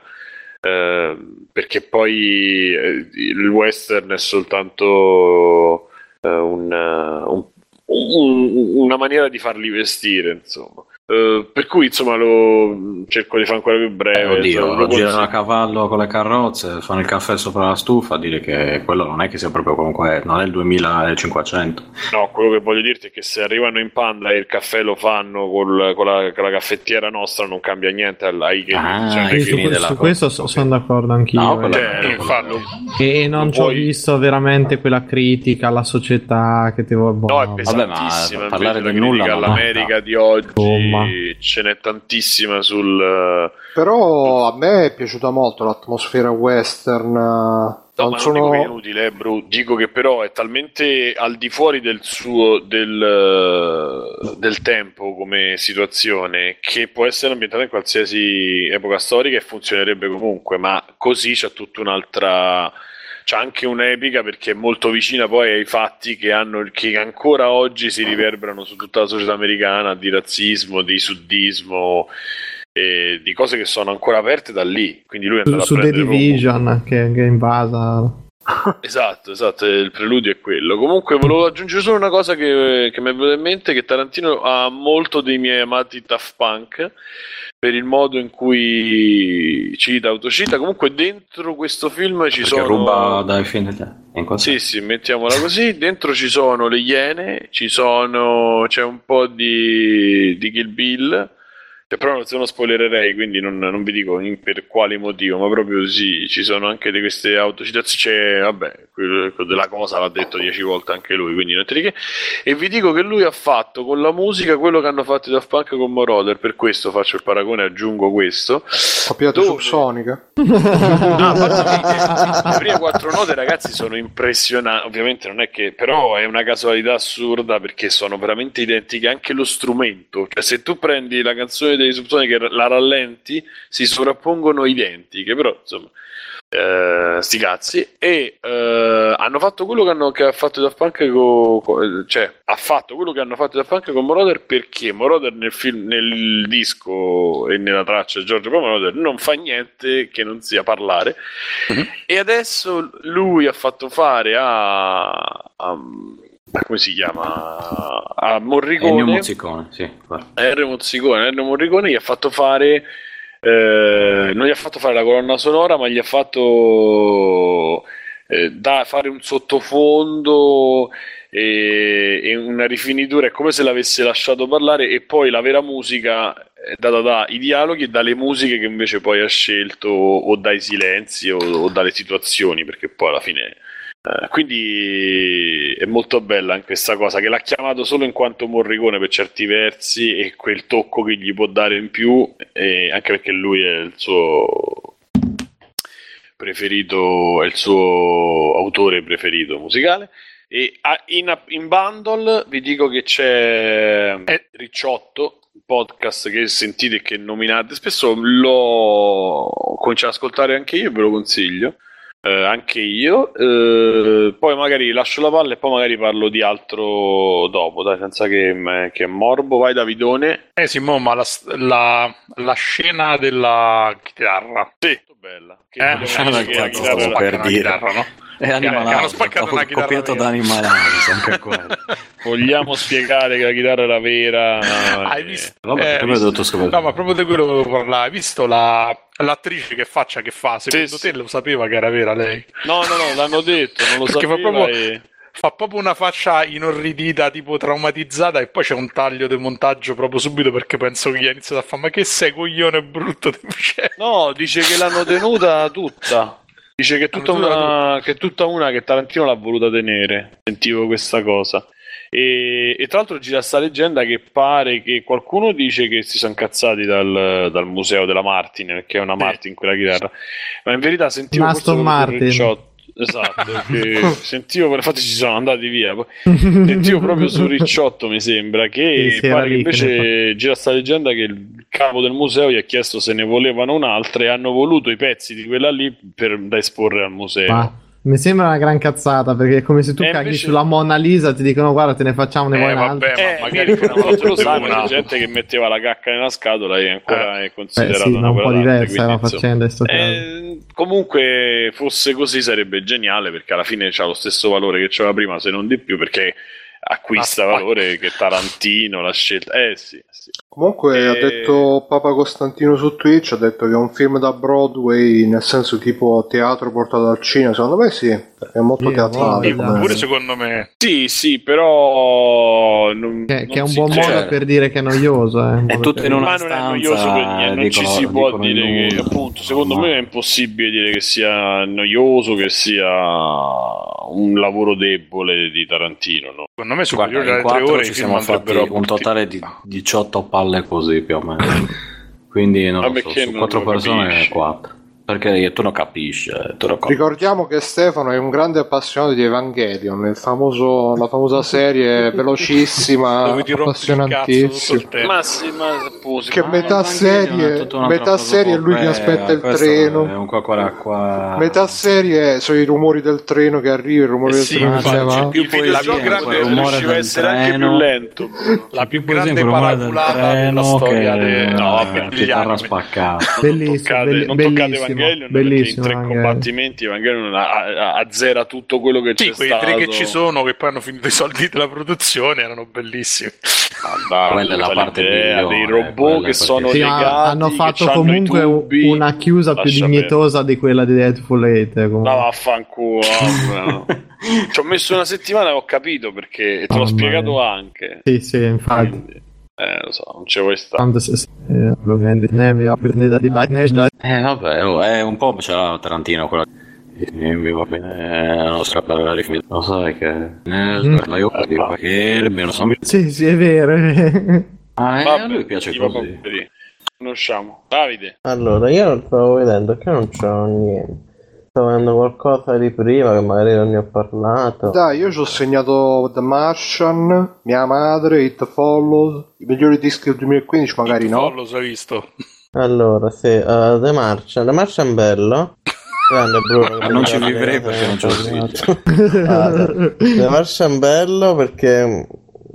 Eh, perché poi eh, il western è soltanto eh, un, eh, un- un- una maniera di farli vestire, insomma. Eh, per cui, insomma, lo cerco di fare ancora più breve. Eh, oddio, lo girano a cavallo con le carrozze, fanno il caffè sopra la stufa, dire che quello non è che sia proprio comunque, non è il 2500. No, quello che voglio dirti è che se arrivano in panda e il caffè lo fanno col- con, la, con la caffettiera nostra, non cambia niente al- ai che Ah, cioè, su, su questo so- sono d'accordo anch'io. No, eh. cioè, E non ci ho visto veramente quella critica alla società che ti vuoi boh, No, è vabbè. Vabbè, ma pesantissima. parlare la nulla all'America di oggi Insomma. Ce n'è tantissima sul. Però a me è piaciuta molto l'atmosfera western. No, Non ma non dico sono... inutile, eh, Bru. Dico che però è talmente al di fuori del suo del, eh, del tempo come situazione che può essere ambientata in qualsiasi epoca storica e funzionerebbe comunque, ma così c'è tutta un'altra. C'è anche un'epica perché è molto vicina poi ai fatti che, hanno, che ancora oggi si riverberano su tutta la società americana di razzismo, di suddismo di cose che sono ancora aperte da lì. Quindi lui è andato su a The prendere proprio- Division che, che è invasa. Esatto, esatto, il preludio è quello. Comunque volevo aggiungere solo una cosa che, che mi è venuta in mente, che Tarantino ha molto dei miei amati Tough Punk per il modo in cui cita, autocita. Comunque dentro questo film ci Perché sono... ruba dai film di te. In cosa? Sì, sì, mettiamola così. Dentro ci sono le Iene, ci sono, c'è un po' di, di Kill Bill, E però non, se non spoilererei, quindi non, non vi dico in- per quale motivo, ma proprio sì, ci sono anche di queste autocitazioni. C'è, vabbè, quello della cosa l'ha detto dieci volte anche lui, quindi non che. E vi dico che lui ha fatto con la musica quello che hanno fatto i Daft Punk con Moroder, per questo faccio il paragone, aggiungo questo. Copiato Dove? subsonica. Che le prime quattro note, ragazzi, sono impressionanti. Ovviamente non è che, però è una casualità assurda perché sono veramente identiche anche lo strumento. Cioè, se tu prendi la canzone dei Subsonic e la rallenti, si sovrappongono identiche, però insomma. eh, sti cazzi e eh, hanno fatto quello che, hanno, che ha fatto Daft Punk co- co- cioè ha fatto quello che hanno fatto Daft Punk con Moroder perché Moroder nel, film, nel disco e nella traccia Giorgio Moroder non fa niente che non sia parlare e adesso lui ha fatto fare a- come si chiama a Ennio Morricone Mozzicone, sì. R. Mozzicone Ennio Morricone gli ha fatto fare eh, non gli ha fatto fare la colonna sonora ma gli ha fatto eh, da fare un sottofondo e, e una rifinitura è come se l'avesse lasciato parlare e poi la vera musica è data dai dialoghi e dalle musiche che invece poi ha scelto o dai silenzi o, o dalle situazioni perché poi alla fine eh, quindi è molto bella anche questa cosa che l'ha chiamato solo in quanto Morricone per certi versi e quel tocco che gli può dare in più, e anche perché lui è il suo preferito, è il suo autore preferito musicale. E a- in, in bundle vi dico che c'è Eh. Ricciotto, un podcast che sentite e che nominate spesso, l'ho cominciato ad ascoltare anche io, ve lo consiglio. Eh, anche io. Eh, poi magari lascio la palla e poi magari parlo di altro dopo, dai, senza che, che morbo. Vai Davidone. Eh Simo, ma la, la- la scena della chitarra. Sì, bella. Che Eh, del che cazzo, stavo per una dire. chitarra, no? È Animal Che hanno House, spaccato una ho chitarra copiato da Animal House, anche quello. Vogliamo spiegare che la chitarra era vera? Hai Eh, visto? Vabbè, eh, come ho visto-. No, ma proprio di quello volevo parlare. Hai visto la- l'attrice che faccia che fa? Secondo Sì, te sì. lo sapeva che era vera lei? No, no, no, l'hanno detto, non lo Perché fa sapeva proprio- e- Fa proprio una faccia inorridita, tipo traumatizzata, e poi c'è un taglio di montaggio proprio subito perché penso che gli ha iniziato a fare: Ma che sei coglione brutto? No, dice che l'hanno tenuta tutta. Dice che è tutta, una, che è tutta una che Tarantino l'ha voluta tenere. Sentivo questa cosa. E, e tra l'altro gira sta leggenda che pare che qualcuno dice che si sono incazzati dal, dal museo della Martin, perché è una Martin quella chitarra. Ma in verità sentivo Aston Martin. Esatto, sentivo, infatti ci sono andati via. Sentivo proprio su Ricciotto, mi sembra, che Sì, pare che lì che invece gira sta leggenda che il capo del museo gli ha chiesto se ne volevano un'altra e hanno voluto i pezzi di quella lì per, da esporre al museo. Ma mi sembra una gran cazzata perché è come se tu E caghi invece- sulla Mona Lisa ti dicono guarda te ne facciamo ne vuoi Eh, un'altra vabbè, Eh, ma magari magari una non te lo sai, una- c'è gente che metteva la cacca nella scatola e ancora è Beh considerata sì, ma un po' diversa quindi, la faccenda. Eh, comunque fosse così sarebbe geniale perché alla fine c'ha lo stesso valore che c'era prima se non di più perché acquista valore che Tarantino l'ha scelta eh sì, sì. Comunque ha Eh, detto Papa Costantino su Twitch, ha detto che è un film da Broadway, nel senso tipo teatro portato al cinema, secondo me sì, perché è molto Sì, teatrale. come- Pure secondo me. sì sì però non, Che, non che è un buon cioè, modo per dire che è noioso. Eh, È tutto in una ma non è noioso stanza, per niente, non ci si può dire che nulla. appunto secondo Ma- me è impossibile dire che sia noioso che sia un lavoro debole di Tarantino no? Secondo me Guarda, superiore in alle tre ore ci siamo fatti un totale di 18 palle così più o meno. Quindi non lo so, su quattro persone capisci? 4. Perché tu non capisci, eh, tu non capisci. Ricordiamo che Stefano è un grande appassionato di Evangelion, il famoso- la famosa serie velocissima, appassionantissima. il tempo. ma sì ma appunto, Che ma- metà serie, metà cosa serie è lui che aspetta il treno. È un qua qua qua. Metà serie sono i rumori del treno che arriva, il rumore Eh del sì, treno che infatti, va. più poi la grande quel rumore riusciva a del essere anche più treno. lento La più Per grande paraculata della treno storia No, chitarra anime. spaccata. Bellissimo, non toccate Evangelion perché in bellissimo tre Evangelion. combattimenti Evangelion azzera tutto quello che Sì, c'è quei stato tre che ci sono, che poi hanno finito i soldi della produzione, erano bellissimi. Dai, Quella è la parte migliore, dei quella robot che sono Sì, legati hanno fatto comunque tubi. una chiusa più dignitosa di quella di Deadful 8. No, comunque. vaffanculo. no. Ci ho messo una settimana e ho capito perché e te l'ho Mamma spiegato mia. anche. Sì, sì, infatti. Quindi, eh, lo lo so, non ci vuoi stare. Eh, Eh vabbè, oh, è un po' c'era Tarantino quella eh, mi va bene la nostra parola di film. Lo sai che eh, ma io capivo che non so Sì, sì, è vero. Ah, eh, Vabbè, a lui piace così. usciamo. Davide, Allora, io non stavo vedendo che non c'ho niente. Stavo vedendo qualcosa di prima che magari non ne ho parlato. Dai, io ci ho segnato The Martian, Mia Madre, It Follows, i migliori dischi del 2015 magari no. Follow, hai visto? Allora, sì, uh, The Martian. The Martian bello. Grande Bruno. Ma non ci vivrei perché non c'ho il Ah, The Martian bello perché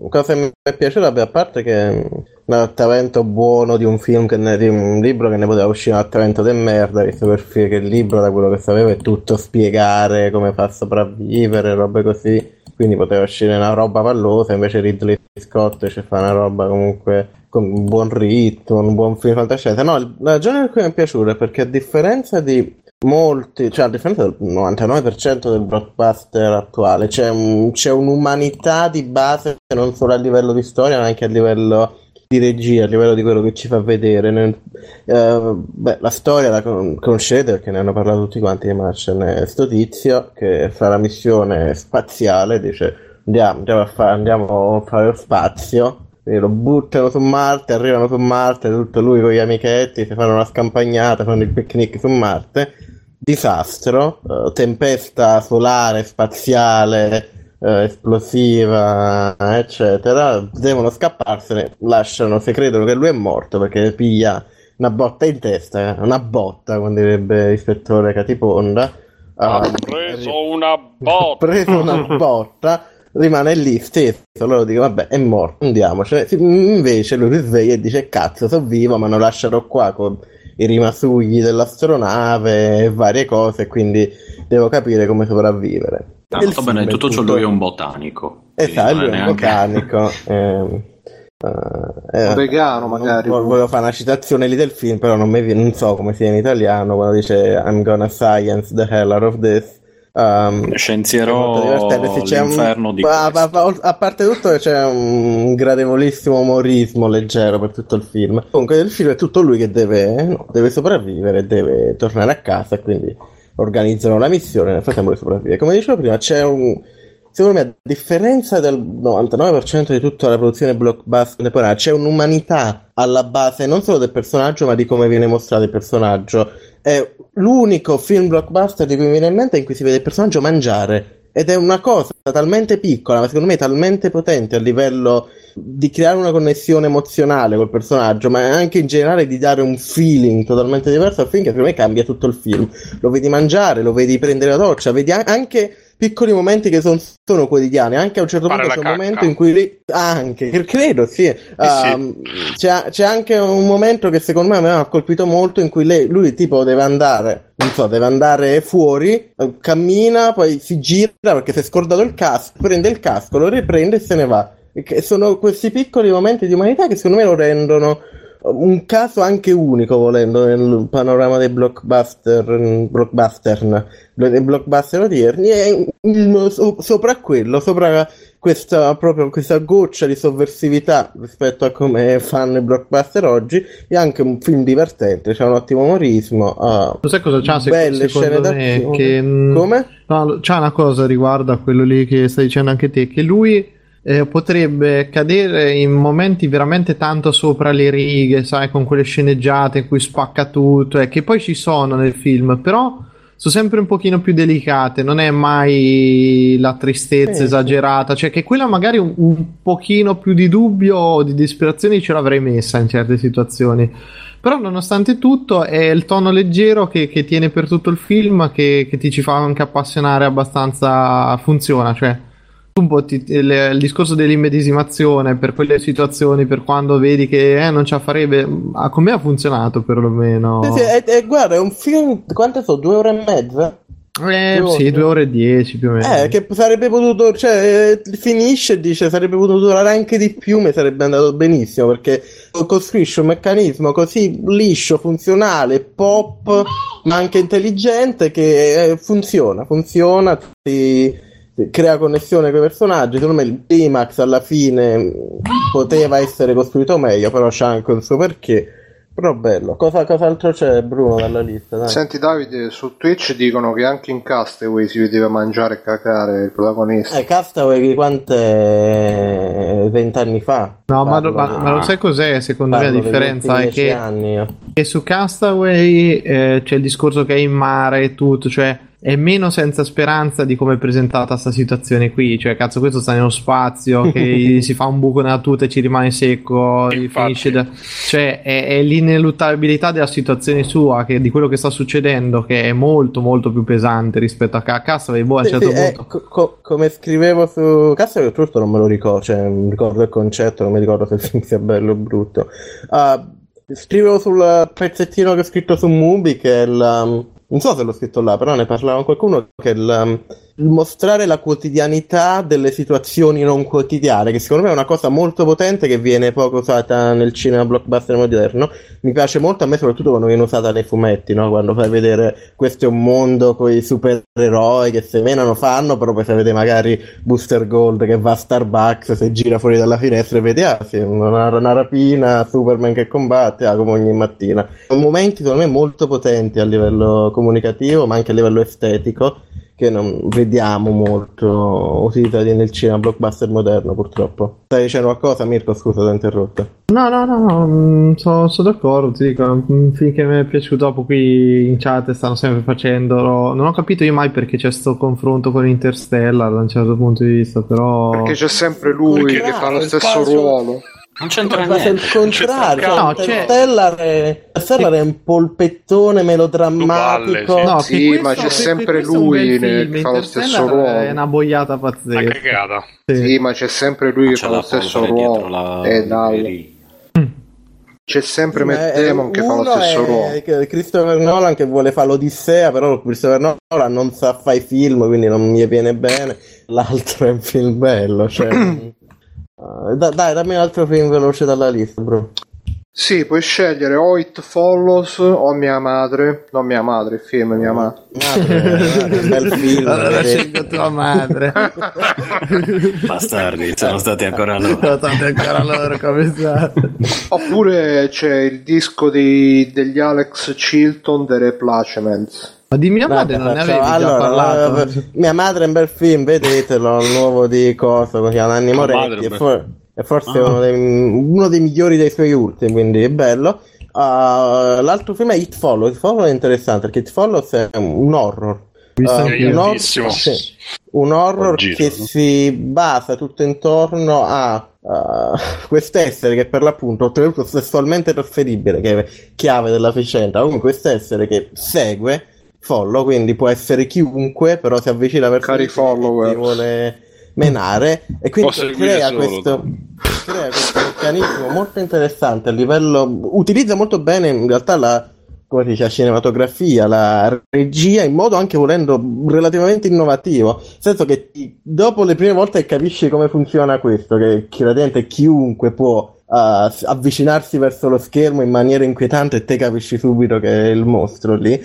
cosa mi è piaciuta, beh, a parte che un adattamento buono di un film, ne- di un libro che ne poteva uscire un adattamento di merda, visto che il libro, da quello che sapevo, è tutto spiegare come fa a sopravvivere, robe così. Quindi poteva uscire una roba pallosa, invece Ridley Scott ci fa una roba comunque con un buon ritmo, un buon film fantascienza. No, la ragione per cui mi è piaciuta è perché a differenza di molti, cioè a differenza del 99% del blockbuster attuale, c'è, un- c'è un'umanità di base non solo a livello di storia, ma anche a livello di regia, a livello di quello che ci fa vedere. Nel- eh, beh, la storia la con- conoscete perché ne hanno parlato tutti quanti di Martian. Sto tizio che fa la missione spaziale, dice andiamo, andiamo a fare, andiamo a fare lo spazio. Quindi lo buttano su Marte, arrivano su Marte, tutto lui con gli amichetti, si fanno una scampagnata, fanno il picnic su Marte. Disastro, eh, tempesta solare, spaziale, eh, esplosiva, eccetera. Devono scapparsene, lasciano, se credono che lui è morto perché piglia una botta in testa, una botta, come direbbe l'ispettore Catiponda. ha Ah, preso una botta. preso una botta, rimane lì stesso. Loro dicono: Vabbè, è morto, andiamocene. Invece lui si sveglia e dice: Cazzo, sono vivo, ma non lascerò qua con i rimasugli dell'astronave e varie cose. Quindi devo capire come sopravvivere. Ah, Il molto bene, tutto ciò lui è un botanico. Esatto, lui non è un neanche- botanico. eh, eh, Un vegano magari. vo- Volevo fare una citazione lì del film, però non, mi non so come sia in italiano quando dice I'm gonna science the hell out of this. Um, sì, c'è un- di a, a- a- a parte tutto c'è un gradevolissimo umorismo leggero per tutto il film. Comunque nel film è tutto lui che deve, no, deve sopravvivere, deve tornare a casa quindi organizzano la missione, nel frattempo lui sopravvive. Come dicevo prima c'è un... Secondo me, a differenza del 99% di tutta la produzione blockbuster contemporanea, c'è un'umanità alla base non solo del personaggio, ma di come viene mostrato il personaggio. È l'unico film blockbuster di cui mi viene in mente in cui si vede il personaggio mangiare. Ed è una cosa talmente piccola, ma secondo me talmente potente a livello di creare una connessione emozionale col personaggio, ma anche in generale di dare un feeling totalmente diverso al film che secondo me cambia tutto il film. Lo vedi mangiare, lo vedi prendere la doccia, vedi anche piccoli momenti che son- sono quotidiani. Anche a un certo Fare punto c'è un cacca. momento in cui lì- anche, che credo, sì. Um, C'è, c'è anche un momento che secondo me mi ha colpito molto in cui lei- lui tipo deve andare, non so, deve andare fuori, eh, cammina, poi si gira perché si è scordato il casco, prende il casco, lo riprende e se ne va. Che sono questi piccoli momenti di umanità che secondo me lo rendono un caso anche unico volendo nel panorama dei blockbuster blockbuster dei blockbuster odierni e mm, so- sopra quello sopra questa proprio questa goccia di sovversività rispetto a come fanno i blockbuster oggi è anche un film divertente c'è un ottimo umorismo Lo sai cosa c'ha se- belle scene d'azione Che, mm, come? No, c'è una cosa riguardo a quello lì che stai dicendo anche te, che lui eh, potrebbe cadere in momenti veramente tanto sopra le righe, sai, con quelle sceneggiate in cui spacca tutto, e che poi ci sono nel film, però sono sempre un pochino più delicate, non è mai la tristezza sì. esagerata, cioè che quella magari un, un pochino più di dubbio o di disperazione ce l'avrei messa in certe situazioni. Però nonostante tutto è il tono leggero che, che tiene per tutto il film che, che ti ci fa anche appassionare abbastanza, funziona, cioè un po' ti- il, il discorso dell'immedesimazione per quelle situazioni, per quando vedi che eh, non la farebbe, ah, con me ha funzionato perlomeno. Sì, sì, e- e guarda è un film quante sono? due ore e mezza? Eh, due sì, due ore e dieci più o meno. Eh, che sarebbe potuto, cioè, eh, finisce e dice sarebbe potuto durare anche di più, mi sarebbe andato benissimo perché costruisce un meccanismo così liscio, funzionale, pop, ma anche intelligente che eh, funziona, funziona, ti, crea connessione con i personaggi. Secondo me il climax alla fine poteva essere costruito meglio, però c'ha anche un suo perché. Però bello. Cosa, cos'altro c'è, Bruno, dalla lista? Dai. Senti Davide, su Twitch dicono che anche in Castaway si vedeva mangiare e cacare il protagonista. Eh, Castaway di quante vent'anni fa? No, ma, ma, ma lo sai cos'è? Secondo me la differenza è che, anni, che su Castaway eh, c'è il discorso che è in mare e tutto, cioè è meno senza speranza di come è presentata sta situazione qui. Cioè, cazzo, questo sta nello spazio, che si fa un buco nella tuta e ci rimane secco, da... Cioè, è, è l'ineluttabilità della situazione sua, che, di quello che sta succedendo, che è molto molto più pesante rispetto a Ca- Castaway. Boh, a un certo sì, eh, punto... co- co- come scrivevo su Castaway, tutto non me lo ricordo, cioè mi ricordo il concetto, non mi ricordo se il film sia bello o brutto. Ah, scrivevo sul pezzettino che ho scritto su Mubi che il, um, non so se l'ho scritto là, però ne parlava qualcuno che il, um, mostrare la quotidianità delle situazioni non quotidiane, che secondo me è una cosa molto potente che viene poco usata nel cinema blockbuster moderno. Mi piace molto a me soprattutto quando viene usata nei fumetti, no? quando fai vedere questo è un mondo con i supereroi che se menano fanno, però poi fai vedere magari Booster Gold che va a Starbucks, se gira fuori dalla finestra e vedi, ah sì, una, una rapina, Superman che combatte, ah, come ogni mattina. Sono momenti secondo me molto potenti a livello comunicativo, ma anche a livello estetico, che non vediamo molto utilizzati nel cinema blockbuster moderno purtroppo. Stai dicendo qualcosa Mirko? Scusa, ti ho interrotto. No, no, no, no, mm, sono, sono d'accordo, ti dico, film che mi è piaciuto dopo qui in chat stanno sempre facendolo. Non ho capito io mai perché c'è sto confronto con Interstellar da un certo punto di vista, però... Perché c'è sempre lui Perché che no, fa lo stesso spazio- ruolo. Non c'entra Ma niente. il contrario, cioè, No, Interstellar è, Interstellar è un polpettone melodrammatico. Balle, No, Sì, questo- ma c'è sempre lui che fa lo stesso ruolo. È una boiata Una pazzesca. cagata. sì. Sì, ma c'è sempre lui che fa lo stesso ruolo. la... E dai, Veri. c'è sempre Ma Matt Damon che fa lo stesso è ruolo. Christopher Nolan che vuole fare l'Odissea, però Christopher Nolan non sa fare i film, quindi non mi viene bene. L'altro è un film bello, cioè... eh, da- dai, dammi un altro film veloce dalla lista, bro. Sì, puoi scegliere o It Follows o Mia Madre. No, Mia Madre, il film Mia Madre. Madre, madre, un bel film. Allora scelgo tua madre. Bastardi, sono stati ancora loro. Sono stati ancora loro come state. Oppure c'è il disco dei- degli Alex Chilton, The Replacements. Ma di mia madre Vabbè, non ne facciamo- avevi già allora, parlato? eh, mia madre è un bel film, vedetelo, il nuovo di Coso, chiama Nanni è Moretti, e bel for- è forse Ah. uno, dei, uno dei migliori dei suoi ultimi, quindi è bello. Uh, l'altro film è It Follows, It Follows è interessante perché It Follows è un horror. Uh, un, horror Bellissimo. sì, un horror Ho giro, che no? si basa tutto intorno a uh, quest'essere che per l'appunto ho ottenuto sessualmente trasferibile, che è chiave della vicenda. Comunque, quest'essere che segue follow, quindi può essere chiunque, però si avvicina verso Cari follower. ti vuole menare e quindi crea questo, crea questo meccanismo molto interessante a livello utilizza molto bene in realtà la come si dice, la cinematografia, la regia in modo anche volendo relativamente innovativo. Nel senso che dopo le prime volte che capisci come funziona questo, che chiaramente chiunque può uh, avvicinarsi verso lo schermo in maniera inquietante e te capisci subito che è il mostro lì,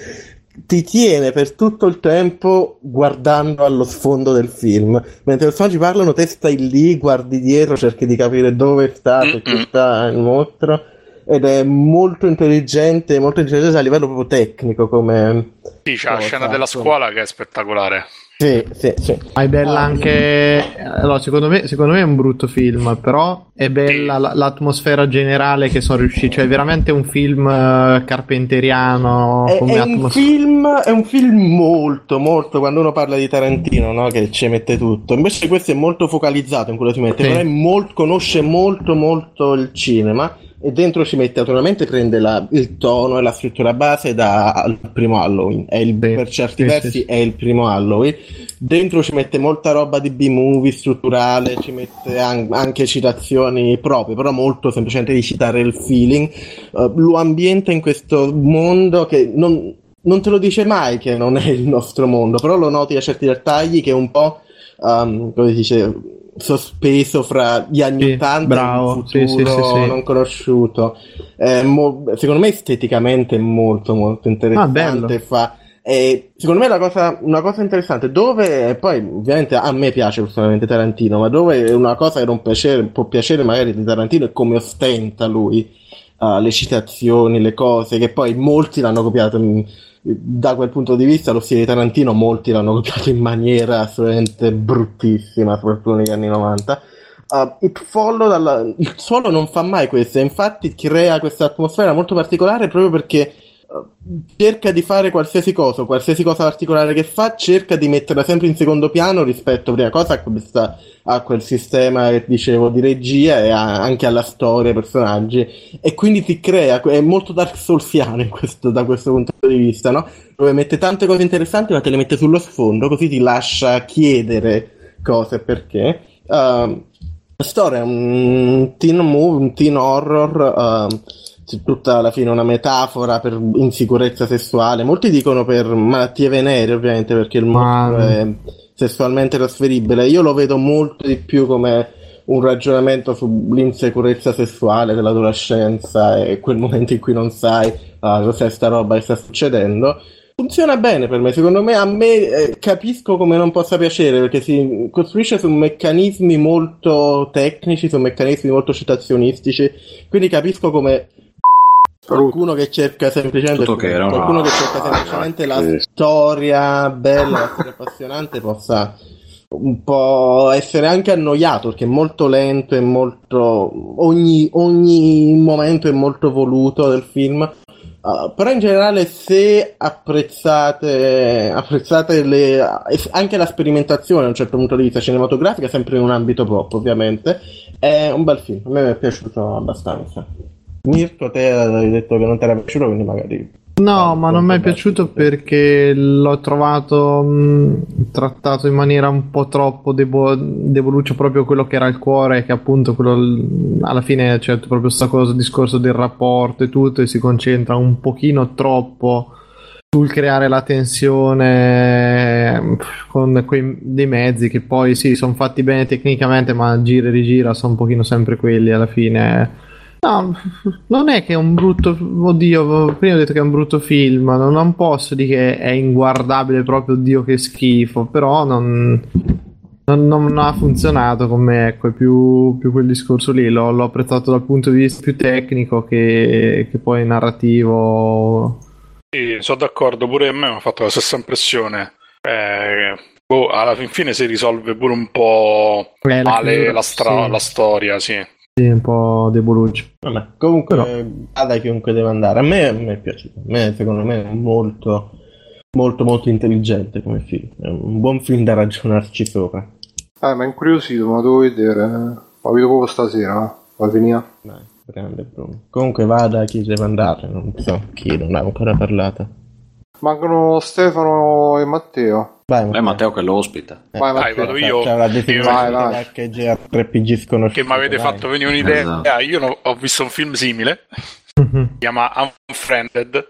ti tiene per tutto il tempo guardando allo sfondo del film. Mentre i personaggi parlano, te stai lì, guardi dietro, cerchi di capire dove sta, Mm-mm. sta il mostro. Ed è molto intelligente, molto intelligente a livello proprio tecnico come... Sì, c'è la scena della insomma. scuola che è spettacolare. Sì, sì, sì. Ma è bella anche. Allora, secondo me, secondo me è un brutto film, però è bella Sì. la- l'atmosfera generale che sono riusciti. Cioè, è veramente un film eh, carpenteriano È, come è un atmosfera. film, è un film molto, molto, quando uno parla di Tarantino, no? Che ci mette tutto. Invece questo è molto focalizzato in quello che si mette, Sì. però è molt- conosce molto, molto il cinema e dentro ci mette, naturalmente prende la- il tono e la scrittura base dal primo Halloween. È il- Sì. per certi Sì, versi sì, è il primo Halloween. Dentro ci mette molta roba di B-movie strutturale, ci mette an- anche citazioni proprie, però molto semplicemente di citare il feeling. Uh, lo ambienta in questo mondo che non, non te lo dice mai che non è il nostro mondo, però lo noti a certi dettagli che è un po', um, come si dice, sospeso fra gli anni Sì, 80 bravo. e Sì, futuro sì, sì, non conosciuto. È mo- secondo me esteticamente è molto molto Ah, interessante, fa E secondo me la cosa, una cosa interessante, dove poi ovviamente a me piace personalmente Tarantino, ma dove una cosa che non piacere, può piacere magari di Tarantino è come ostenta lui uh, le citazioni, le cose, che poi molti l'hanno copiato. In, da quel punto di vista, lo stile di Tarantino, molti l'hanno copiato in maniera assolutamente bruttissima, soprattutto negli anni 90. Uh, il, dalla, il suolo non fa mai questo, infatti crea questa atmosfera molto particolare proprio perché cerca di fare qualsiasi cosa, qualsiasi cosa particolare che fa, cerca di metterla sempre in secondo piano rispetto, prima cosa, a, questa, a quel sistema che dicevo di regia e a, anche alla storia, ai personaggi, e quindi ti crea, è molto Dark Soulsiano questo, da questo punto di vista, no? Dove mette tante cose interessanti ma te le mette sullo sfondo, così ti lascia chiedere cose perché. Uh, la storia è un teen movie, un teen horror. Uh, tutta alla fine una metafora per insicurezza sessuale. Molti dicono per malattie venere, ovviamente, perché il mostro Ma... è sessualmente trasferibile. Io lo vedo molto di più come un ragionamento sull'insicurezza sessuale dell'adolescenza e quel momento in cui non sai uh, cos'è sta roba che sta succedendo. Funziona bene per me, secondo me a me eh, capisco come non possa piacere perché si costruisce su meccanismi molto tecnici, su meccanismi molto citazionistici, quindi capisco come qualcuno che cerca semplicemente che qualcuno che cerca semplicemente la storia bella, la storia appassionante possa un po' essere anche annoiato perché è molto lento e molto ogni, ogni momento è molto voluto del film. Uh, però in generale se apprezzate, apprezzate le, anche la sperimentazione da un certo punto di vista cinematografica sempre in un ambito pop ovviamente è un bel film a me è piaciuto abbastanza Mirko, te hai detto che non ti era piaciuto, quindi magari. No, ma non mi è piaciuto perché l'ho trovato mh, trattato in maniera un po' troppo debo- deboluccio proprio quello che era il cuore, che appunto quello, alla fine c'è proprio questa cosa, discorso del rapporto e tutto, e si concentra un pochino troppo sul creare la tensione con quei dei mezzi che poi sì, sono fatti bene tecnicamente, ma gira e rigira sono un pochino sempre quelli alla fine No, non è che è un brutto. Oddio, prima ho detto che è un brutto film. Non, non posso dire che è inguardabile proprio. Oddio, che schifo. Però non, non, non ha funzionato con me. Ecco, è più, più quel discorso lì. L'ho, l'ho, apprezzato dal punto di vista più tecnico che, che poi narrativo. Sì, sono d'accordo. Pure a me mi ha fatto la stessa impressione. Eh, boh, alla fine si risolve pure un po' eh, male la, la, stra- sì. la storia, sì. Sì, un po' deboluccio. Vabbè, comunque Però... vada chiunque deve andare. A me, a me è piaciuto. A me, secondo me, è molto, molto, molto intelligente come film. È un buon film da ragionarci sopra. Eh, ma è incuriosito, ma devo vedere. Lo vedo proprio stasera. Va finire. Dai, grande Bruno. Comunque vada chi deve andare. Non so chi non ha ancora parlato. Mancano Stefano e Matteo. Vai, Matteo. Eh, Matteo che è l'ospita. Eh, vai, vai, vado io. C'è la definizione vai, vai. RPG sconosciuto. Che mi avete fatto venire un'idea. Esatto. Io no, ho visto un film simile. si chiama Unfriended.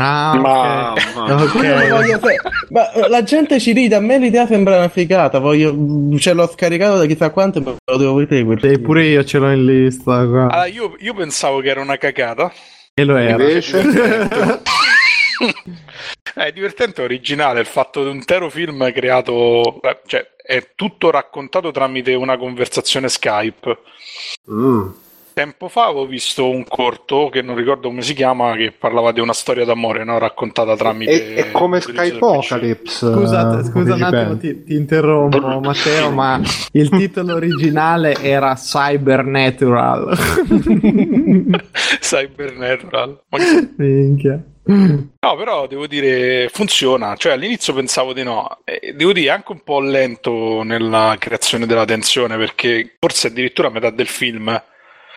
Ah, ma, okay. okay. ma eh, la gente ci ride, a me l'idea sembra una figata. Voglio... Ce l'ho scaricato da chissà quanto, ma lo devo vedere. E pure io ce l'ho in lista. Allora, io, io, pensavo che era una cagata. E lo era. Invece... È divertente, originale il fatto di un intero film creato, eh, cioè è tutto raccontato tramite una conversazione Skype. Mm. Tempo fa avevo visto un corto che non ricordo come si chiama, che parlava di una storia d'amore no? raccontata tramite. È, è come Skype Apocalypse. Scusate, scusa un attimo, ti, ti, interrompo, Matteo, ma il titolo originale era Cybernatural. Cybernatural. Minchia. No, però devo dire, funziona. Cioè, all'inizio pensavo di no. E devo dire, è anche un po' lento nella creazione della tensione, perché forse addirittura a metà del film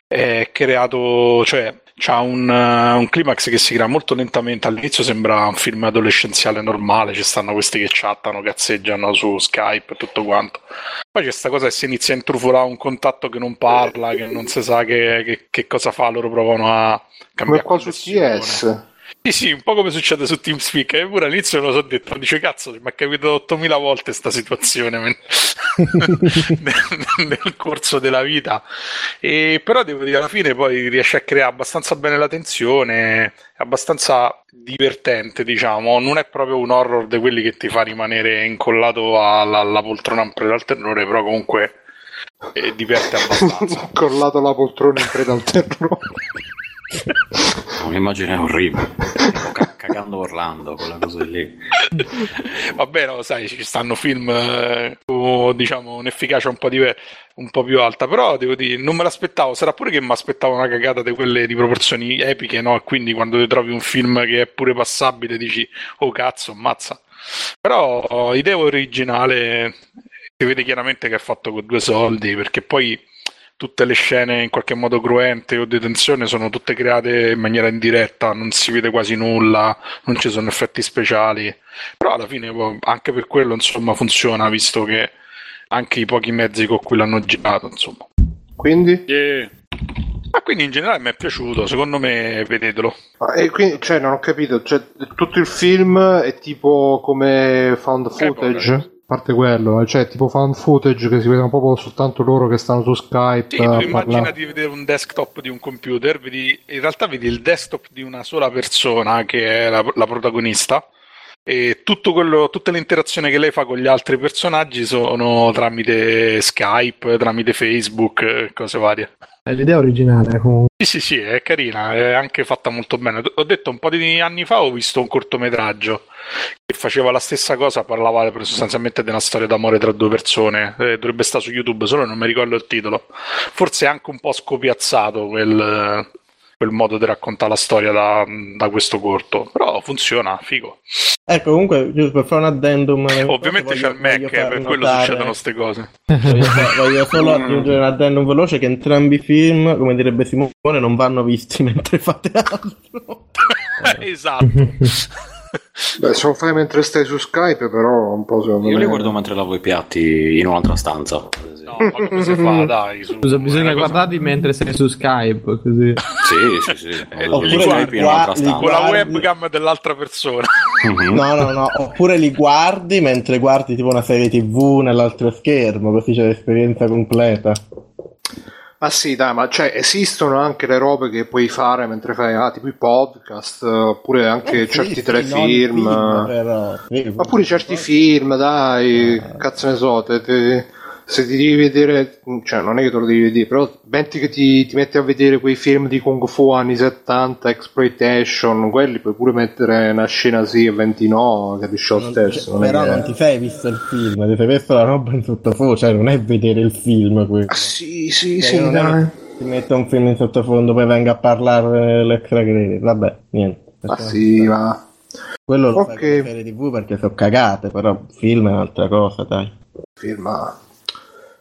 è creato, cioè, c'ha un, uh, un climax che si crea molto lentamente. All'inizio sembra un film adolescenziale normale, ci stanno questi che chattano, cazzeggiano su Skype e tutto quanto. Poi c'è questa cosa che si inizia a intrufolare un contatto che non parla, che non si sa che, che, che cosa fa, loro provano a cambiare. Come qua su CS. Sì, sì, un po' come succede su TeamSpeak. E pure all'inizio me lo so detto, dice cazzo, mi è capitato 8000 volte questa situazione nel, nel, corso della vita. E, però devo dire, alla fine poi riesce a creare abbastanza bene la tensione, è abbastanza divertente, diciamo. Non è proprio un horror di quelli che ti fa rimanere incollato alla, alla poltrona in preda al terrore, però comunque eh, diverte abbastanza. Incollato alla poltrona in preda al terrore. Un'immagine orribile. C- cagando Orlando, quella cosa lì. Vabbè, no, sai, ci stanno film eh, con diciamo, un'efficacia un po', diver- un po' più alta, però devo dire, non me l'aspettavo. Sarà pure che mi aspettavo una cagata di quelle di proporzioni epiche, no? E quindi quando ti trovi un film che è pure passabile dici, oh cazzo, ammazza. Però oh, idea originale, si vede chiaramente che è fatto con due soldi, perché poi tutte le scene in qualche modo cruente o di tensione sono tutte create in maniera indiretta, non si vede quasi nulla, non ci sono effetti speciali, però alla fine boh, anche per quello insomma funziona visto che anche i pochi mezzi con cui l'hanno girato insomma. Quindi? Yeah. Ma quindi in generale mi è piaciuto, secondo me vedetelo. Ah, e quindi, cioè, non ho capito, cioè, tutto il film è tipo come found footage? Parte quello, eh, cioè tipo fan footage che si vedono proprio soltanto loro che stanno su Skype. Sì, tu immagina di vedere un desktop di un computer, vedi, in realtà vedi il desktop di una sola persona che è la, la protagonista e quello, tutte le interazioni che lei fa con gli altri personaggi sono tramite Skype, tramite Facebook, cose varie. È l'idea originale comunque. Sì, sì, sì, è carina, è anche fatta molto bene. Ho detto un po' di anni fa ho visto un cortometraggio che faceva la stessa cosa, parlava sostanzialmente di una storia d'amore tra due persone. Eh, dovrebbe stare su YouTube, solo non mi ricordo il titolo. Forse è anche un po' scopiazzato quel, quel modo di raccontare la storia da, da, questo corto. Però funziona, figo. Ecco, comunque, giusto per fare un addendum. Ovviamente c'è il Mac, eh, per quello notare... succedono queste cose. Voglio, voglio solo aggiungere un addendum veloce che entrambi i film, come direbbe Simone, non vanno visti mentre fate altro. esatto. Beh, se lo fai mentre stai su Skype, però un po' secondo Io me... li guardo mentre lavo i piatti in un'altra stanza. No, ma come si fa? Dai, su... Scusa, bisogna guardarli cosa... mentre sei su Skype, così. Sì, sì, sì. Eh, Oppure Skype in un'altra stanza. Con la webcam dell'altra persona. Mm-hmm. No, no, no. Oppure li guardi mentre guardi tipo una serie TV nell'altro schermo, così c'è l'esperienza completa. Ma sì, dai, ma cioè, esistono anche le robe che puoi fare mentre fai ah, tipo i podcast, oppure anche eh, certi sì, telefilm. Film, però. Oppure certi film, dai, ah. cazzo ne so, te, te se ti devi vedere, cioè non è che te lo devi vedere, però metti che ti, ti, metti a vedere quei film di Kung Fu anni 70, Exploitation, quelli puoi pure mettere una scena sì e 20 no, capisci lo stesso. Non però non ti sei visto il film, ti sei visto la roba in sottofondo, cioè non è vedere il film quello. Ah, sì, sì, cioè, sì, dai. Ti mette un film in sottofondo, poi venga a parlare l'extra credit, vabbè, niente. Ah sì, ma... Quello lo okay. fai TV perché sono cagate, però film è un'altra cosa, dai. Film,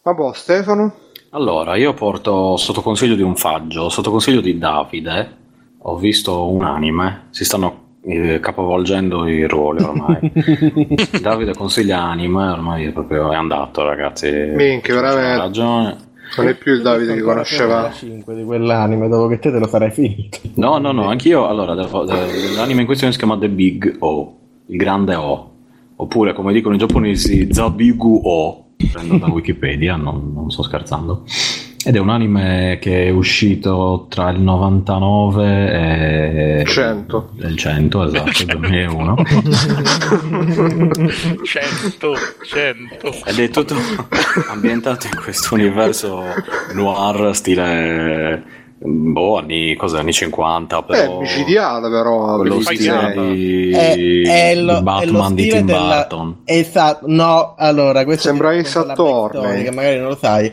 Vabbè, Stefano? Allora, io porto sotto consiglio di un faggio, sotto consiglio di Davide, ho visto un anime, si stanno eh, capovolgendo i ruoli ormai. Davide consiglia anime, ormai è proprio è andato ragazzi. Minchia, veramente. ragione. Non è più il Davide che conosceva 5 di quell'anime, dopo che te te lo farai finito. No, no, no, anch'io. Allora, l'anime in questione si chiama The Big O, il grande O, oppure come dicono i giapponesi, Zabigu O prendo da Wikipedia, non, non, sto scherzando. Ed è un anime che è uscito tra il 99 e 100. Il 100, esatto, il 2001. 100, 100. Ed è tutto ambientato in questo universo noir stile boh, anni, cosa, anni 50 però... È micidiale però quello stile di, è, è lo, di Batman di Tim della... Burton. Esatto, no, allora questo sembra Ace Attorney. che magari non lo sai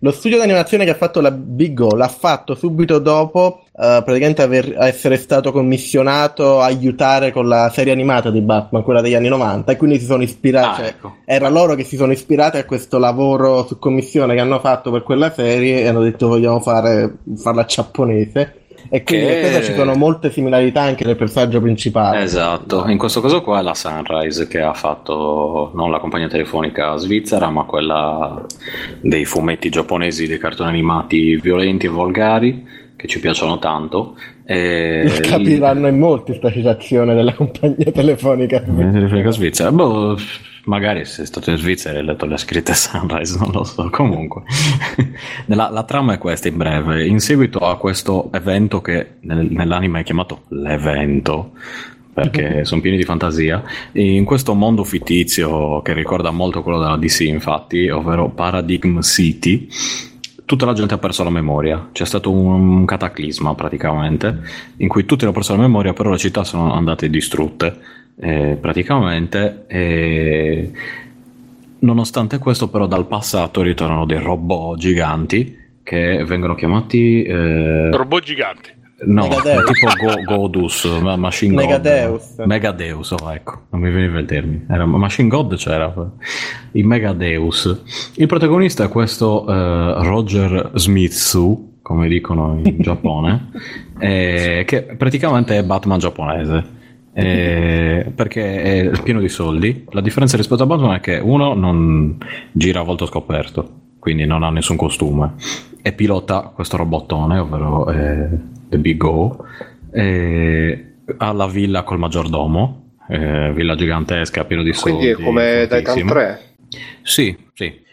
lo studio di animazione che ha fatto la Big O l'ha fatto subito dopo uh, praticamente aver, essere stato commissionato a aiutare con la serie animata di Batman, quella degli anni 90, e quindi si sono ispirati. Ah, cioè, ecco. Era loro che si sono ispirati a questo lavoro su commissione che hanno fatto per quella serie e hanno detto vogliamo fare, farla giapponese. E quindi che... ci sono molte similarità anche nel personaggio principale. Esatto, in questo caso qua è la Sunrise che ha fatto non la compagnia telefonica svizzera, ma quella dei fumetti giapponesi, dei cartoni animati violenti e volgari che ci piacciono tanto. E... Capiranno in molti questa citazione della compagnia telefonica. Telefonica svizzera. Boh, magari se sei stato in Svizzera e hai letto le scritte Sunrise, non lo so. Comunque, la, la, trama è questa in breve. In seguito a questo evento che nel, nell'anime è chiamato l'evento, perché sono pieni di fantasia. in questo mondo fittizio che ricorda molto quello della DC, infatti, ovvero Paradigm City, tutta la gente ha perso la memoria. C'è stato un, cataclisma praticamente, in cui tutti hanno perso la memoria, però le città sono andate distrutte. Eh, praticamente. Eh, nonostante questo, però, dal passato ritornano dei robot giganti che vengono chiamati. Eh, robot giganti. No, Megadeus. tipo Go, Godus, Machine Megadeus. God. Megadeus, oh, ecco, non mi veniva il termine. Era Machine God c'era. Il Megadeus. Il protagonista è questo uh, Roger Smitsu, come dicono in Giappone, eh, che praticamente è Batman giapponese. Eh, perché è pieno di soldi. La differenza rispetto a Batman è che uno non gira a volto scoperto, quindi non ha nessun costume, e pilota questo robottone, ovvero eh, The Big O, eh, alla villa col maggiordomo, eh, villa gigantesca, pieno di soldi. Quindi è come Titan 3? Sì, sì.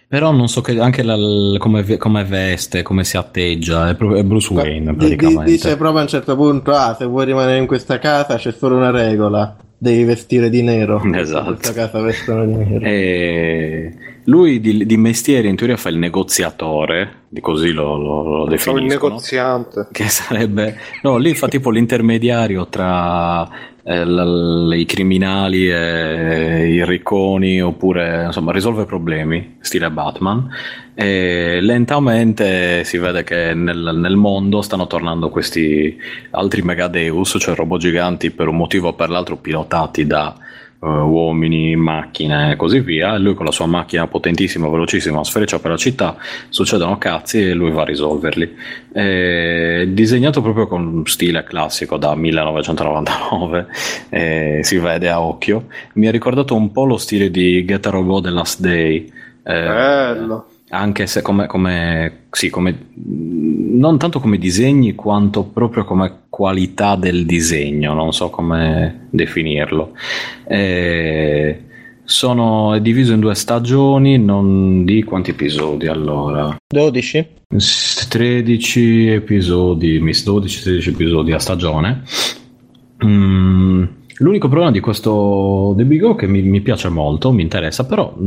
Però non so che anche la, come, come, veste, come si atteggia, è, è Bruce Wayne praticamente. Dice proprio a un certo punto, ah, se vuoi rimanere in questa casa c'è solo una regola, devi vestire di nero. Esatto. In questa casa vestono di nero. E lui di, di, mestiere in teoria fa il negoziatore, di così lo, lo, lo definiscono. il negoziante. Che sarebbe... No, lì fa tipo l'intermediario tra eh, l- i criminali e i ricconi, oppure insomma risolve problemi, stile Batman. E lentamente si vede che nel, nel mondo stanno tornando questi altri Megadeus, cioè robot giganti per un motivo o per l'altro pilotati da uh, uomini, macchine e così via. E lui con la sua macchina potentissima, velocissima, sfreccia per la città, succedono cazzi e lui va a risolverli. È disegnato proprio con stile classico da 1999, si vede a occhio. Mi ha ricordato un po' lo stile di Get a Robot The Last Day. Eh, Bello anche se come, come, sì, come, non tanto come disegni quanto proprio come qualità del disegno, non so come definirlo. E sono, è diviso in due stagioni, non di quanti episodi allora? 12? 13 episodi, 12-13 episodi a stagione. Mm, L'unico problema di questo The Big O che mi, mi piace molto, mi interessa, però mh,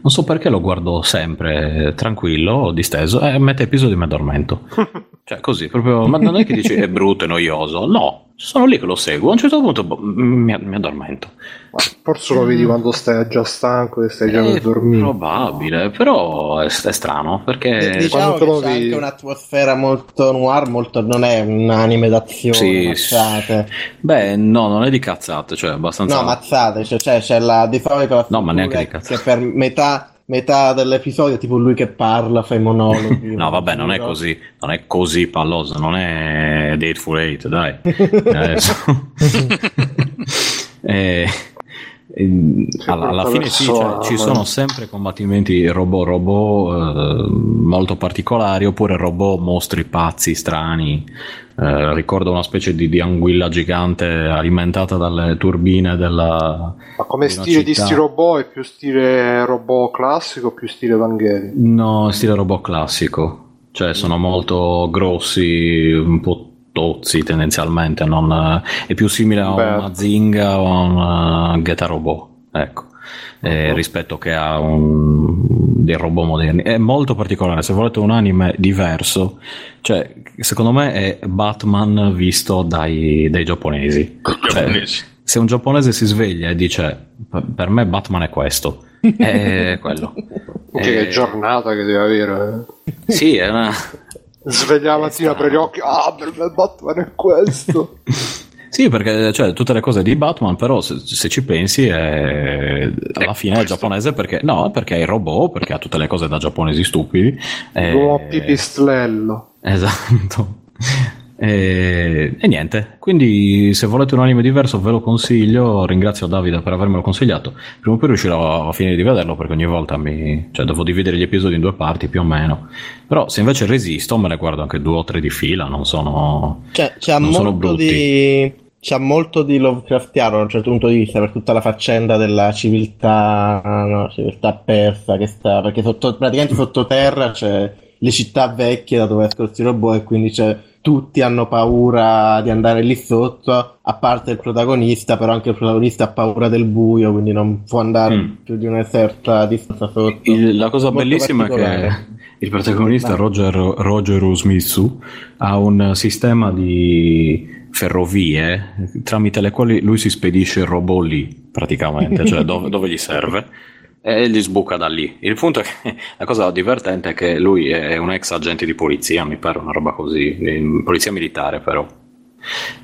non so perché lo guardo sempre tranquillo, disteso, e mette episodi e mi addormento. cioè così, proprio, ma non è che dici è brutto, è noioso, no, sono lì che lo seguo, a un certo punto boh, mi, mi, addormento. Forse lo vedi quando stai già stanco e stai già per dormire. Probabile, però è, è strano perché diciamo che c'è anche un'atmosfera molto noir, molto, non è un anime d'azione, sì, mazzate. Beh, no, non è di cazzate, cioè abbastanza. No, mazzate, cioè, cioè c'è la di solito la No, ma neanche di cazzate. Che per metà metà dell'episodio è tipo lui che parla, fa i monologhi. no, vabbè, non è così, non è così palloso, non è Dateful Eight, dai. Adesso. eh, alla, alla fine sì, cioè, ci sono sempre combattimenti robot robot eh, molto particolari oppure robot mostri pazzi strani. Eh, ricordo una specie di, di, anguilla gigante alimentata dalle turbine della ma come stile di sti robot? È più stile robot classico o più stile Evangelion? no stile robot classico. Cioè sono molto grossi un po' tozzi tendenzialmente, non, è più simile a Beh. una Zinga o a un uh, Geta Robot, ecco. Eh, rispetto che a un, dei robot moderni è molto particolare se volete un anime diverso cioè secondo me è Batman visto dai, dai giapponesi cioè, se un giapponese si sveglia e dice per me Batman è questo è quello che è... giornata che deve avere eh. sì è una sveglia la mattina apre gli occhi, ah, per me Batman è questo. Sì, perché cioè, tutte le cose di Batman, però se, se ci pensi, è, alla fine è giapponese perché no, perché è il robot, perché ha tutte le cose da giapponesi stupidi. L'uomo pipistrello. Esatto. E, e, niente, quindi se volete un anime diverso ve lo consiglio, ringrazio Davide per avermelo consigliato, prima o poi riuscirò a finire di vederlo perché ogni volta mi... cioè devo dividere gli episodi in due parti più o meno, però se invece resisto me ne guardo anche due o tre di fila, non sono, cioè, c'è non sono brutti. Di... C'ha molto di Lovecraftiano da un certo punto di vista per tutta la faccenda della civiltà, no, civiltà persa che sta, perché sotto, praticamente sottoterra c'è le città vecchie da dove escono questi robot e quindi c'è tutti hanno paura di andare lì sotto, a parte il protagonista, però anche il protagonista ha paura del buio, quindi non può andare mm. più di una certa distanza sotto. Il, la cosa bellissima è che il protagonista Roger, Roger Usmitsu ha un sistema di ferrovie tramite le quali lui si spedisce il robot lì, praticamente, cioè dove, dove gli serve e gli sbuca da lì. Il punto è che la cosa divertente è che lui è un ex agente di polizia, mi pare una roba così, polizia militare però.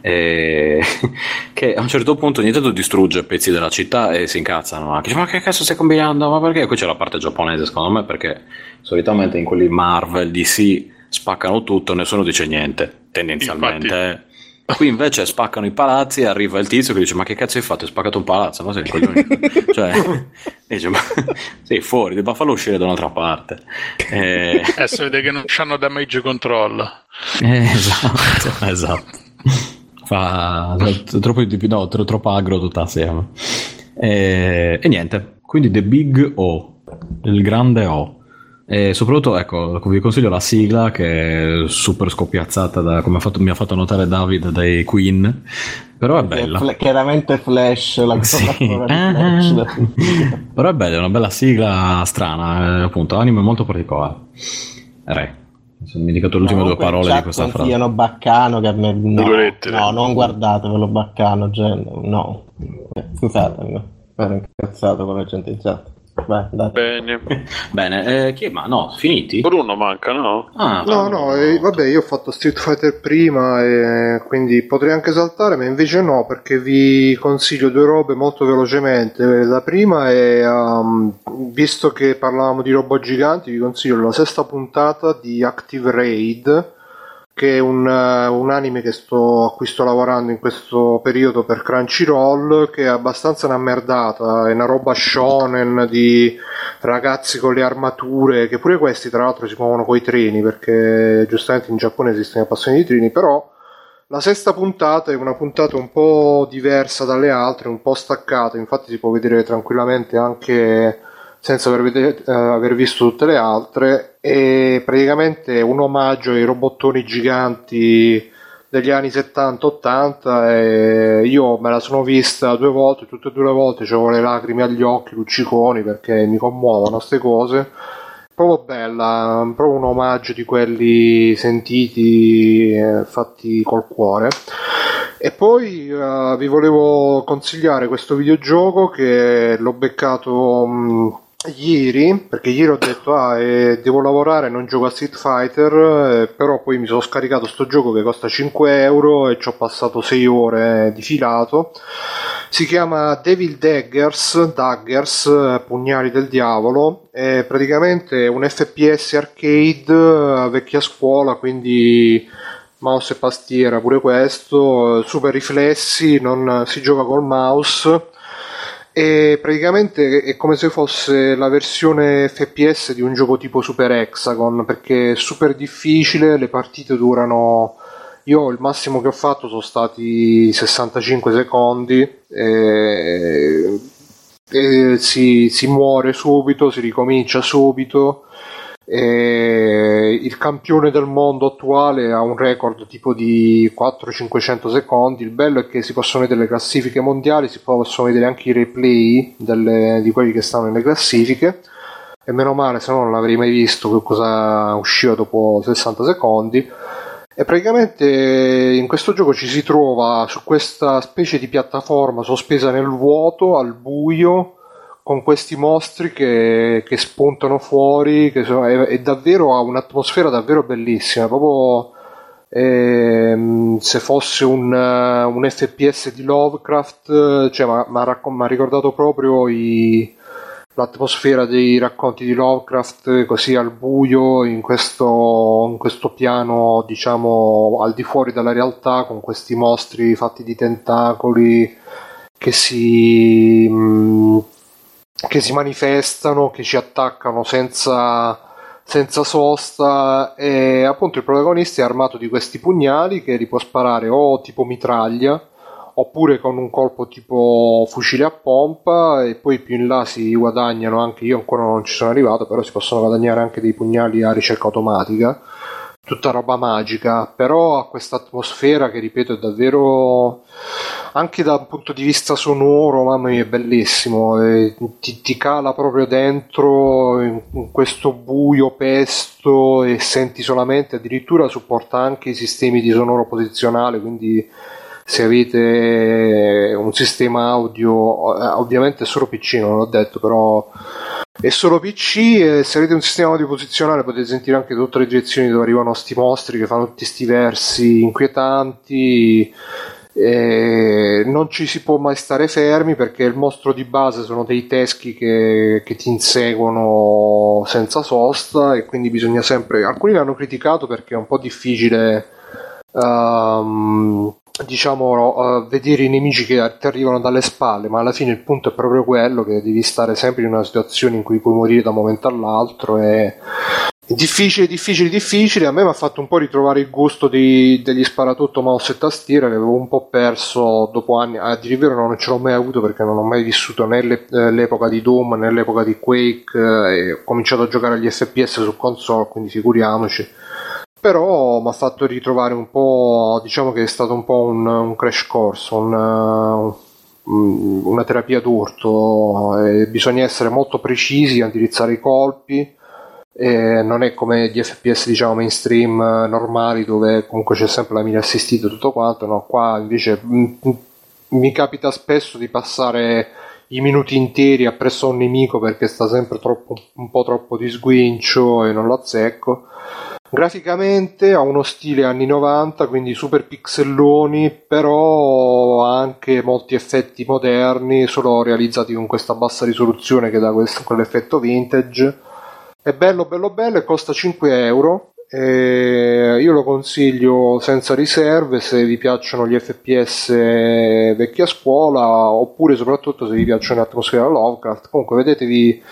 E... che a un certo punto ogni tanto distrugge pezzi della città e si incazzano anche. Ma che cazzo stai combinando? Ma perché? Qui c'è la parte giapponese, secondo me, perché solitamente in quelli Marvel, DC spaccano tutto, nessuno dice niente. Tendenzialmente. Infatti Qui invece spaccano i palazzi e arriva il tizio che dice: Ma che cazzo hai fatto? Hai spaccato un palazzo? Ma sei coglione. cioè, dice: Ma sei fuori, devo farlo uscire da un'altra parte. E... Eh, eh si vede che non hanno damage control. Eh, esatto, esatto. Fa troppo, no, troppo agro tutta assieme. E, e niente, quindi The Big O, il grande O. E soprattutto, ecco, vi consiglio la sigla che è super scoppiazzata, da, come fatto, mi ha fatto notare David dai Queen, però è bella. È chiaramente Flash, la sì. Flash. però è bella, è una bella sigla strana, eh, appunto, anime molto particolare. Re. Mi ho indicato le ultime due parole di questa frase. Siano baccano che me... No, no, non guardatevelo baccano, gen... no. Scusatemi, ero incazzato con la gente in chat. Beh, Bene. Bene, eh, chi ma no, finiti? Bruno manca, no? Ah, no, no, eh, vabbè, io ho fatto Street Fighter prima e quindi potrei anche saltare, ma invece no, perché vi consiglio due robe molto velocemente. La prima è, um, visto che parlavamo di robot giganti, vi consiglio la sesta puntata di Active Raid che è un, uh, un, anime sto, a cui sto lavorando in questo periodo per Crunchyroll, che è abbastanza una merdata, è una roba shonen di ragazzi con le armature, che pure questi tra l'altro si muovono coi treni, perché giustamente in Giappone esistono passioni di treni, però la sesta puntata è una puntata un po' diversa dalle altre, un po' staccata, infatti si può vedere tranquillamente anche senza aver, vedere, uh, aver, visto tutte le altre è praticamente un omaggio ai robottoni giganti degli anni 70-80 e io me la sono vista due volte, tutte e due le volte avevo le lacrime agli occhi, lucciconi perché mi commuovono queste cose proprio bella, proprio un omaggio di quelli sentiti, eh, fatti col cuore. E poi uh, vi volevo consigliare questo videogioco che l'ho beccato mh, ieri, perché ieri ho detto ah, eh, devo lavorare, non gioco a Street Fighter, eh, però poi mi sono scaricato sto gioco che costa 5 euro e ci ho passato 6 ore di filato. Si chiama Devil Daggers, Daggers, eh, pugnali del diavolo, è praticamente un FPS arcade vecchia scuola, quindi mouse e pastiera pure questo, super riflessi, non si gioca col mouse e praticamente è come se fosse la versione FPS di un gioco tipo Super Hexagon perché è super difficile, le partite durano io il massimo che ho fatto sono stati 65 secondi e, e si, si muore subito, si ricomincia subito e il campione del mondo attuale ha un record tipo di 400-500 secondi. Il bello è che si possono vedere le classifiche mondiali, si possono vedere anche i replay delle, di quelli che stanno nelle classifiche. E meno male, se no non l'avrei mai visto che cosa usciva dopo 60 secondi. E praticamente in questo gioco ci si trova su questa specie di piattaforma sospesa nel vuoto, al buio, con questi mostri che, che spuntano fuori, che sono, è, è, davvero ha un'atmosfera davvero bellissima, proprio eh, se fosse un, un, FPS di Lovecraft, cioè mi ha ricordato proprio i, l'atmosfera dei racconti di Lovecraft così al buio in questo, in questo piano diciamo al di fuori dalla realtà con questi mostri fatti di tentacoli che si, che si manifestano, che ci attaccano senza, senza sosta e appunto il protagonista è armato di questi pugnali che li può sparare o tipo mitraglia oppure con un colpo tipo fucile a pompa e poi più in là si guadagnano anche io ancora non ci sono arrivato però si possono guadagnare anche dei pugnali a ricerca automatica. Tutta roba magica però ha questa atmosfera che ripeto è davvero anche da un punto di vista sonoro mamma mia è bellissimo e ti, ti cala proprio dentro in, in questo buio pesto e senti solamente addirittura supporta anche i sistemi di sonoro posizionale quindi se avete un sistema audio, eh, ovviamente è solo PC, non l'ho detto, però è solo PC e se avete un sistema audio posizionale potete sentire anche tutte le direzioni dove arrivano sti mostri che fanno tutti questi versi inquietanti. E non ci si può mai stare fermi perché il mostro di base sono dei teschi che, che ti inseguono senza sosta e quindi bisogna sempre alcuni l'hanno criticato perché è un po' difficile um, diciamo, uh, vedere i nemici che ti arrivano dalle spalle, ma alla fine il punto è proprio quello che devi stare sempre in una situazione in cui puoi morire da un momento all'altro e difficile, difficile, difficile. A me mi ha fatto un po' ritrovare il gusto di, degli sparatutto mouse e tastiera che avevo un po' perso dopo anni. A dire vero, non ce l'ho mai avuto perché non ho mai vissuto né eh, l'epoca di Doom né l'epoca di Quake. Eh, ho cominciato a giocare agli FPS su console, quindi figuriamoci però mi ha fatto ritrovare un po', diciamo che è stato un po' un, un crash course, un, un, una terapia d'urto, e bisogna essere molto precisi, indirizzare i colpi, e non è come gli FPS diciamo mainstream normali dove comunque c'è sempre la mira assistita e tutto quanto, no, qua invece m- m- mi capita spesso di passare i minuti interi appresso a un nemico perché sta sempre troppo, un po' troppo di sguincio e non lo azzecco Graficamente ha uno stile anni 90, quindi super pixelloni, però ha anche molti effetti moderni, solo realizzati con questa bassa risoluzione che dà questo, quell'effetto vintage. È bello, bello, bello e costa 5 euro. E io lo consiglio senza riserve se vi piacciono gli FPS vecchia scuola oppure soprattutto se vi piacciono l'atmosfera Lovecraft. Comunque vedetevi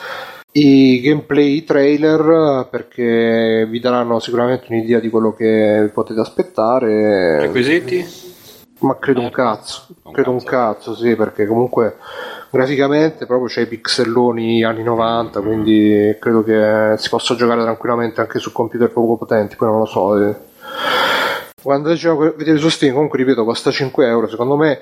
i gameplay trailer perché vi daranno sicuramente un'idea di quello che potete aspettare. Requisiti? Ma credo un cazzo, credo un cazzo, sì, perché comunque graficamente proprio c'è i pixelloni anni 90, quindi credo che si possa giocare tranquillamente anche su computer poco potenti, poi non lo so. Eh. Quando dicevo vedere su Steam, comunque ripeto, costa 5 euro, secondo me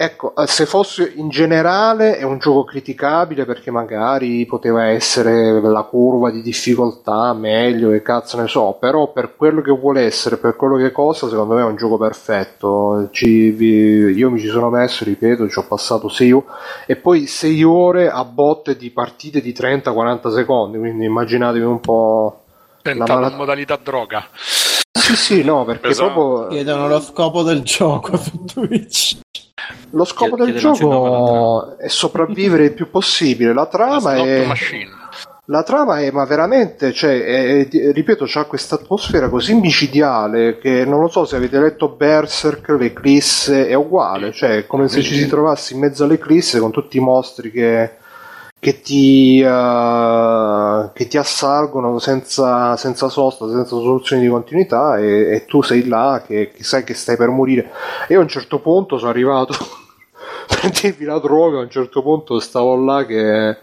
Ecco, eh, se fosse in generale è un gioco criticabile perché magari poteva essere la curva di difficoltà meglio e cazzo ne so, però per quello che vuole essere, per quello che costa, secondo me è un gioco perfetto. Ci, vi, io mi ci sono messo, ripeto, ci ho passato 6 ore e poi 6 ore a botte di partite di 30-40 secondi, quindi immaginatevi un po'... Tentato mal- in modalità droga. Sì, sì, no, perché esatto. proprio... Chiedono lo scopo del gioco su Twitch. Lo scopo del gioco è sopravvivere il più possibile. La trama è. La trama è, ma veramente, cioè, è, è, ripeto, c'ha questa atmosfera così micidiale che non lo so se avete letto Berserk, l'Eclisse è uguale, cioè, è come se ci si trovasse in mezzo all'Eclisse con tutti i mostri che, che, ti, uh, che ti assalgono senza, senza, sosta, senza soluzione di continuità e, e tu sei là che, che, sai che stai per morire. E a un certo punto sono arrivato per dirvi la droga, a un certo punto stavo là che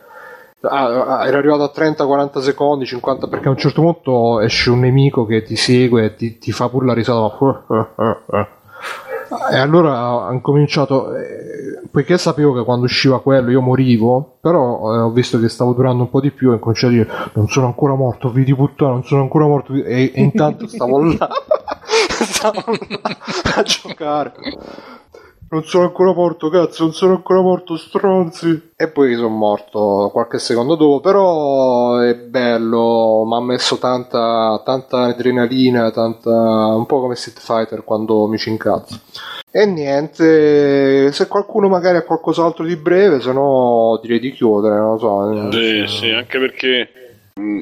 ah, ah era arrivato a 30-40 secondi, 50 perché a un certo punto esce un nemico che ti segue e ti, ti fa pure la risata. E allora hanno cominciato, eh, poiché sapevo che quando usciva quello io morivo, però eh, ho visto che stavo durando un po' di più e ho cominciato a dire non sono ancora morto, vedi puttana, non sono ancora morto, e, e intanto stavo là, stavo là a giocare non sono ancora morto, cazzo, non sono ancora morto, stronzi. E poi sono morto qualche secondo dopo, però è bello, mi ha messo tanta, tanta adrenalina, tanta, un po' come Street Fighter quando mi ci incazzo. E niente, se qualcuno magari ha qualcos'altro di breve, se no direi di chiudere, non lo so. Sì, sì, anche perché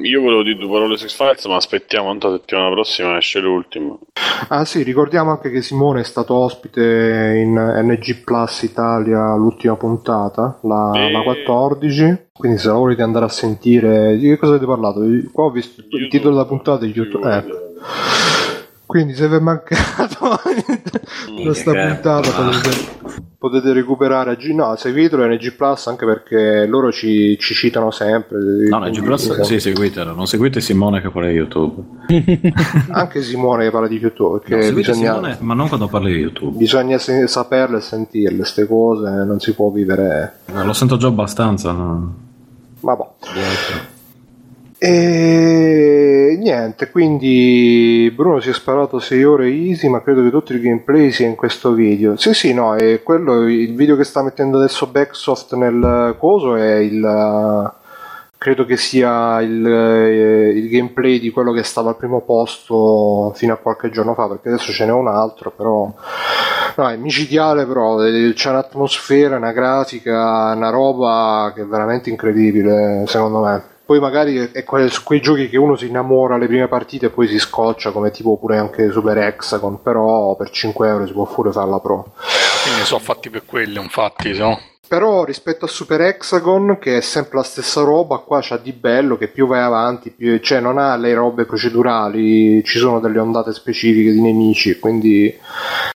io volevo dire due parole su X-Files, ma aspettiamo, tanto la settimana prossima esce l'ultimo. Ah sì, ricordiamo anche che Simone è stato ospite in NG Plus Italia l'ultima puntata, la, E- la 14, quindi se la volete andare a sentire, di che cosa avete parlato? Qua ho visto il YouTube. titolo della puntata di YouTube. Ecco. Quindi se vi è mancato questa puntata potete, potete recuperare a G- no, seguitelo NG Plus anche perché loro ci, ci citano sempre. No, no, G Plus, sì, seguitelo. Non seguite Simone che parla di YouTube. Anche Simone che parla di YouTube perché No, bisogna, Simone, ma non quando parli di YouTube. bisogna se- saperle e sentirle queste cose, non si può vivere. Lo sento già abbastanza. no? Vabbè. E niente, quindi Bruno si è sparato 6 ore easy, ma credo che tutto il gameplay sia in questo video. Sì, sì, no, è quello, il video che sta mettendo adesso Backsoft nel coso è il... Credo che sia il, eh, il gameplay di quello che stava al primo posto fino a qualche giorno fa, perché adesso ce n'è un altro, però No, è micidiale però, eh, c'è un'atmosfera, una grafica, una roba che è veramente incredibile secondo me. Poi magari è, è que- quei giochi che uno si innamora alle prime partite e poi si scoccia, come tipo pure anche Super Hexagon, però per 5 euro si può pure fare la pro. Quindi sono fatti per quelli, infatti, no? Però rispetto a Super Hexagon, che è sempre la stessa roba, qua c'ha di bello che più vai avanti, più, cioè non ha le robe procedurali, ci sono delle ondate specifiche di nemici, quindi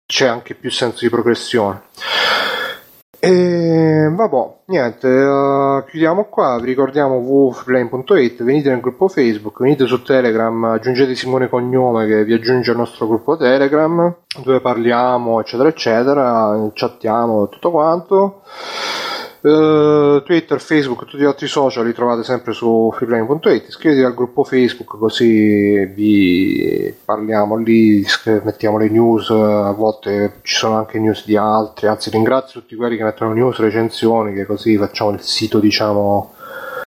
c'è anche più senso di progressione. E vabbè, niente, eh, chiudiamo qua, vi ricordiamo www.freelane.it, venite nel gruppo Facebook, venite su Telegram, aggiungete Simone Cognome che vi aggiunge al nostro gruppo Telegram, dove parliamo, eccetera, eccetera, chattiamo tutto quanto. Eh, Twitter, Facebook, tutti gli altri social li trovate sempre su freeplane.it. Iscrivetevi al gruppo Facebook così vi parliamo lì, mettiamo le news. A volte ci sono anche news di altri. Anzi, ringrazio tutti quelli che mettono news, recensioni, che così facciamo il sito, diciamo,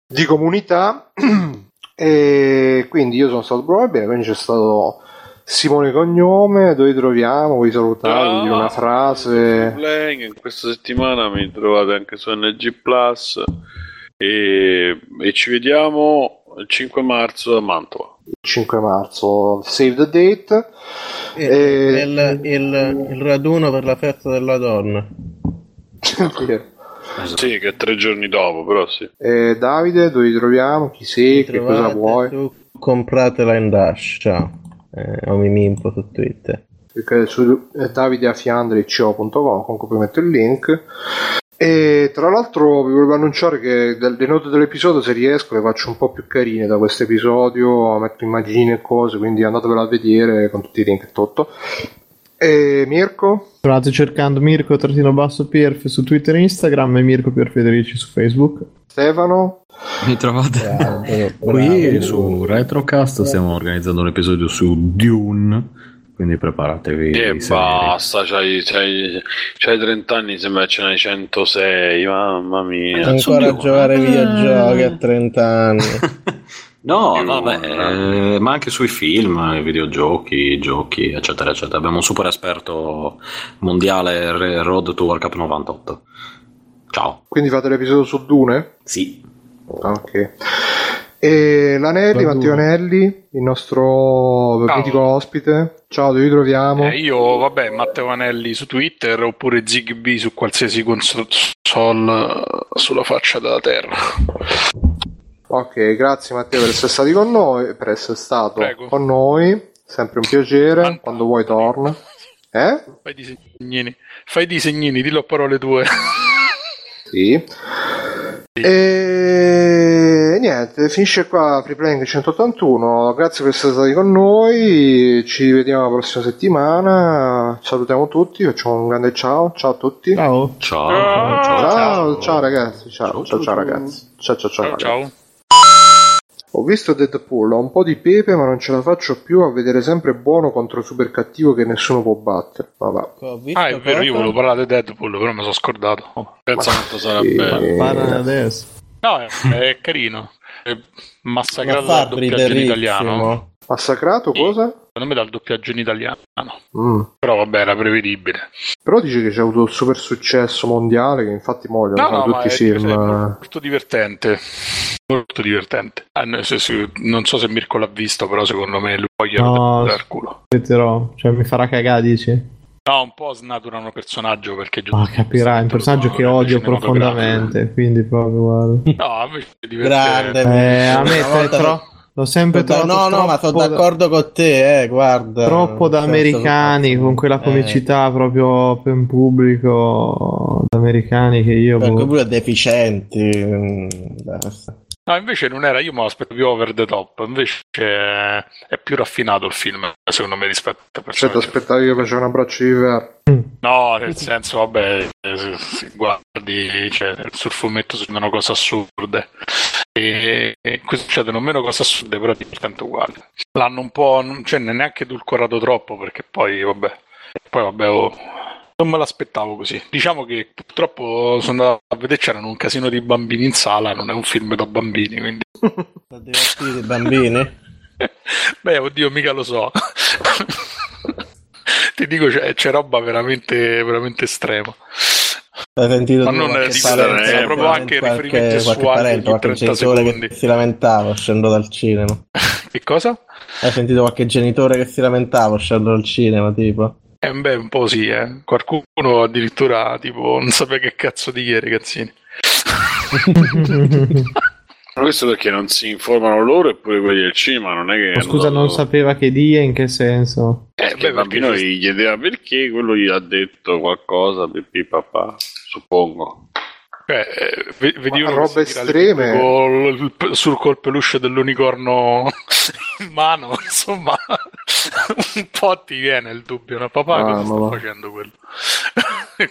di comunità. e quindi io sono stato bene, quindi c'è stato Simone Cognome. Dove vi troviamo? Vuoi salutare? Dire una frase? In questa settimana mi trovate anche su NG Plus e, e ci vediamo il 5 marzo a Mantova. 5 marzo, save the date. Il, E- il- il- il raduno per la festa della donna. Sì, che è tre giorni dopo, però sì. E Davide, dove ti troviamo? Chi sei? Che cosa vuoi? su compratela in Dash. Ciao. Eh, ho Mimimpo su Twitter. Perché su davideafiandri.co.com comunque poi metto il link. E tra l'altro vi volevo annunciare che le note dell'episodio, se riesco, le faccio un po' più carine da questo episodio, metto immagini e cose, quindi andatevela a vedere con tutti i link e tutto. E Mirko? Trovate cercando Mirko trattino basso Pierf su Twitter e Instagram e Mirko Pierfederici su Facebook. Stefano? Mi trovate Bravo, qui bravo. su Retrocast. Stiamo organizzando un episodio su Dune. Quindi preparatevi. E basta, c'hai, c'hai, c'hai 30 anni, sembra ce n'hai 106, mamma mia. Ancora a Dune. giocare Ah. videogiochi a 30 anni. No, Dune. vabbè, eh, ma anche sui film, i videogiochi, giochi, eccetera, eccetera. Abbiamo un super esperto mondiale Road to World Cup 98. Ciao. Quindi fate l'episodio su Dune? Sì. Ok. E l'Anelli, Matteo. Anelli, il nostro Ciao. mitico ospite. Ciao, dove vi troviamo? Eh, io, vabbè, Matteo Anelli su Twitter oppure Zigbee su qualsiasi console eh, sulla faccia della terra. Ok, grazie Matteo per essere stati con noi, per essere stato Prego. con noi. Sempre un piacere, Man- quando vuoi torna. Eh? Fai di segnini, fai di segnini, dillo a parole tue. Sì. E niente, finisce qua Free Playing 181. Grazie per essere stati con noi. Ci vediamo la prossima settimana. Salutiamo tutti, facciamo un grande ciao. Ciao a tutti. Ciao. Ciao. Ciao, ciao, ragazzi. Ciao, ciao, ciao, ragazzi. Ciao, ciao, ciao. Ciao, ragazzi. ciao. Ho visto Deadpool, ho un po' di pepe, ma non ce la faccio più a vedere sempre buono contro super cattivo che nessuno può battere. Vabbè. Ho visto Ah, è vero, io volevo parlare di Deadpool, però mi sono scordato. Pensa quanto sarà Sì. bello. Parla adesso. No, è, è carino. È Ma massacrato fa dal doppiaggio in italiano. Massacrato cosa? Secondo me dal doppiaggio in italiano. Mm. Però vabbè, era prevedibile. Però dice che c'è avuto il super successo mondiale, che infatti mo No, no, ma tutti i è, film. è molto divertente. Molto divertente. Ah, nel senso, non so se Mirko l'ha visto, però secondo me lui glielo No. dal culo. Aspetterò, cioè mi farà cagare, dici? No, un po' snaturano personaggio perché Ma capirai, è un personaggio che odio profondamente, quindi proprio guarda. No, invece è Grande. divertente. Eh, a me è volta- tro- l'ho sempre Sono da- trovato no, no, ma sono troppo da- d'accordo con te, eh, guarda. troppo da senso- americani con quella Eh, comicità proprio per un pubblico da americani che io per boh. pure deficienti. mm. No, invece non era, io me l'aspetto più over the top, invece è, più raffinato il film, secondo me, rispetto a Cioè, ti personaggi. aspettavi che faceva un abbraccio di ferro. No, nel senso, vabbè, eh, se, se guardi, cioè, sul fumetto succedono cose assurde. E, e qui succedono meno cose assurde, però diventano uguali. L'hanno un po', non, cioè, neanche edulcorato troppo, perché poi, vabbè, poi, vabbè, oh, non me l'aspettavo così. Diciamo che purtroppo sono andato a vedere, c'erano un casino di bambini in sala, non è un film da bambini, quindi... Sono divertiti i bambini? Beh, oddio, mica lo so. Ti dico, c'è, c'è roba veramente, veramente estrema. Hai sentito Ma non qualche di parente, questa, qualche- proprio anche qualche, riferimenti qualche parente, qualche 30 genitore secondi. che si lamentava uscendo dal cinema. Che cosa? Hai sentito qualche genitore che si lamentava uscendo dal cinema, tipo? Eh, beh, un po' sì, eh. Qualcuno addirittura, tipo, non sapeva che cazzo dire, ragazzini. Ma questo perché non si informano loro e pure quelli del cinema, non è che... Ma Scusa, hanno non dato- sapeva che dia, in che senso? Eh, beh, il bambino gli chiedeva perché, quello gli ha detto qualcosa, pipì papà, suppongo. Cioè, eh, ve- vedi Ma uno robe estreme. col- sul col peluche dell'unicorno in mano, insomma, un po' ti viene il dubbio, no? Papà, Ah, cosa sta facendo quello?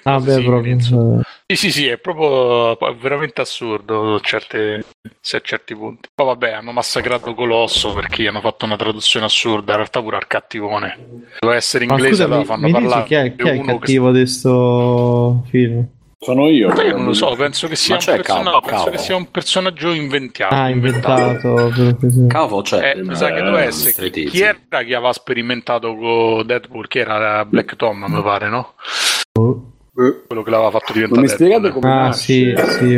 Ah, beh, proprio. Sì, sì, sì, è proprio è veramente assurdo certe, se a certi punti. Poi vabbè, hanno massacrato Colosso perché hanno fatto una traduzione assurda, in realtà pure al cattivone. Doveva essere Ma inglese, scusa, mi, fanno mi parlare chi è, chi è il uno che- cattivo di sto film? Sono io. Ma io non lo so, penso che sia, Ma un, c'è persona- Cavo, penso Cavo. che sia un personaggio inventato. Ah, inventato. Cavo c'è. Eh, mi sa che Eh, doveva essere. Chi era che aveva sperimentato con Deadpool? Chi era Black Tom, mi pare, no? Eh, Quello che l'aveva fatto diventare Non mi spiegate Deadpool. come Ah, nasce? sì, sì,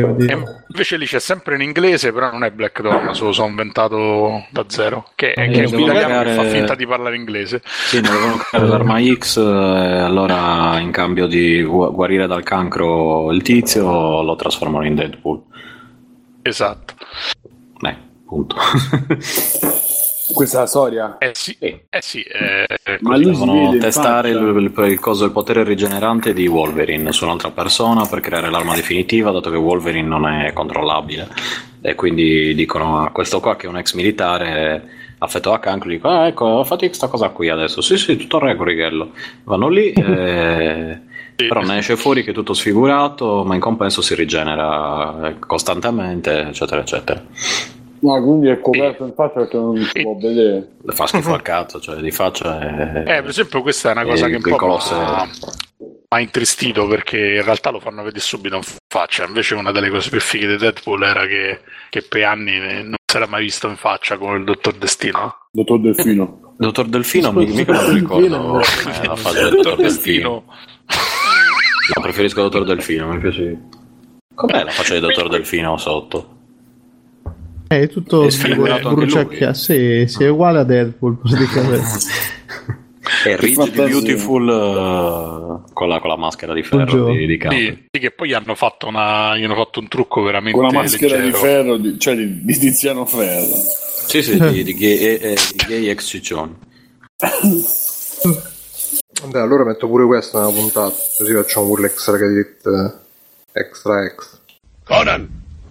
invece lì c'è sempre in inglese, però non è Black Tom, se lo sono inventato da zero. Che, Eh, che è un devono italiano che fa creare- finta di parlare inglese. Sì, ne avevano creare l'arma X, e allora in cambio di gu- guarire dal cancro il tizio lo trasformano in Deadpool. Esatto. Beh, punto. Questa è la storia. Eh sì, eh sì. eh, eh, Ma lui si Devono testare il, il- il coso, il potere rigenerante di Wolverine su un'altra persona per creare l'arma definitiva, dato che Wolverine non è controllabile. E quindi dicono a questo qua che è un ex militare affetto a cancro, dico ah, ecco, fate questa cosa qui adesso. Sì, sì, tutto a Righello. Vanno lì, eh, Sì. però ne esce fuori che è tutto sfigurato, ma in compenso si rigenera eh, costantemente, eccetera, eccetera. No, quindi è coperto in faccia perché non si può vedere. Fa schifo al cazzo, cioè di faccia è... Eh, per esempio, questa è una cosa Eh, che un po' è- ha- mi ha intristito perché in realtà lo fanno vedere subito in faccia. Invece, una delle cose più fighe di Deadpool era che, che per anni non si era mai visto in faccia come il dottor Destino. Dottor Delfino. Dottor Delfino, mi, mica me lo ricordo com'è la faccia del Dottor Delfino. No, preferisco il Dottor Delfino, mi piace. Com'è la faccia del Dottor Delfino sotto? È tutto bruciacchia. Sì, sì, è uguale a Deadpool praticamente. È rigid beautiful eh, con, la, con la maschera di ferro di, di Capri. Sì, sì, che poi hanno fatto, una, gli hanno fatto un trucco veramente Con la maschera di leggero. ferro, di- cioè di, di Tiziano Ferro. Sì, sì, di, di gay, eh, eh, di gay ex ciccioni. Vabbè, allora metto pure questa nella puntata, così facciamo pure l'extra credit eh, extra extra. Conan,